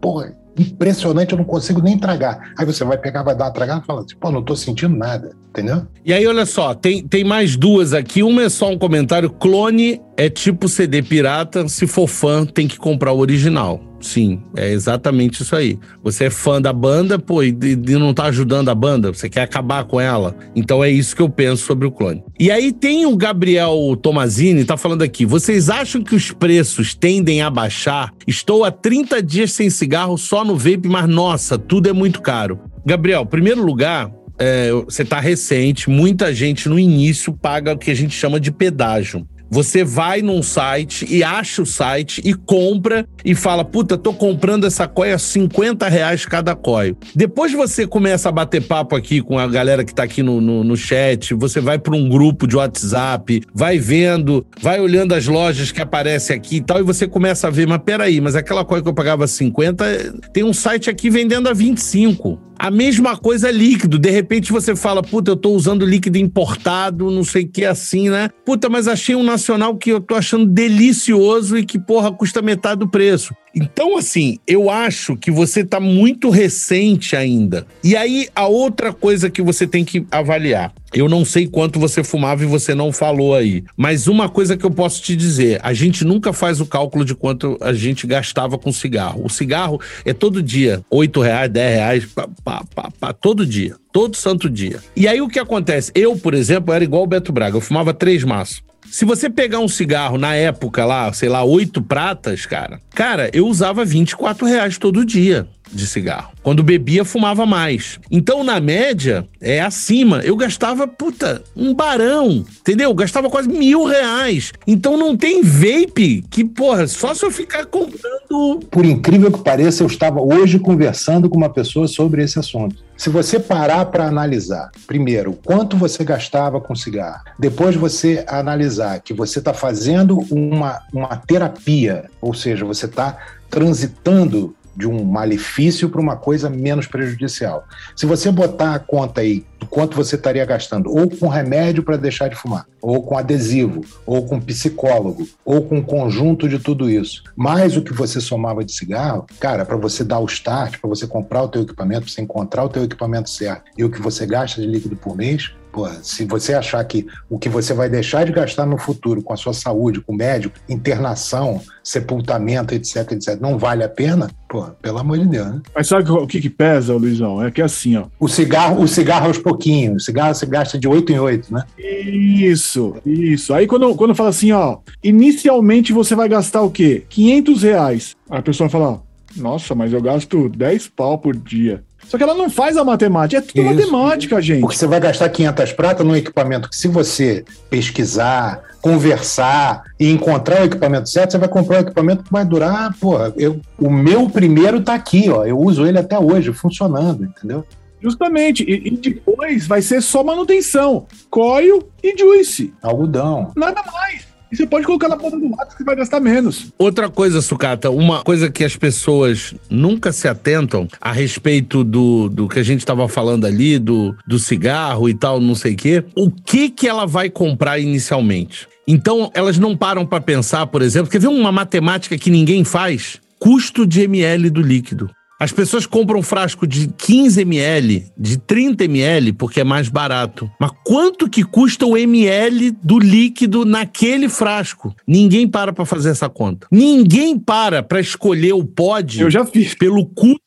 porra, impressionante, eu não consigo nem tragar. Aí você vai pegar, vai dar uma tragada e fala assim, pô, não tô sentindo nada, entendeu? E aí, olha só, tem, tem mais duas aqui. Uma é só um comentário. Clone é tipo CD pirata. Se for fã, tem que comprar o original. Sim, é exatamente isso aí. Você é fã da banda, pô, e, e não tá ajudando a banda, você quer acabar com ela. Então é isso que eu penso sobre o clone. E aí tem o Gabriel Tomazini, tá falando aqui. Vocês acham que os preços tendem a baixar? Estou há 30 dias sem cigarro só no vape, mas nossa, tudo é muito caro. Gabriel, primeiro lugar, é, você tá recente, muita gente no início paga o que a gente chama de pedágio. Você vai num site e acha o site e compra e fala: Puta, tô comprando essa coia 50 reais cada coio. Depois você começa a bater papo aqui com a galera que tá aqui no, no, no chat, você vai para um grupo de WhatsApp, vai vendo, vai olhando as lojas que aparecem aqui e tal, e você começa a ver, mas peraí, mas aquela coia que eu pagava 50, tem um site aqui vendendo a 25. A mesma coisa líquido. De repente você fala, puta, eu tô usando líquido importado, não sei o que assim, né? Puta, mas achei um nacional que eu tô achando delicioso e que, porra, custa metade do preço. Então, assim, eu acho que você tá muito recente ainda. E aí, a outra coisa que você tem que avaliar. Eu não sei quanto você fumava e você não falou aí. Mas uma coisa que eu posso te dizer: a gente nunca faz o cálculo de quanto a gente gastava com cigarro. O cigarro é todo dia, 8 reais, 10 reais, pá, pá, pá, pá, todo dia. Todo santo dia. E aí o que acontece? Eu, por exemplo, era igual o Beto Braga. Eu fumava três maços. Se você pegar um cigarro na época lá, sei lá, oito pratas, cara, cara, eu usava 24 reais todo dia de cigarro. Quando bebia, fumava mais. Então, na média, é acima. Eu gastava, puta, um barão, entendeu? Eu gastava quase mil reais. Então não tem vape que, porra, só se eu ficar comprando. Por incrível que pareça, eu estava hoje conversando com uma pessoa sobre esse assunto. Se você parar para analisar, primeiro, quanto você gastava com cigarro, depois você analisar que você está fazendo uma, uma terapia, ou seja, você está transitando de um malefício para uma coisa menos prejudicial. Se você botar a conta aí do quanto você estaria gastando, ou com remédio para deixar de fumar, ou com adesivo, ou com psicólogo, ou com um conjunto de tudo isso, mais o que você somava de cigarro, cara, para você dar o start, para você comprar o teu equipamento, para você encontrar o teu equipamento certo e o que você gasta de líquido por mês, Pô, se você achar que o que você vai deixar de gastar no futuro com a sua saúde, com o médico, internação, sepultamento, etc, etc, não vale a pena, pô, pelo amor de Deus, né? Mas sabe o que, que pesa, Luizão? É que é assim, ó. O cigarro, o cigarro aos pouquinhos. O cigarro você gasta de 8 em 8, né? Isso, isso. Aí quando, quando fala assim, ó, inicialmente você vai gastar o quê? 500 reais. Aí a pessoa fala, nossa, mas eu gasto 10 pau por dia. Só que ela não faz a matemática. É tudo Isso. matemática, gente. Porque você vai gastar 500 pratas num equipamento que, se você pesquisar, conversar e encontrar o equipamento certo, você vai comprar um equipamento que vai durar. Porra, eu, o meu primeiro tá aqui, ó. Eu uso ele até hoje, funcionando, entendeu? Justamente. E, e, depois vai ser só manutenção. Coil e juice. Algodão. Nada mais. E você pode colocar na ponta do lápis que vai gastar menos. Outra coisa, Sucata, uma coisa que as pessoas nunca se atentam a respeito do, do que a gente estava falando ali, do, do cigarro e tal, não sei o quê. O que que ela vai comprar inicialmente? Então, elas não param para pensar, por exemplo, quer ver uma matemática que ninguém faz? Custo de ml do líquido. As pessoas compram um frasco de 15 ml, de 30 ml, porque é mais barato. Mas quanto que custa o ml do líquido naquele frasco? Ninguém para para fazer essa conta. Ninguém para para escolher o pod. Eu já fiz. Pelo custo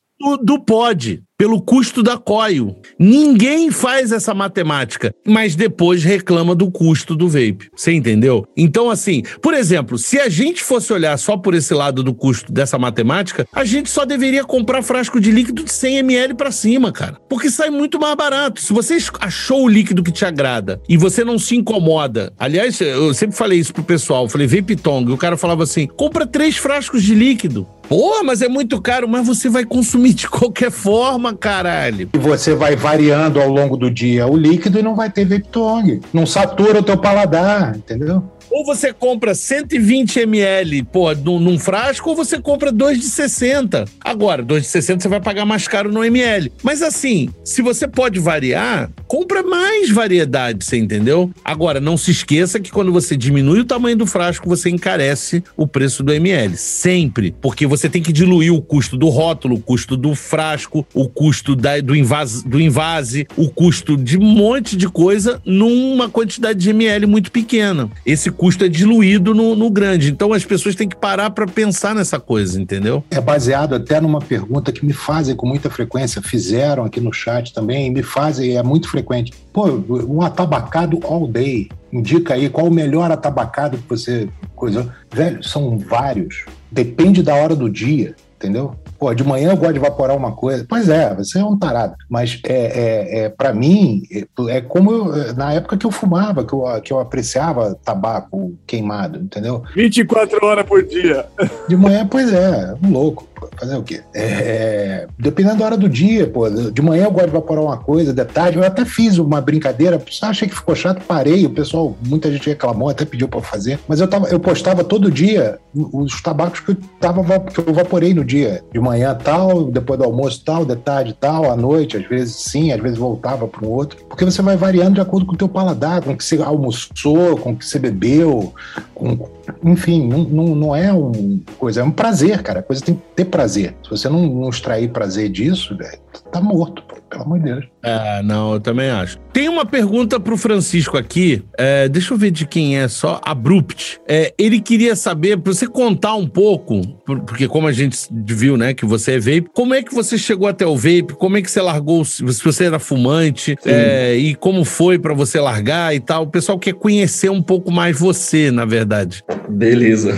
do pod pelo custo da coil. Ninguém faz essa matemática, mas depois reclama do custo do vape. Você entendeu? Então, assim, por exemplo, se a gente fosse olhar só por esse lado do custo dessa matemática, a gente só deveria comprar frasco de líquido de 100 ml para cima, cara. Porque sai muito mais barato. Se você achou o líquido que te agrada e você não se incomoda, aliás, eu sempre falei isso pro pessoal, falei vape tong, o cara falava assim: compra três frascos de líquido. Pô, mas é muito caro, mas você vai consumir de qualquer forma, caralho. E você vai variando ao longo do dia o líquido e não vai ter Vaptong. Não satura o teu paladar, entendeu? Ou você compra 120 ml, pô, num, num, frasco, ou você compra dois de 60. Agora, dois de 60 você vai pagar mais caro no ml. Mas assim, se você pode variar, compra mais variedade, você entendeu? Agora, não se esqueça que quando você diminui o tamanho do frasco, você encarece o preço do ml. Sempre. Porque você tem que diluir o custo do rótulo, o custo do frasco, o custo da, do, invase, do invase, o custo de um monte de coisa numa quantidade de ml muito pequena. Esse custo é diluído no, no grande. Então as pessoas têm que parar para pensar nessa coisa, entendeu? É baseado até numa pergunta que me fazem com muita frequência, fizeram aqui no chat também, me fazem, é muito frequente. Pô, um atabacado all day. Indica aí qual o melhor atabacado que você coisa. Velho, são vários. Depende da hora do dia, entendeu? Pô, de manhã eu gosto de evaporar uma coisa. Pois é, você é um tarado. Mas é, é, é para mim, é, é como eu, na época que eu fumava, que eu, que eu apreciava tabaco queimado, entendeu? 24 horas por dia. De manhã, pois é, um louco. Fazer o quê? É, dependendo da hora do dia, pô. De manhã eu gosto de evaporar uma coisa, de tarde. Eu até fiz uma brincadeira, achei que ficou chato, parei. O pessoal, muita gente reclamou, até pediu para fazer. Mas eu, tava, eu postava todo dia os tabacos que eu, tava, que eu evaporei no dia. De manhã tal, depois do almoço tal, de tarde tal, à noite, às vezes sim, às vezes voltava para um outro. Porque você vai variando de acordo com o teu paladar, com o que você almoçou, com o que você bebeu, com, enfim, não, não, não é um coisa, é um prazer, cara. A coisa tem que ter prazer. Se você não, não extrair prazer disso, velho, tá morto, pô, pelo amor de Deus. É, não, eu também acho. Tem uma pergunta pro Francisco aqui. É, deixa eu ver de quem é, só Abrupt. É, ele queria saber, pra você contar um pouco, porque como a gente viu, né, que você é vape, como é que você chegou até o vape? Como é que você largou, se você era fumante, é, e como foi para você largar e tal? O pessoal quer conhecer um pouco mais você, na verdade. Beleza.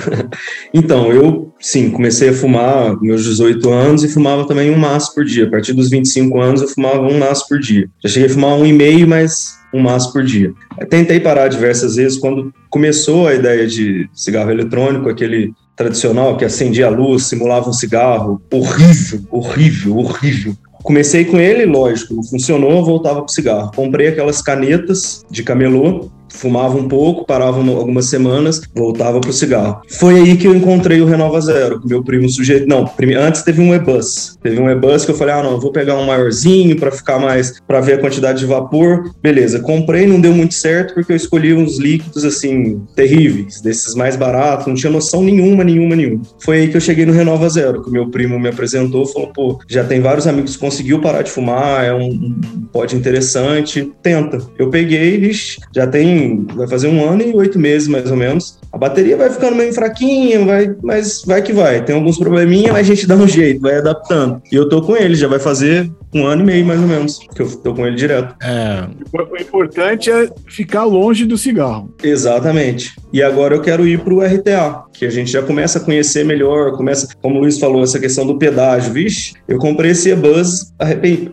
Então, eu, sim, comecei a fumar meus 18 anos e fumava também um maço por dia. A partir dos 25 anos, eu fumava um maço por dia. Já cheguei a fumar um e meio, mas um maço por dia. Eu tentei parar diversas vezes. Quando começou a ideia de cigarro eletrônico, aquele tradicional que acendia a luz, simulava um cigarro, horrível, horrível, horrível. Comecei com ele, lógico, funcionou, voltava pro cigarro. Comprei aquelas canetas de camelô fumava um pouco, parava algumas semanas, voltava pro cigarro. Foi aí que eu encontrei o Renova Zero, meu primo sujeito. Não, antes teve um E-Bus. Teve um E-Bus que eu falei: ah, não, vou pegar um maiorzinho para ficar mais, para ver a quantidade de vapor. Beleza, comprei, não deu muito certo porque eu escolhi uns líquidos assim, terríveis, desses mais baratos, não tinha noção nenhuma, nenhuma, nenhuma. Foi aí que eu cheguei no Renova Zero, que meu primo me apresentou, falou: pô, já tem vários amigos que conseguiu parar de fumar, é um, pode interessante, tenta. Eu peguei, vixi, já tem vai fazer um ano e oito meses, mais ou menos. A bateria vai ficando meio fraquinha, vai, mas vai que vai. Tem alguns probleminha, mas a gente dá um jeito, vai adaptando. E eu tô com ele, já vai fazer um ano e meio, mais ou menos, que eu tô com ele direto. É. O importante é ficar longe do cigarro. Exatamente. E agora eu quero ir pro RTA, que a gente já começa a conhecer melhor, começa, como o Luiz falou, essa questão do pedágio. Vixe, eu comprei esse E-Buzz,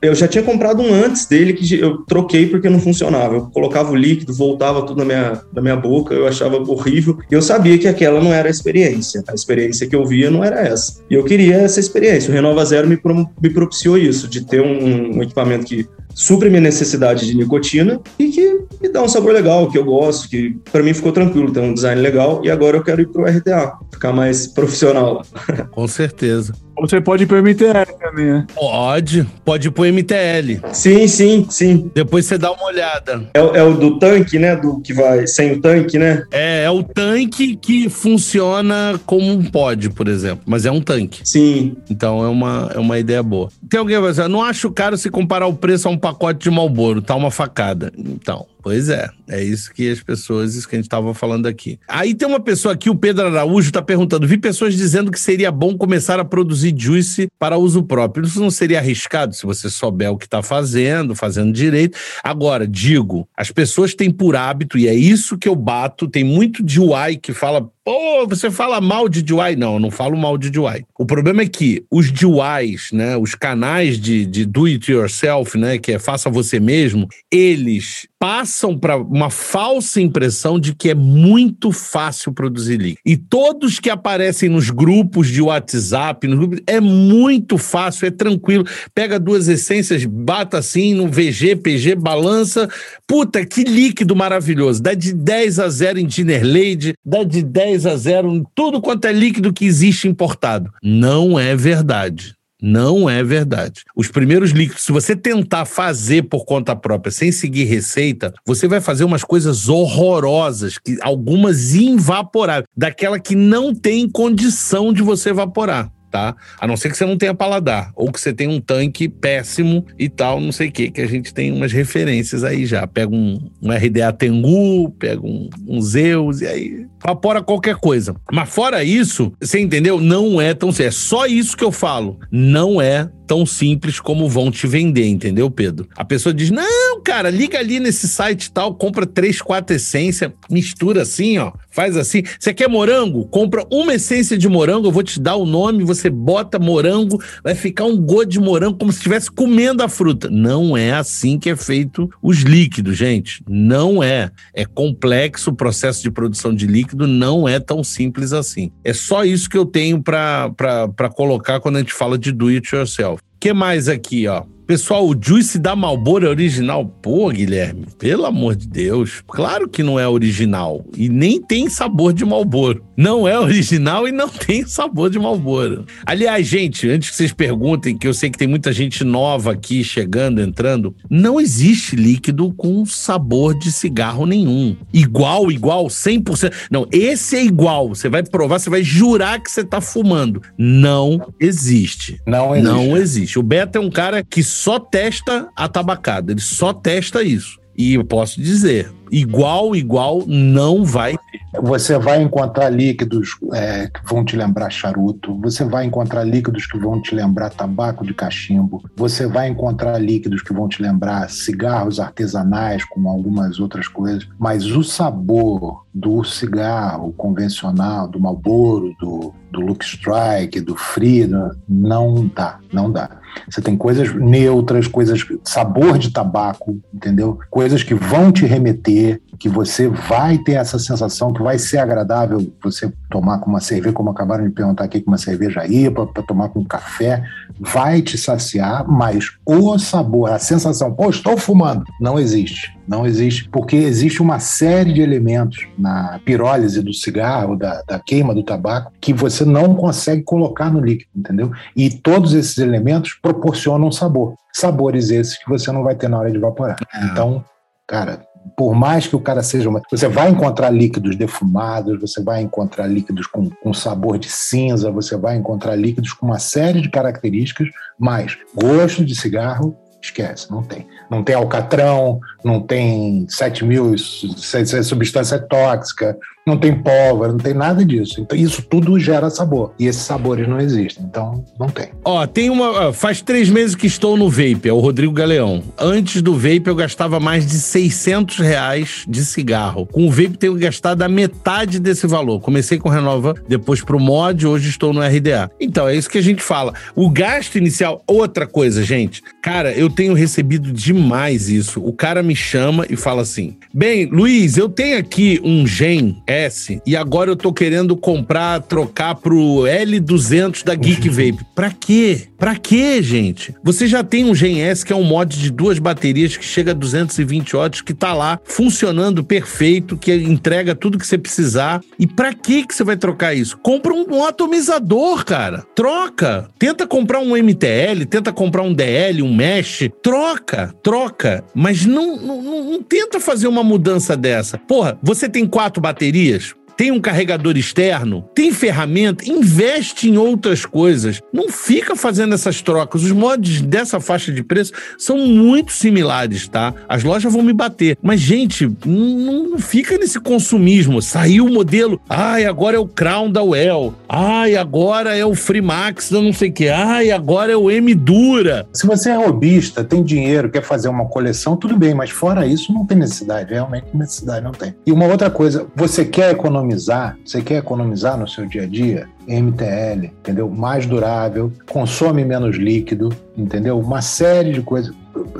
eu já tinha comprado um antes dele que eu troquei porque não funcionava. Eu colocava o líquido, voltava tudo na minha, na minha boca, eu achava horrível. E eu sabia que aquela não era a experiência. A experiência que eu via não era essa. E eu queria essa experiência. O Renova Zero me, me propiciou isso, de ter um, um equipamento que supre minha necessidade de nicotina e que me dá um sabor legal, que eu gosto, que para mim ficou tranquilo, tem um design legal e agora eu quero ir pro RTA, ficar mais profissional. Com certeza. Você pode ir pro MTL também, né? Pode, pode ir pro MTL. Sim, sim, sim. Depois você dá uma olhada. É, é, o do tanque, né? Do que vai sem o tanque, né? É, é o tanque que funciona como um pod, por exemplo. Mas é um tanque. Sim. Então é uma, é uma ideia boa. Tem alguém que vai dizer, não acho caro se comparar o preço a um pacote de Malboro, tá uma facada. Então, Pois é, é isso que as pessoas, isso que a gente estava falando aqui. Aí tem uma pessoa aqui, o Pedro Araújo, está perguntando: vi pessoas dizendo que seria bom começar a produzir juice para uso próprio. Isso não seria arriscado se você souber o que está fazendo, fazendo direito. Agora, digo, as pessoas têm por hábito, e é isso que eu bato, tem muito de UI que fala, Pô, você fala mal de DIY? Não, eu não falo mal de DIY. O problema é que os DIYs, né, os canais de, de do it yourself, né, que é faça você mesmo, eles passam para uma falsa impressão de que é muito fácil produzir link. E todos que aparecem nos grupos de WhatsApp, grupos, é muito fácil, é tranquilo. Pega duas essências, bata assim no VG, PG, balança. Puta, que líquido maravilhoso. Dá de 10 a 0 em Dinner Lady, dá de 10 10 a 0 em tudo quanto é líquido que existe importado. Não é verdade. Não é verdade. Os primeiros líquidos, se você tentar fazer por conta própria, sem seguir receita, você vai fazer umas coisas horrorosas, que algumas invaporáveis, daquela que não tem condição de você evaporar tá? A não ser que você não tenha paladar, ou que você tenha um tanque péssimo e tal, não sei o que, que a gente tem umas referências aí já. Pega um, um RDA Tengu, pega um, um Zeus, e aí evapora qualquer coisa. Mas fora isso, você entendeu? Não é tão. É só isso que eu falo. Não é tão simples como vão te vender, entendeu, Pedro? A pessoa diz: não, cara, liga ali nesse site tal, compra três, quatro essências, mistura assim, ó, faz assim. Você quer morango? Compra uma essência de morango, eu vou te dar o nome, você bota morango, vai ficar um gosto de morango como se estivesse comendo a fruta. Não é assim que é feito os líquidos, gente. Não é. É complexo o processo de produção de líquido, não é tão simples assim. É só isso que eu tenho para colocar quando a gente fala de do it yourself que mais aqui, ó? Pessoal, o Juice da Malboro é original? Pô, Guilherme, pelo amor de Deus. Claro que não é original. E nem tem sabor de Malboro. Não é original e não tem sabor de Malboro. Aliás, gente, antes que vocês perguntem, que eu sei que tem muita gente nova aqui chegando, entrando, não existe líquido com sabor de cigarro nenhum. Igual, igual, 100%. Não, esse é igual. Você vai provar, você vai jurar que você tá fumando. Não existe. Não existe. Não existe. O Beto é um cara que só testa a tabacada, ele só testa isso. E eu posso dizer, igual, igual, não vai ter. Você vai encontrar líquidos é, que vão te lembrar charuto, você vai encontrar líquidos que vão te lembrar tabaco de cachimbo, você vai encontrar líquidos que vão te lembrar cigarros artesanais, como algumas outras coisas, mas o sabor do cigarro convencional, do Marlboro, do, do Luke Strike, do Frida, não dá, não dá. Você tem coisas neutras, coisas, sabor de tabaco, entendeu? Coisas que vão te remeter, que você vai ter essa sensação que vai ser agradável você tomar com uma cerveja, como acabaram de perguntar aqui, com uma cerveja IPA, para tomar com café, vai te saciar, mas o sabor, a sensação, pô, estou fumando, não existe. Não existe, porque existe uma série de elementos na pirólise do cigarro, da, da queima do tabaco, que você não consegue colocar no líquido, entendeu? E todos esses elementos proporcionam sabor. Sabores esses que você não vai ter na hora de evaporar. É. Então, cara, por mais que o cara seja uma. Você vai encontrar líquidos defumados, você vai encontrar líquidos com, com sabor de cinza, você vai encontrar líquidos com uma série de características, mas gosto de cigarro, esquece, não tem. Não tem alcatrão, não tem 7 mil substância tóxica, não tem pólvora, não tem nada disso. Então, isso tudo gera sabor. E esses sabores não existem. Então, não tem. Ó, tem uma. Faz três meses que estou no Vape, é o Rodrigo Galeão. Antes do Vape, eu gastava mais de 600 reais de cigarro. Com o Vape, tenho gastado a metade desse valor. Comecei com Renova, depois pro Mod, hoje estou no RDA. Então, é isso que a gente fala. O gasto inicial, outra coisa, gente. Cara, eu tenho recebido demais isso. O cara me chama e fala assim: Bem, Luiz, eu tenho aqui um gen S e agora eu tô querendo comprar, trocar pro L200 da Geek Vape. Pra quê? Pra quê, gente? Você já tem um Gen S que é um mod de duas baterias que chega a 220 watts, que tá lá funcionando perfeito, que entrega tudo que você precisar. E pra que que você vai trocar isso? Compra um, um atomizador, cara. Troca. Tenta comprar um MTL, tenta comprar um DL, um Mesh. Troca, troca. Mas não, não, não tenta fazer uma mudança dessa. Porra, você tem quatro baterias, tem um carregador externo, tem ferramenta, investe em outras coisas. Não fica fazendo essas trocas. Os mods dessa faixa de preço são muito similares, tá? As lojas vão me bater. Mas, gente, não, fica nesse consumismo. Saiu o modelo, ai, agora é o Crown da Well. Ai, agora é o Freemax da não sei o que. Ai, agora é o M Dura. Se você é robista, tem dinheiro, quer fazer uma coleção, tudo bem, mas fora isso não tem necessidade. Realmente necessidade não tem. E uma outra coisa, você quer economizar economizar, você quer economizar no seu dia a dia, MTL, entendeu? Mais durável, consome menos líquido, entendeu? Uma série de coisas,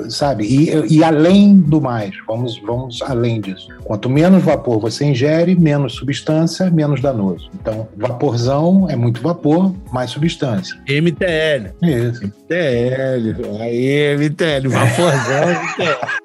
sabe? E, e além do mais, vamos, vamos além disso. Quanto menos vapor você ingere, menos substância, menos danoso. Então, vaporzão é muito vapor, mais substância. MTL. Isso. MTL. Aí, MTL, vaporzão, MTL.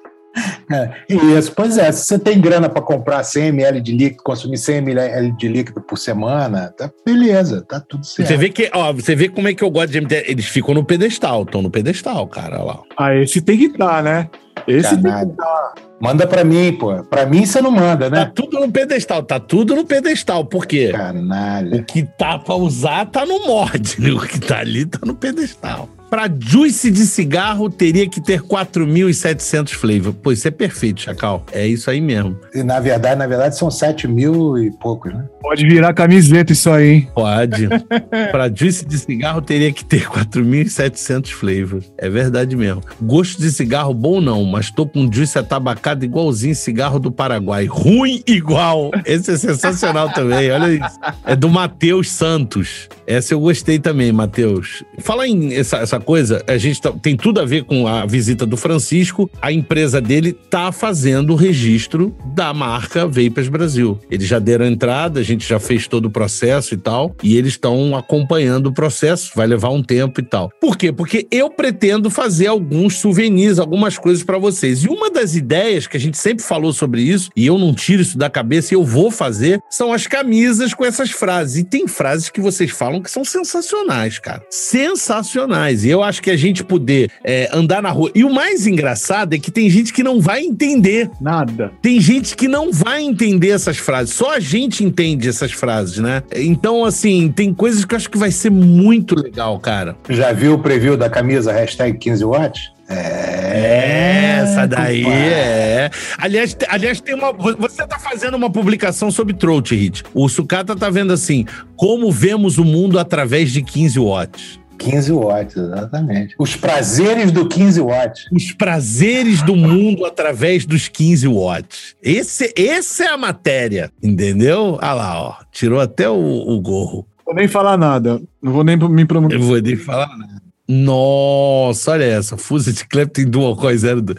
É, isso, pois é. Se você tem grana para comprar 100 ml de líquido, consumir 100 ml de líquido por semana, tá beleza, tá tudo certo. Você vê que, ó, você vê como é que eu gosto de MTL. Eles ficam no pedestal, estão no pedestal, cara, lá. Ah, esse tem que estar, né? Esse Canalha. tem que estar. Manda pra mim, pô. Pra mim você não manda, né? Tá tudo no pedestal, tá tudo no pedestal. Por quê? Canalha. O que tá pra usar tá no mod, né? O que tá ali tá no pedestal. Pra juice de cigarro, teria que ter 4.700 flavor. Pô, isso é perfeito, Chacal. É isso aí mesmo. E na verdade, na verdade, são 7 mil e poucos, né? Pode virar camiseta isso aí, hein? Pode. pra juice de cigarro, teria que ter 4.700 flavors. É verdade mesmo. Gosto de cigarro bom não, mas tô com juice atabacado igualzinho cigarro do Paraguai. Ruim igual. Esse é sensacional também, olha isso. É do Matheus Santos. Essa eu gostei também, Matheus. Fala em essa, essa coisa, a gente tá- tem tudo a ver com a visita do Francisco. A empresa dele tá fazendo o registro da marca Vapers Brasil. Eles já deram entrada, a gente já fez todo o processo e tal, e eles estão acompanhando o processo, vai levar um tempo e tal. Por quê? Porque eu pretendo fazer alguns souvenirs, algumas coisas para vocês. E uma das ideias que a gente sempre falou sobre isso, e eu não tiro isso da cabeça e eu vou fazer, são as camisas com essas frases. E tem frases que vocês falam que são sensacionais, cara. Sensacionais. E eu acho que a gente poder é, andar na rua. E o mais engraçado é que tem gente que não vai entender. Nada. Tem gente que não vai entender essas frases. Só a gente entende essas frases, né? Então, assim, tem coisas que eu acho que vai ser muito legal, cara. Já viu o preview da camisa hashtag 15 watts? É, essa daí é. Aliás, aliás, tem uma. Você tá fazendo uma publicação sobre Throat Hit. O Sucata tá vendo assim: como vemos o mundo através de 15 watts. 15 watts, exatamente. Os prazeres do 15 watts. Os prazeres do mundo através dos 15 watts. Esse, essa é a matéria, entendeu? Olha lá, ó. Tirou até o, o gorro. Vou nem falar nada. Não vou nem me pronunciar. Eu vou nem falar nada. Nossa, olha essa. Fusa de Clapton Dual Coil 02.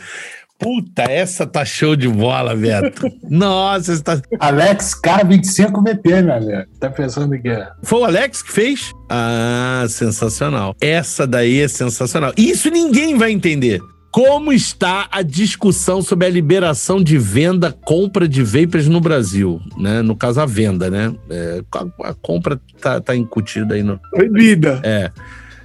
Puta, essa tá show de bola, Beto. Nossa, essa tá... Alex K25 VP, meu amigo. Tá pensando que é? Foi o Alex que fez? Ah, sensacional. Essa daí é sensacional. Isso ninguém vai entender. Como está a discussão sobre a liberação de venda, compra de vapers no Brasil? Né? No caso, a venda, né? É, a, a compra tá, tá incutida aí no. Proibida. É,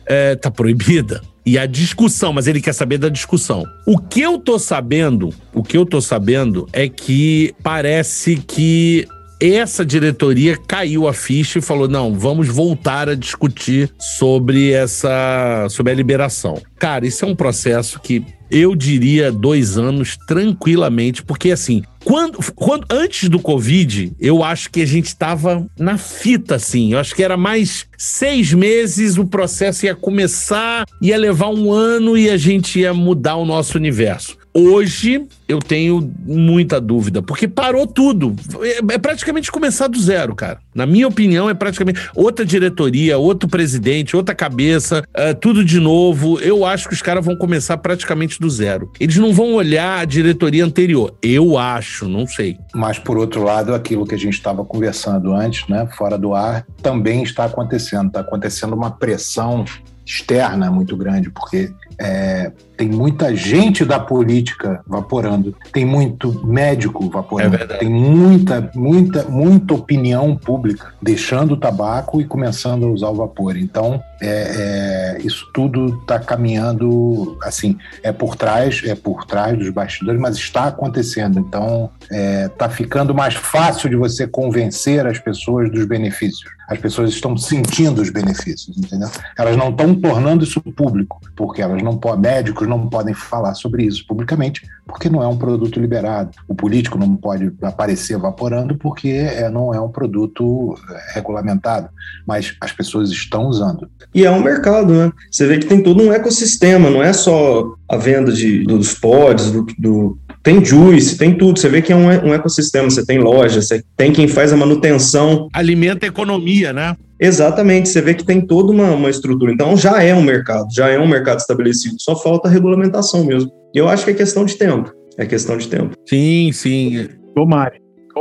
é, tá proibida. E a discussão, mas ele quer saber da discussão. O que eu tô sabendo, o que eu tô sabendo é que parece que essa diretoria caiu a ficha e falou: não, vamos voltar a discutir sobre essa. sobre a liberação. Cara, isso é um processo que eu diria dois anos tranquilamente, porque assim, quando, quando antes do Covid, eu acho que a gente estava na fita, assim. Eu acho que era mais seis meses, o processo ia começar, ia levar um ano e a gente ia mudar o nosso universo. Hoje eu tenho muita dúvida, porque parou tudo. É, é praticamente começar do zero, cara. Na minha opinião, é praticamente outra diretoria, outro presidente, outra cabeça, é, tudo de novo. Eu acho que os caras vão começar praticamente do zero. Eles não vão olhar a diretoria anterior. Eu acho, não sei. Mas, por outro lado, aquilo que a gente estava conversando antes, né, fora do ar, também está acontecendo. Está acontecendo uma pressão externa muito grande, porque é, tem muita gente da política vaporando, tem muito médico vaporando, É tem muita, muita, muita opinião pública deixando o tabaco e começando a usar o vapor. Então, é, é, isso tudo está caminhando, assim, é por trás, é por trás dos bastidores, mas está acontecendo. Então, está ficando mais fácil de você convencer as pessoas dos benefícios. As pessoas estão sentindo os benefícios, entendeu? Elas não estão tornando isso público, porque elas não podem, médicos não podem falar sobre isso publicamente, porque não é um produto liberado. O político não pode aparecer evaporando porque é, não é um produto é, regulamentado, mas as pessoas estão usando. E é um mercado, né? Você vê que tem todo um ecossistema, não é só a venda de, dos pods, do, do- tem juice, tem tudo. Você vê que é um, um ecossistema, você tem loja, você tem quem faz a manutenção. Alimenta a economia, né? Exatamente, você vê que tem toda uma, uma estrutura. Então já é um mercado, já é um mercado estabelecido, só falta a regulamentação mesmo. E eu acho que é questão de tempo. É questão de tempo. Sim, sim. Ô,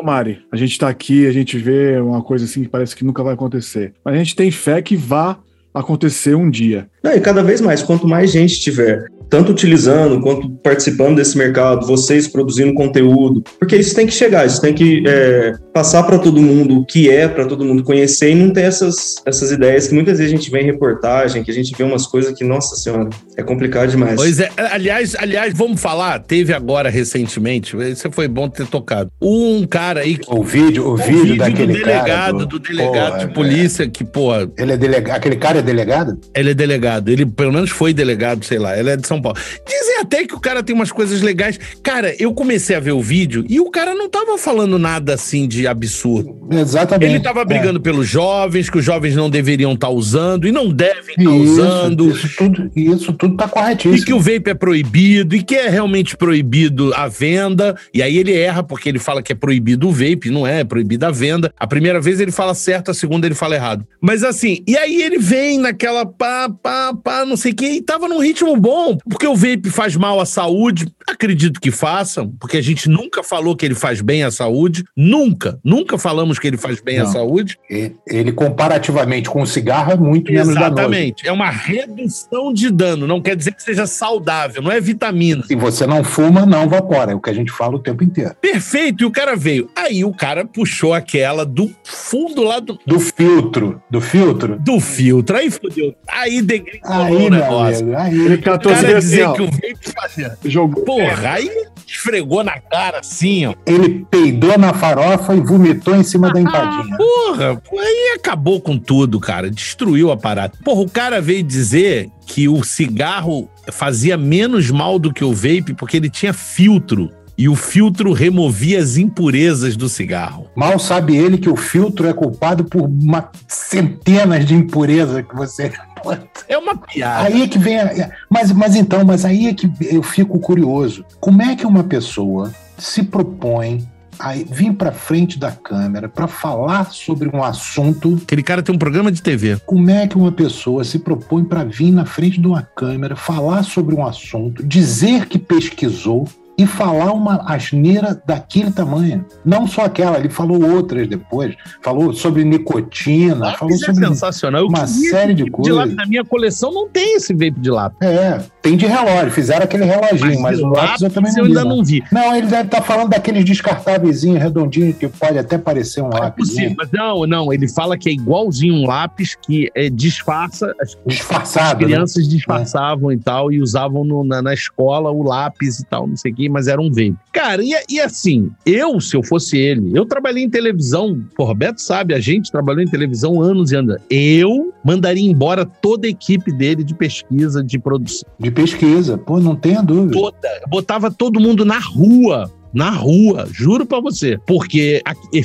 Mari, a gente tá aqui, a gente vê uma coisa assim que parece que nunca vai acontecer. Mas a gente tem fé que vá acontecer um dia. Não, e cada vez mais, quanto mais gente tiver tanto utilizando quanto participando desse mercado, vocês produzindo conteúdo, porque isso tem que chegar, isso tem que é, passar para todo mundo o que é, para todo mundo conhecer e não ter essas, essas ideias que muitas vezes a gente vê em reportagem, que a gente vê umas coisas que, nossa senhora, é complicado demais. Pois é, aliás, aliás, vamos falar, teve agora recentemente, isso foi bom ter tocado, um cara aí... O vídeo, o, o vídeo, vídeo daquele do delegado, cara, do, do delegado porra, de polícia é. que, pô... Ele é delegado, aquele cara é delegado? Ele é delegado, ele pelo menos foi delegado, sei lá, ele é de São Paulo. Dizem até que o cara tem umas coisas legais. Cara, eu comecei a ver o vídeo e o cara não tava falando nada assim de absurdo. Exatamente. Ele tava brigando é. pelos jovens, que os jovens não deveriam estar tá usando e não devem estar tá usando. Isso tudo, isso tudo tá corretíssimo. E que o vape é proibido e que é realmente proibido a venda. E aí ele erra porque ele fala que é proibido o vape, não é, é proibida a venda. A primeira vez ele fala certo, a segunda ele fala errado. Mas assim, e aí ele vem naquela pá, pá, pá, não sei o que, e tava num ritmo bom, porque o vape faz mal à saúde. Acredito que façam, porque a gente nunca falou que ele faz bem à saúde. Nunca, nunca falamos que ele faz bem não. à saúde. Ele, comparativamente com o cigarro, é muito menos danoso. Exatamente. É uma redução de dano. Não quer dizer que seja saudável, não é vitamina. Se você não fuma, não vapora. É o que a gente fala o tempo inteiro. Perfeito. E o cara veio. Aí o cara puxou aquela do fundo lá do. Do filtro. Do filtro? Do filtro. Aí fodeu. Aí degringolou aí, o negócio. Aí, ele catou o dizer que o vape fazia. Jogou. Porra, aí esfregou na cara assim, ó. Ele peidou na farofa e vomitou em cima ah, da empadinha. Porra, aí acabou com tudo, cara. Destruiu a parada. Porra, o cara veio dizer que o cigarro fazia menos mal do que o vape porque ele tinha filtro e o filtro removia as impurezas do cigarro. Mal sabe ele que o filtro é culpado por uma centenas de impurezas que você é uma piada. Aí é que vem. A... Mas, mas então, mas aí é que eu fico curioso. Como é que uma pessoa se propõe a vir para frente da câmera para falar sobre um assunto. Aquele cara tem um programa de TV. Como é que uma pessoa se propõe para vir na frente de uma câmera, falar sobre um assunto, dizer que pesquisou, e falar uma asneira daquele tamanho. Não só aquela, ele falou outras depois. Falou sobre nicotina, falou é sobre sensacional. uma série de coisas. De na minha coleção não tem esse vape de lápis. É, tem de relógio, fizeram aquele reloginho, mas, mas o lápis eu também não eu vi. ainda não vi. Não, ele deve estar tá falando daqueles descartáveis redondinhos que pode até parecer um é lápis. Possível, mas não, não, ele fala que é igualzinho um lápis que é, disfarça. As, Disfarçado. As né? crianças né? disfarçavam é. e tal e usavam no, na, na escola o lápis e tal, não sei o quê mas era um vape. Cara, e, e assim, eu, se eu fosse ele, eu trabalhei em televisão, o Roberto sabe, a gente trabalhou em televisão anos e anos. Eu mandaria embora toda a equipe dele de pesquisa, de produção. De pesquisa, pô, não tenha dúvida. Toda. Botava todo mundo na rua na rua, juro para você, porque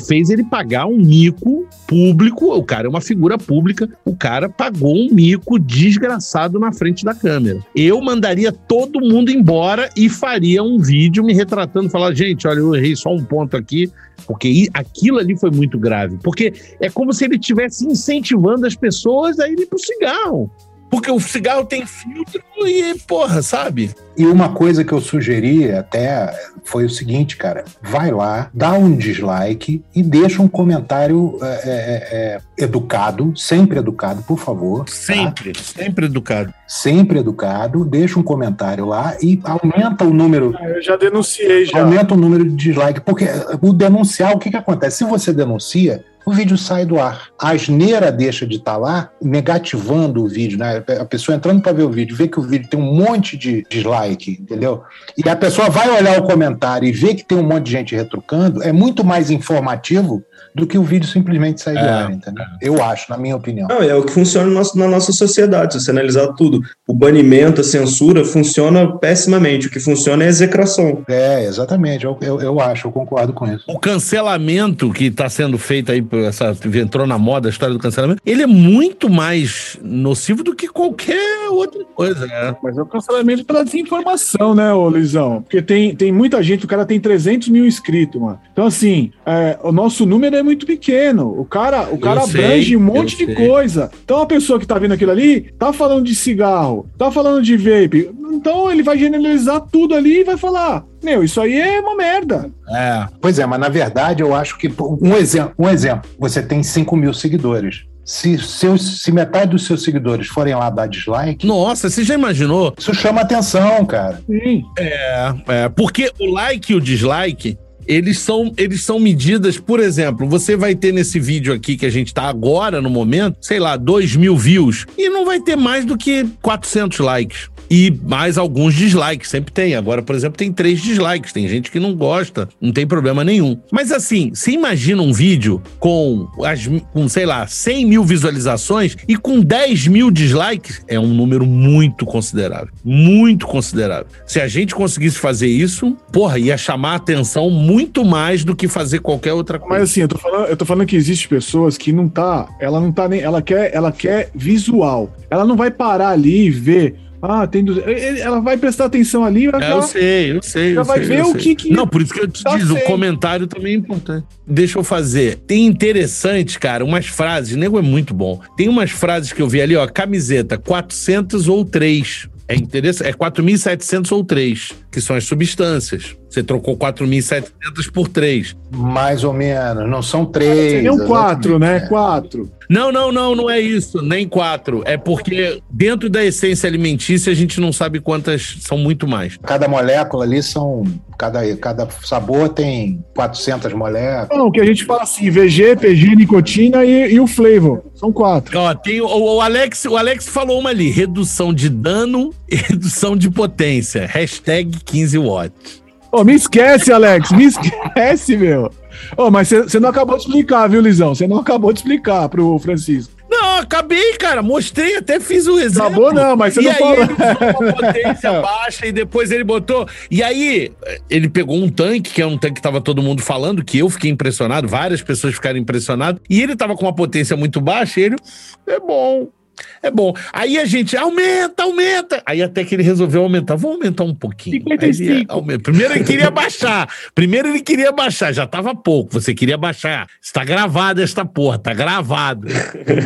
fez ele pagar um mico público, o cara é uma figura pública, o cara pagou um mico desgraçado na frente da câmera. Eu mandaria todo mundo embora e faria um vídeo me retratando, falar, gente, olha, eu errei só um ponto aqui, porque aquilo ali foi muito grave. Porque é como se ele estivesse incentivando as pessoas a irem pro cigarro. Porque o cigarro tem filtro e, porra, sabe? E uma coisa que eu sugeri até foi o seguinte, cara: vai lá, dá um dislike e deixa um comentário é, é, é, educado, sempre educado, por favor. Sempre, tá? sempre educado. Sempre educado, deixa um comentário lá e aumenta o número. Ah, eu já denunciei já. Aumenta o número de dislike, porque o denunciar, o que, que acontece? Se você denuncia, o vídeo sai do ar. A asneira deixa de estar tá lá, negativando o vídeo, né? A pessoa entrando para ver o vídeo, vê que o vídeo tem um monte de dislike, entendeu? E a pessoa vai olhar o comentário e vê que tem um monte de gente retrucando, é muito mais informativo do que o vídeo simplesmente sair é, do ar, entendeu? É. Eu acho, na minha opinião. Não, é o que funciona no nosso, na nossa sociedade, se você analisar tudo. O banimento, a censura, funciona pessimamente. O que funciona é a execração. É, exatamente. Eu, eu, eu acho, eu concordo com isso. O cancelamento que está sendo feito aí, essa, entrou na moda a história do cancelamento, ele é muito mais nocivo do que qualquer outra coisa, né? Mas é o cancelamento pela desinformação, né, ô Luizão? Porque tem, tem muita gente, o cara tem 300 mil inscritos, mano. Então, assim, é, o nosso número é é muito pequeno. O cara, o cara abrange um monte de sei. coisa. Então a pessoa que tá vendo aquilo ali tá falando de cigarro, tá falando de vape. Então ele vai generalizar tudo ali e vai falar: Meu, isso aí é uma merda. É. Pois é, mas na verdade eu acho que. Um exemplo, um exemplo: você tem 5 mil seguidores. Se, seus, se metade dos seus seguidores forem lá dar dislike. Nossa, você já imaginou? Isso chama atenção, cara. Sim. É, é, porque o like e o dislike eles são, eles são medidas, por exemplo, você vai ter nesse vídeo aqui que a gente tá agora no momento, sei lá, 2 mil views, e não vai ter mais do que 400 likes e mais alguns dislikes, sempre tem. Agora, por exemplo, tem três dislikes, tem gente que não gosta, não tem problema nenhum. Mas assim, você imagina um vídeo com, as, com sei lá, 100 mil visualizações e com 10 mil dislikes, é um número muito considerável. Muito considerável. Se a gente conseguisse fazer isso, porra, ia chamar a atenção muito mais do que fazer qualquer outra coisa. Mas assim, eu tô falando, eu tô falando que existe pessoas que não tá, ela não tá nem, ela quer, ela quer visual. Ela não vai parar ali e ver ah, tem. Ela vai prestar atenção ali. É, eu sei, eu sei. Ela vai sei, ver o que, que. Não, por isso que eu te tá diz, o comentário também é importante. Deixa eu fazer. Tem interessante, cara, umas frases. O nego é muito bom. Tem umas frases que eu vi ali, ó. Camiseta 400 ou 3. É interessante. É 4.700 ou 3, que são as substâncias. Você trocou 4.700 por 3. Mais ou menos. Não são 3. Seriam 4, né? 4. Não, não, não, não é isso. Nem 4. É porque dentro da essência alimentícia a gente não sabe quantas são muito mais. Cada molécula ali são. Cada, cada sabor tem 400 moléculas. Não, o que a gente fala assim: VG, PG, nicotina e, e o flavor. São quatro. Ó, tem o, o, Alex, o Alex falou uma ali: redução de dano e redução de potência. Hashtag 15 watts. Ô, me esquece, Alex, me esquece, meu. Ô, mas você não acabou de explicar, viu, Lisão? Você não acabou de explicar pro Francisco. Não, acabei, cara. Mostrei, até fiz o exemplo. Acabou não, mas você e não falou. uma potência baixa e depois ele botou... E aí, ele pegou um tanque, que é um tanque que tava todo mundo falando, que eu fiquei impressionado, várias pessoas ficaram impressionadas, e ele tava com uma potência muito baixa e ele... É bom, é bom. Aí a gente aumenta, aumenta. Aí até que ele resolveu aumentar. Vou aumentar um pouquinho. 55. Ele, Primeiro ele queria baixar. Primeiro ele queria baixar. Já tava pouco. Você queria baixar. Está gravado esta porra. Tá gravado.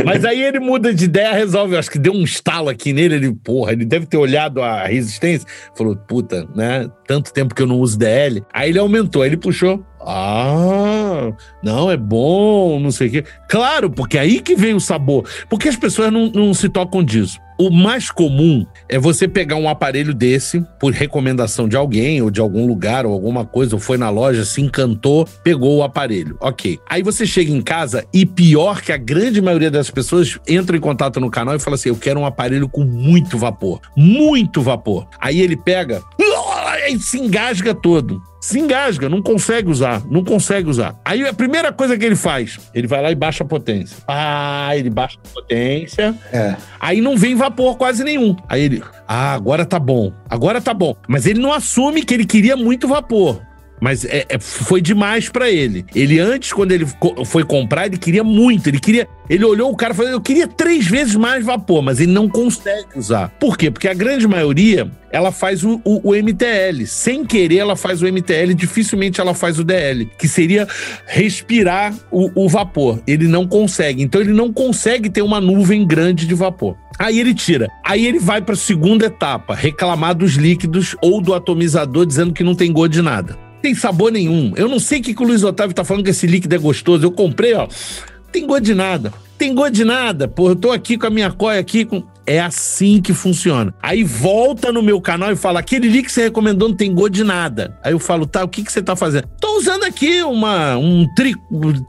Mas aí ele muda de ideia, resolve. Eu acho que deu um estalo aqui nele. Ele, porra, ele deve ter olhado a resistência. Falou, puta, né? Tanto tempo que eu não uso DL. Aí ele aumentou. Aí ele puxou. Ah, não, é bom, não sei o quê. Claro, porque é aí que vem o sabor. Porque as pessoas não, não se tocam disso. O mais comum é você pegar um aparelho desse, por recomendação de alguém, ou de algum lugar, ou alguma coisa, ou foi na loja, se encantou, pegou o aparelho. Ok. Aí você chega em casa e, pior que a grande maioria das pessoas, entra em contato no canal e fala assim: Eu quero um aparelho com muito vapor. Muito vapor. Aí ele pega e se engasga todo se engasga, não consegue usar, não consegue usar. Aí a primeira coisa que ele faz, ele vai lá e baixa a potência. Ah, ele baixa a potência. É. Aí não vem vapor quase nenhum. Aí ele, ah, agora tá bom, agora tá bom. Mas ele não assume que ele queria muito vapor. Mas é, é, foi demais para ele. Ele antes, quando ele foi comprar, ele queria muito. Ele queria. Ele olhou o cara e falou: Eu queria três vezes mais vapor, mas ele não consegue usar. Por quê? Porque a grande maioria ela faz o, o, o MTL. Sem querer, ela faz o MTL. Dificilmente ela faz o DL, que seria respirar o, o vapor. Ele não consegue. Então ele não consegue ter uma nuvem grande de vapor. Aí ele tira. Aí ele vai para a segunda etapa, reclamar dos líquidos ou do atomizador dizendo que não tem gosto de nada tem sabor nenhum. Eu não sei o que, que o Luiz Otávio tá falando que esse líquido é gostoso. Eu comprei, ó. Tem gosto de nada. Tem gosto de nada. Pô, eu tô aqui com a minha coia aqui com. É assim que funciona. Aí volta no meu canal e fala: aquele líquido que você recomendou não tem gosto de nada. Aí eu falo: tá, o que, que você tá fazendo? Tô usando aqui uma, um tri,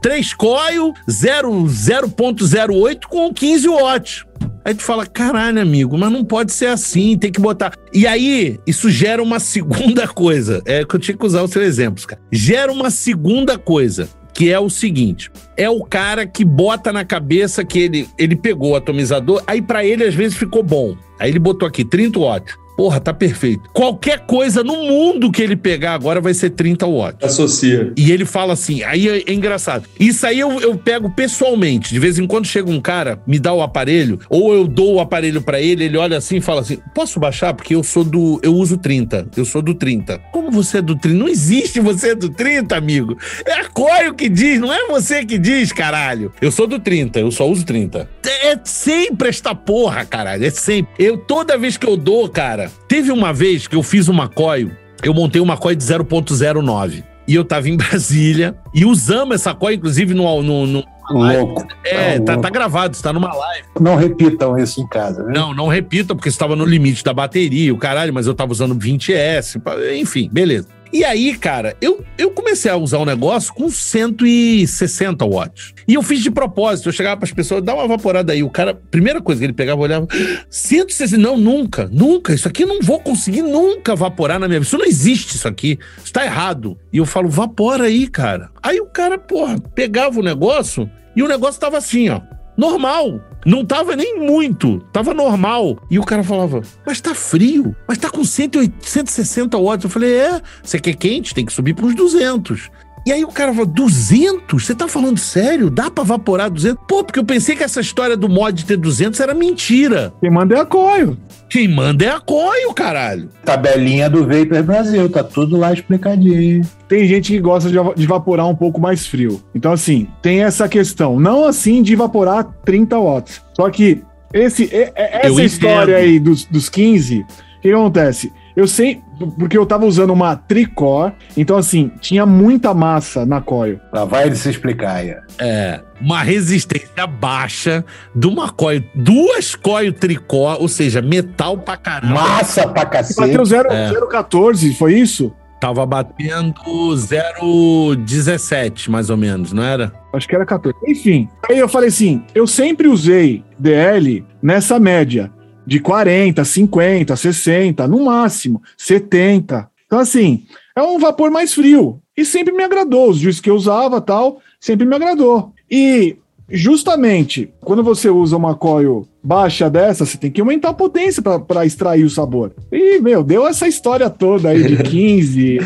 3 coil 0.08 com 15 watts. Aí tu fala, caralho, amigo, mas não pode ser assim, tem que botar. E aí, isso gera uma segunda coisa. É que eu tinha que usar os seus exemplos, cara. Gera uma segunda coisa, que é o seguinte: é o cara que bota na cabeça que ele, ele pegou o atomizador, aí para ele às vezes ficou bom. Aí ele botou aqui 30 watts. Porra, tá perfeito. Qualquer coisa no mundo que ele pegar agora vai ser 30 watts. Associa. E ele fala assim, aí é, é engraçado. Isso aí eu, eu pego pessoalmente. De vez em quando chega um cara, me dá o aparelho, ou eu dou o aparelho para ele, ele olha assim e fala assim: posso baixar? Porque eu sou do. Eu uso 30. Eu sou do 30. Como você é do 30? Não existe você é do 30, amigo. É a Coio que diz, não é você que diz, caralho. Eu sou do 30, eu só uso 30. É sempre esta porra, caralho. É sempre. Eu, toda vez que eu dou, cara, teve uma vez que eu fiz uma coio, eu montei uma coio de 0.09. E eu tava em Brasília e usamos essa coia, inclusive, no, no, no Louco. É, Tá tá, louco. tá gravado, está numa live. Não repitam isso em casa, né? Não, não repita, porque estava no limite da bateria, o caralho, mas eu tava usando 20S, pá, enfim, beleza. E aí, cara, eu, eu comecei a usar um negócio com 160 watts. E eu fiz de propósito. Eu chegava para as pessoas, dá uma vaporada aí. O cara, primeira coisa que ele pegava, olhava, 160, não, nunca, nunca. Isso aqui não vou conseguir nunca vaporar na minha vida. Isso não existe, isso aqui. Isso tá errado. E eu falo, vapora aí, cara. Aí o cara, porra, pegava o negócio e o negócio tava assim, ó. Normal. Não tava nem muito, tava normal. E o cara falava, mas tá frio, mas tá com 180, 160 watts. Eu falei, é, você quer quente? Tem que subir para uns 200. E aí o cara falou, 200? Você tá falando sério? Dá pra vaporar 200? Pô, porque eu pensei que essa história do mod ter 200 era mentira. Quem manda é a Coio. Quem manda é a Coio, caralho. Tabelinha do Vapor Brasil, tá tudo lá explicadinho. Tem gente que gosta de, de evaporar um pouco mais frio. Então, assim, tem essa questão. Não assim de evaporar 30 watts. Só que esse, Eu essa história entendo. aí dos, dos 15, o que acontece? Eu sei, porque eu tava usando uma tricor, então assim, tinha muita massa na coil. Lá vai ele se explicar aí. É, uma resistência baixa de uma coio, duas coio tricó, ou seja, metal pra caramba. Massa pra cacete. bateu 0, É. 0,14, foi isso? Tava batendo 0,17, mais ou menos, não era? Acho que era 14. Enfim, aí eu falei assim: eu sempre usei DL nessa média de 40, 50, 60, no máximo 70. Então, assim, é um vapor mais frio. E sempre me agradou. Os juízes que eu usava tal, sempre me agradou. E justamente quando você usa uma coil baixa dessa, você tem que aumentar a potência para extrair o sabor. E, meu, deu essa história toda aí de 15.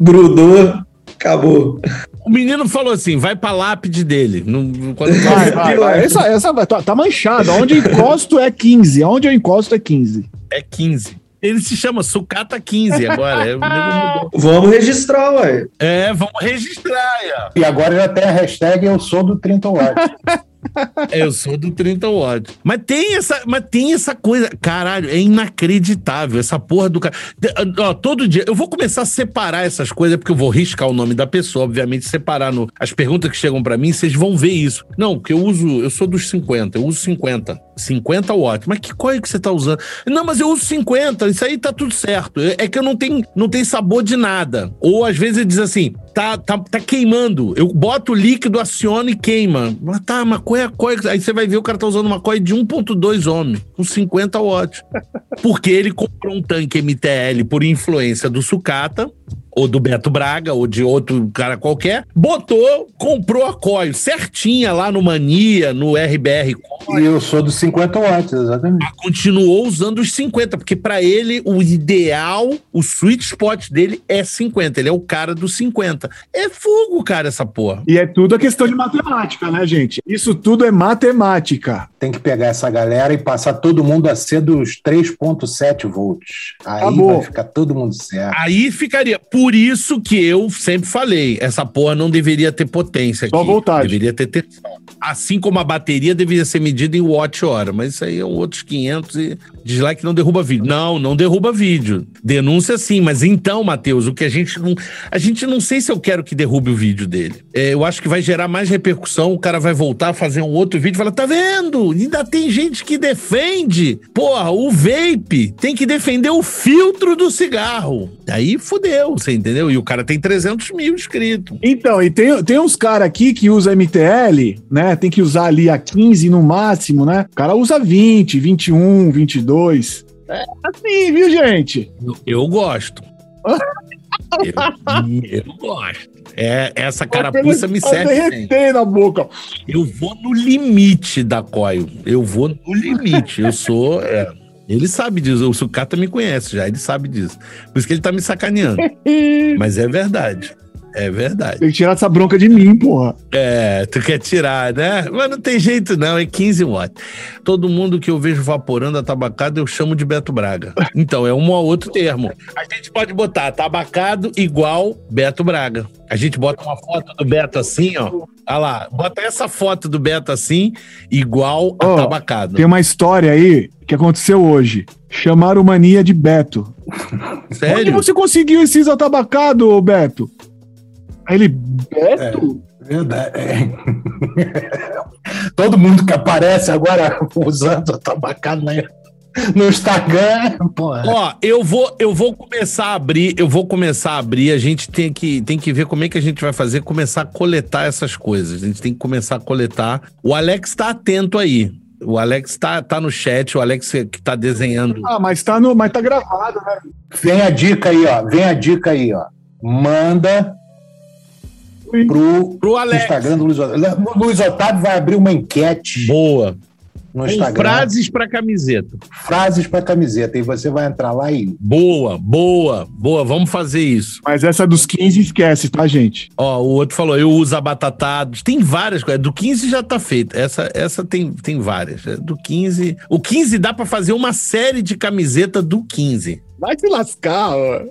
Grudou, acabou. O menino falou assim: vai pra lápide dele. Não, quando Vai, vai, vai. Essa, essa vai- tá, tá manchada. Onde eu encosto é 15. Onde eu encosto é 15. É 15. Ele se chama Sucata 15 agora. É. Vamos registrar, ué. É, vamos registrar. ó. E agora já tem a hashtag Eu Sou do 30 watts. Eu sou do 30 watts. Mas tem essa, mas tem essa coisa. Caralho, é inacreditável essa porra do cara. Ó, todo dia. Eu vou começar a separar essas coisas, porque eu vou riscar o nome da pessoa, obviamente, separar no, as perguntas que chegam pra mim, vocês vão ver isso. Não, porque eu uso. Eu sou dos 50, eu uso 50. 50 watts. Mas que é que você tá usando? Não, mas eu uso 50, isso aí tá tudo certo. É é que eu não tenho, não tenho sabor de nada. Ou às vezes ele diz assim, tá, tá, tá queimando. Eu boto o líquido, aciono e queima. Mas tá, mas qual é a coia? Aí você vai ver o cara tá usando uma coia de 1.2 ohm, com 50 watts. Porque ele comprou um tanque MTL por influência do sucata, ou do Beto Braga, ou de outro cara qualquer, botou, comprou a coil certinha lá no Mania, no RBR e eu sou dos 50 watts, exatamente. continuou usando os 50, porque pra ele o ideal, o sweet spot dele é 50, ele é o cara dos 50. É fogo, cara, essa porra. E é tudo a questão de matemática, né, gente? Isso tudo é matemática. Tem que pegar essa galera e passar todo mundo a ser dos 3.7 volts. Aí Acabou. vai ficar todo mundo certo. Aí ficaria. Por isso que eu sempre falei, essa porra não deveria ter potência aqui. Só voltagem. Deveria ter tensão. Assim como a bateria deveria ser medida em watt-hora, mas isso aí é outros 500 e dislike não derruba vídeo. Não, não derruba vídeo. Denúncia sim, mas então, Matheus, o que a gente não... A gente não sei se eu quero que derrube o vídeo dele. É, eu acho que vai gerar mais repercussão, o cara vai voltar a fazer um outro vídeo e falar, tá vendo? Ainda tem gente que defende. Porra, o vape tem que defender o filtro do cigarro. Aí fudeu, você entendeu? E o cara tem 300 mil inscritos. Então, e tem, tem uns caras aqui que usa MTL, né? Tem que usar ali a 15 no máximo, né? O cara usa 20, 21, 22. É assim, viu, gente? Eu, eu gosto. eu, eu gosto. É, essa carapuça me serve. derreter na boca. Eu vou no limite da coil. Eu vou no limite. Eu sou. é, ele sabe disso. O Sucata me conhece já. Ele sabe disso. Por isso que ele tá me sacaneando. Mas é verdade. É verdade. Tem que tirar essa bronca de mim, porra. É, tu quer tirar, né? Mas não tem jeito, não. É 15 watts. Todo mundo que eu vejo vaporando a tabacada, eu chamo de Beto Braga. Então, é um ou outro termo. A gente pode botar tabacado igual Beto Braga. A gente bota uma foto do Beto assim, ó. Olha lá. Bota essa foto do Beto assim, igual a Ó, tabacado. Tem uma história aí que aconteceu hoje. Chamaram mania de Beto. Onde Sério? você conseguiu esses atabacados, Beto? Aí ele, Beto? Verdade. É. Todo mundo que aparece agora usando a tabacada na no Instagram, porra. Ó, eu vou, eu vou começar a abrir, eu vou começar a abrir, a gente tem que, tem que ver como é que a gente vai fazer, começar a coletar essas coisas. A gente tem que começar a coletar. O Alex tá atento aí. O Alex tá, tá no chat, o Alex que tá desenhando. Ah, mas tá, no, mas tá gravado, né? Vem a dica aí, ó. Vem a dica aí, ó. Manda pro, pro Alex. Instagram do Luiz Otávio. O Luiz Otávio vai abrir uma enquete. Boa no Instagram. frases para camiseta. Frases para camiseta. E você vai entrar lá e. Boa, boa, boa. Vamos fazer isso. Mas essa dos 15 esquece, tá, gente? Ó, o outro falou, eu uso abatatados. Tem várias coisas. Do 15 já tá feito. Essa, essa tem, tem várias. É, do 15. O 15 dá para fazer uma série de camiseta do 15. Vai se lascar, ó.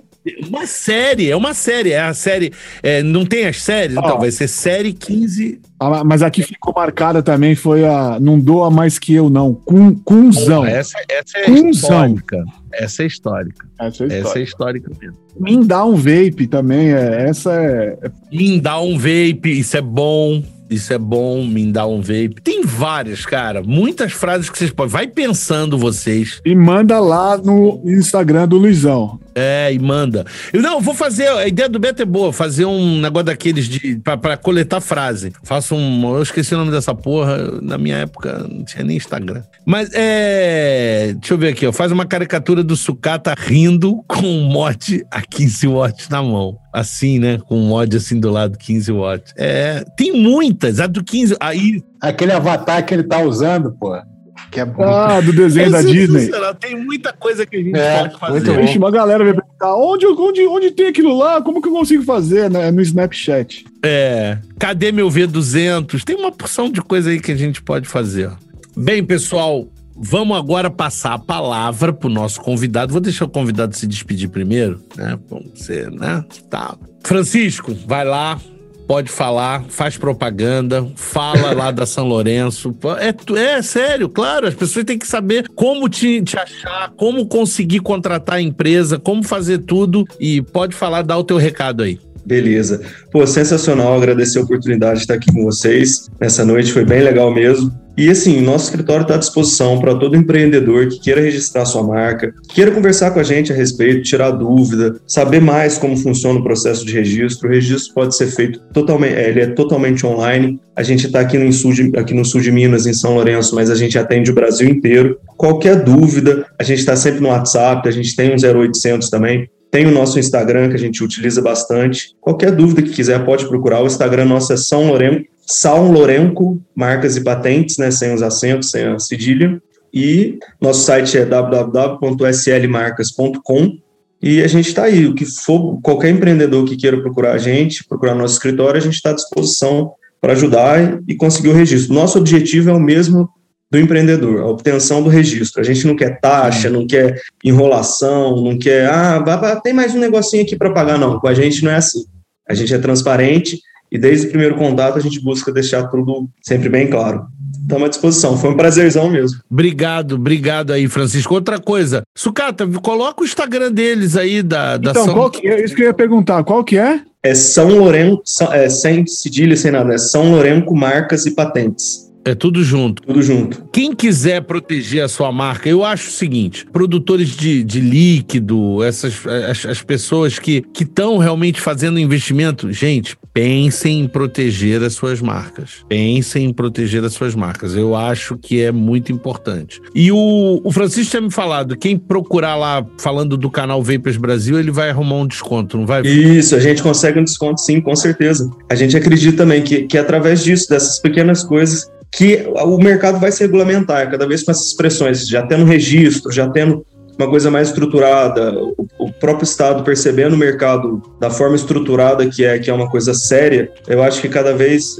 Uma série, é uma série. É a série. É, não tem as séries? Oh. Então, vai ser série 15. Ah, mas aqui ficou marcada também, foi a Não Doa Mais Que Eu Não. Cum, cunzão. essa, essa é cunzão. histórica. Essa é histórica. Essa é histórica, essa é histórica mesmo. Me dá um vape também, é, essa é. Me dá um vape, isso é bom isso é bom, me dá um vape. Tem várias, cara. Muitas frases que vocês podem. Vai pensando vocês. E manda lá no Instagram do Luizão. É, e manda. Eu, não, vou fazer. A ideia do Beto é boa. Fazer um negócio daqueles de. Pra, pra coletar frase. Faço um. Eu esqueci o nome dessa porra. Na minha época não tinha nem Instagram. Mas é. Deixa eu ver aqui, ó. Faz uma caricatura do sucata rindo com um mote a 15 watts na mão assim, né? Com um mod assim do lado, 15 watts. É, tem muitas. A do 15. Aí. Aquele avatar que ele tá usando, pô. Que é Ah, do desenho é da Disney. Tem muita coisa que a gente é, pode fazer. Vixe, uma galera vai perguntar: onde, onde, onde tem aquilo lá? Como que eu consigo fazer? Né? No Snapchat. É. Cadê meu V200? Tem uma porção de coisa aí que a gente pode fazer. Bem, pessoal, Vamos agora passar a palavra para o nosso convidado. Vou deixar o convidado se despedir primeiro, né? Você, né? Tá. Francisco, vai lá, pode falar, faz propaganda, fala lá da São Lourenço. É, é sério, claro, as pessoas têm que saber como te, te achar, como conseguir contratar a empresa, como fazer tudo e pode falar, dar o teu recado aí. Beleza. Pô, sensacional. Agradecer a oportunidade de estar aqui com vocês nessa noite. Foi bem legal mesmo. E assim, nosso escritório está à disposição para todo empreendedor que queira registrar sua marca, queira conversar com a gente a respeito, tirar dúvida, saber mais como funciona o processo de registro. O registro pode ser feito totalmente, é, ele é totalmente online. A gente está aqui no sul de, aqui no sul de Minas, em São Lourenço, mas a gente atende o Brasil inteiro. Qualquer dúvida, a gente está sempre no WhatsApp, a gente tem um 0800 também. Tem o nosso Instagram, que a gente utiliza bastante. Qualquer dúvida que quiser, pode procurar. O Instagram nosso é São Lourenço, São Lourenco, marcas e patentes, né, sem os acentos, sem a cedilha. E nosso site é www.slmarcas.com. E a gente está aí. O que for, qualquer empreendedor que queira procurar a gente, procurar nosso escritório, a gente está à disposição para ajudar e conseguir o registro. Nosso objetivo é o mesmo do empreendedor, a obtenção do registro. A gente não quer taxa, não quer enrolação, não quer, ah, tem mais um negocinho aqui para pagar, não. Com a gente não é assim. A gente é transparente e desde o primeiro contato a gente busca deixar tudo sempre bem claro. Estamos à disposição. Foi um prazerzão mesmo. Obrigado, obrigado aí, Francisco. Outra coisa, Sucata, coloca o Instagram deles aí da, da Então, São... qual que, é? isso que eu ia perguntar, qual que é? É São Lourenço, é, sem cedilha, sem nada, é São Lourenço Marcas e Patentes. É tudo junto. Tudo junto. Quem quiser proteger a sua marca, eu acho o seguinte: produtores de, de líquido, essas as, as pessoas que estão realmente fazendo investimento, gente, pensem em proteger as suas marcas. Pensem em proteger as suas marcas. Eu acho que é muito importante. E o, o Francisco tinha me falado: quem procurar lá falando do canal Vapers Brasil, ele vai arrumar um desconto, não vai? Isso, a gente consegue um desconto sim, com certeza. A gente acredita também que, que através disso, dessas pequenas coisas, que o mercado vai se regulamentar, cada vez com essas pressões, já tendo registro, já tendo uma coisa mais estruturada, o, próprio Estado percebendo o mercado da forma estruturada que é, que é uma coisa séria, eu acho que cada vez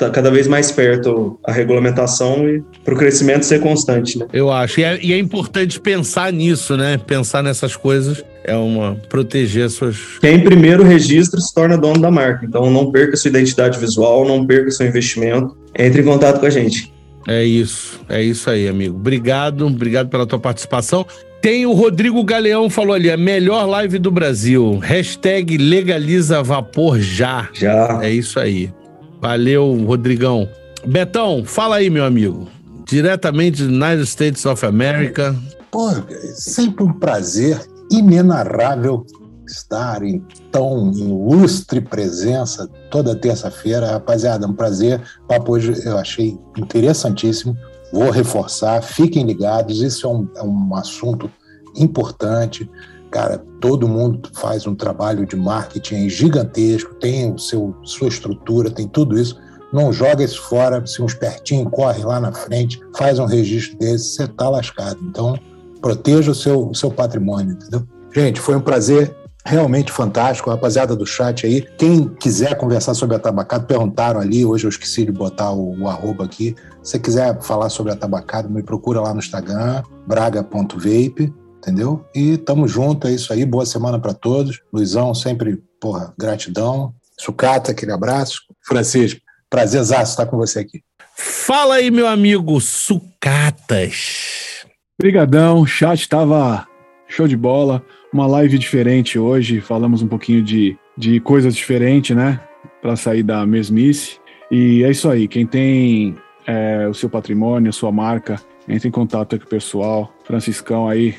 está cada vez mais perto a regulamentação e para o crescimento ser constante. Né? Eu acho. E é, e é, importante pensar nisso, né? Pensar nessas coisas é uma proteger suas. Quem primeiro registra se torna dono da marca. Então não perca sua identidade visual, não perca seu investimento. Entre em contato com a gente. É isso, é isso aí, amigo. Obrigado, obrigado pela tua participação. Tem o Rodrigo Galeão falou ali, a melhor live do Brasil. Hashtag legaliza vapor já. Já. É isso aí. Valeu, Rodrigão. Betão, fala aí, meu amigo. Diretamente dos United States of America. Pô, sempre um prazer inenarrável estar em tão ilustre presença toda terça-feira. Rapaziada, um prazer. O papo hoje eu achei interessantíssimo. Vou reforçar, fiquem ligados, isso é um, é um assunto importante. Cara, todo mundo faz um trabalho de marketing gigantesco, tem o seu, sua estrutura, tem tudo isso. Não joga isso fora, se um espertinho corre lá na frente, faz um registro desse, você tá lascado. Então, proteja o seu, o seu patrimônio, entendeu? Gente, foi um prazer realmente fantástico, rapaziada do chat aí. Quem quiser conversar sobre a tabacada, perguntaram ali, hoje eu esqueci de botar o, o arroba aqui. Se quiser falar sobre a tabacada, me procura lá no Instagram, braga.vape, entendeu? E tamo junto, é isso aí, boa semana para todos. Luizão, sempre, porra, gratidão. Sucata, aquele abraço. Francisco, prazerzaço estar com você aqui. Fala aí, meu amigo Sucatas. Obrigadão, o chat tava show de bola uma live diferente hoje. Falamos um pouquinho de, de coisas diferentes, né? Para sair da mesmice. E é isso aí. Quem tem é, o seu patrimônio, a sua marca, entre em contato com o pessoal. Franciscão aí,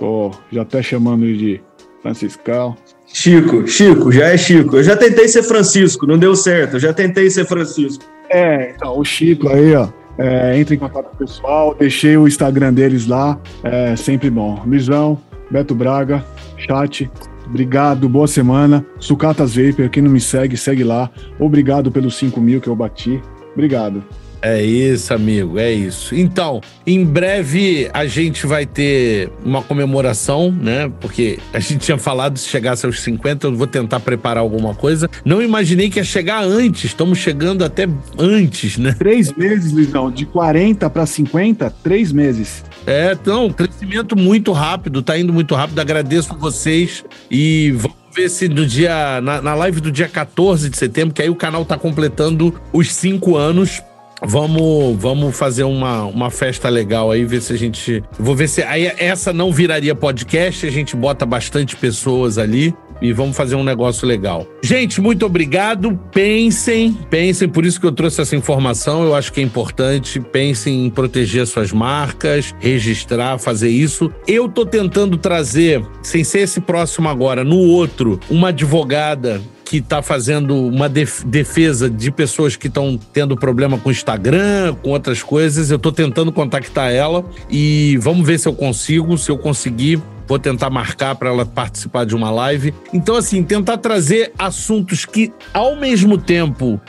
tô já até chamando de Franciscão. Chico, Chico, já é Chico. Eu já tentei ser Francisco, não deu certo. Eu já tentei ser Francisco. É, então, o Chico aí, ó. É, entre em contato com o pessoal, deixei o Instagram deles lá, é sempre bom. Luizão, Beto Braga, chat. Obrigado, boa semana. Sucatas Vapor, quem não me segue, segue lá. Obrigado pelos 5 mil que eu bati. Obrigado. É isso, amigo, é isso. Então, em breve a gente vai ter uma comemoração, né? Porque a gente tinha falado se chegasse aos 50, eu vou tentar preparar alguma coisa. Não imaginei que ia chegar antes, estamos chegando até antes, né? Três meses, Luizão, de 40 para 50, três meses. É, então, crescimento muito rápido, tá indo muito rápido. Agradeço vocês e vamos ver se no dia. Na, na live do dia 14 de setembro, que aí o canal tá completando os cinco anos. Vamos, vamos fazer uma, uma festa legal aí, ver se a gente. Vou ver se. Aí essa não viraria podcast, a gente bota bastante pessoas ali e vamos fazer um negócio legal. Gente, muito obrigado. Pensem, pensem, por isso que eu trouxe essa informação, eu acho que é importante. Pensem em proteger suas marcas, registrar, fazer isso. Eu tô tentando trazer, sem ser esse próximo agora, no outro, uma advogada que está fazendo uma defesa de pessoas que estão tendo problema com Instagram, com outras coisas. Eu estou tentando contactar ela e vamos ver se eu consigo. Se eu conseguir, vou tentar marcar para ela participar de uma live. Então, assim, tentar trazer assuntos que, ao mesmo tempo,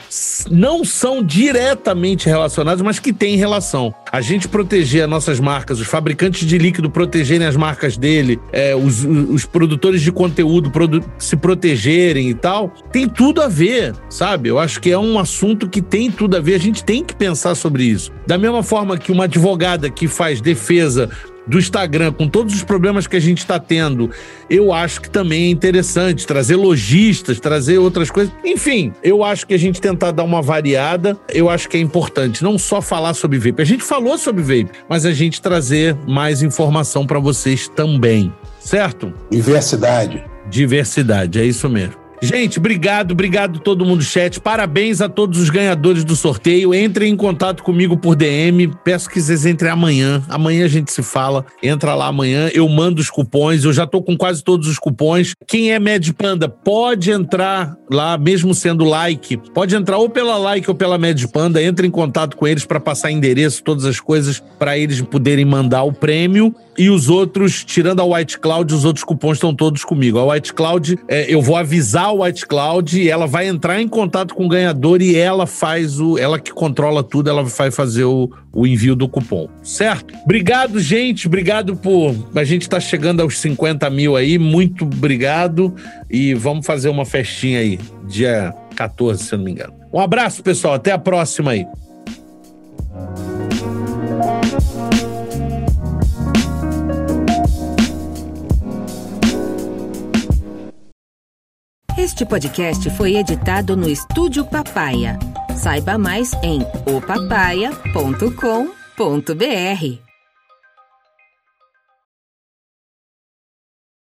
não são diretamente relacionados, mas que têm relação. A gente proteger as nossas marcas, os fabricantes de líquido protegerem as marcas dele, é, os, os produtores de conteúdo produ se protegerem e tal, tem tudo a ver, sabe? Eu acho que é um assunto que tem tudo a ver. A gente tem que pensar sobre isso. Da mesma forma que uma advogada que faz defesa do Instagram, com todos os problemas que a gente está tendo, eu acho que também é interessante trazer lojistas, trazer outras coisas. Enfim, eu acho que a gente tentar dar uma variada, eu acho que é importante. Não só falar sobre vape. A gente falou sobre vape, mas a gente trazer mais informação para vocês também. Certo? Diversidade. Diversidade, é isso mesmo. Gente, obrigado, obrigado todo mundo do chat. Parabéns a todos os ganhadores do sorteio. Entrem em contato comigo por DM. Peço que vocês entrem amanhã. Amanhã a gente se fala. Entra lá amanhã, eu mando os cupons. Eu já tô com quase todos os cupons. Quem é Mad Panda pode entrar lá, mesmo sendo like. Pode entrar ou pela like ou pela Mad Panda. Entre em contato com eles para passar endereço, todas as coisas para eles poderem mandar o prêmio. E os outros, tirando a White Cloud, os outros cupons estão todos comigo. A White Cloud, é, eu vou avisar a White Cloud ela vai entrar em contato com o ganhador e ela faz o. Ela que controla tudo, ela vai fazer o, o envio do cupom, certo? Obrigado, gente. Obrigado por. A gente tá chegando aos 50 mil aí. Muito obrigado. E vamos fazer uma festinha aí, dia 14, se eu não me engano. Um abraço, pessoal. Até a próxima aí. Este podcast foi editado no Estúdio Papaya. Saiba mais em opapaya.com.br.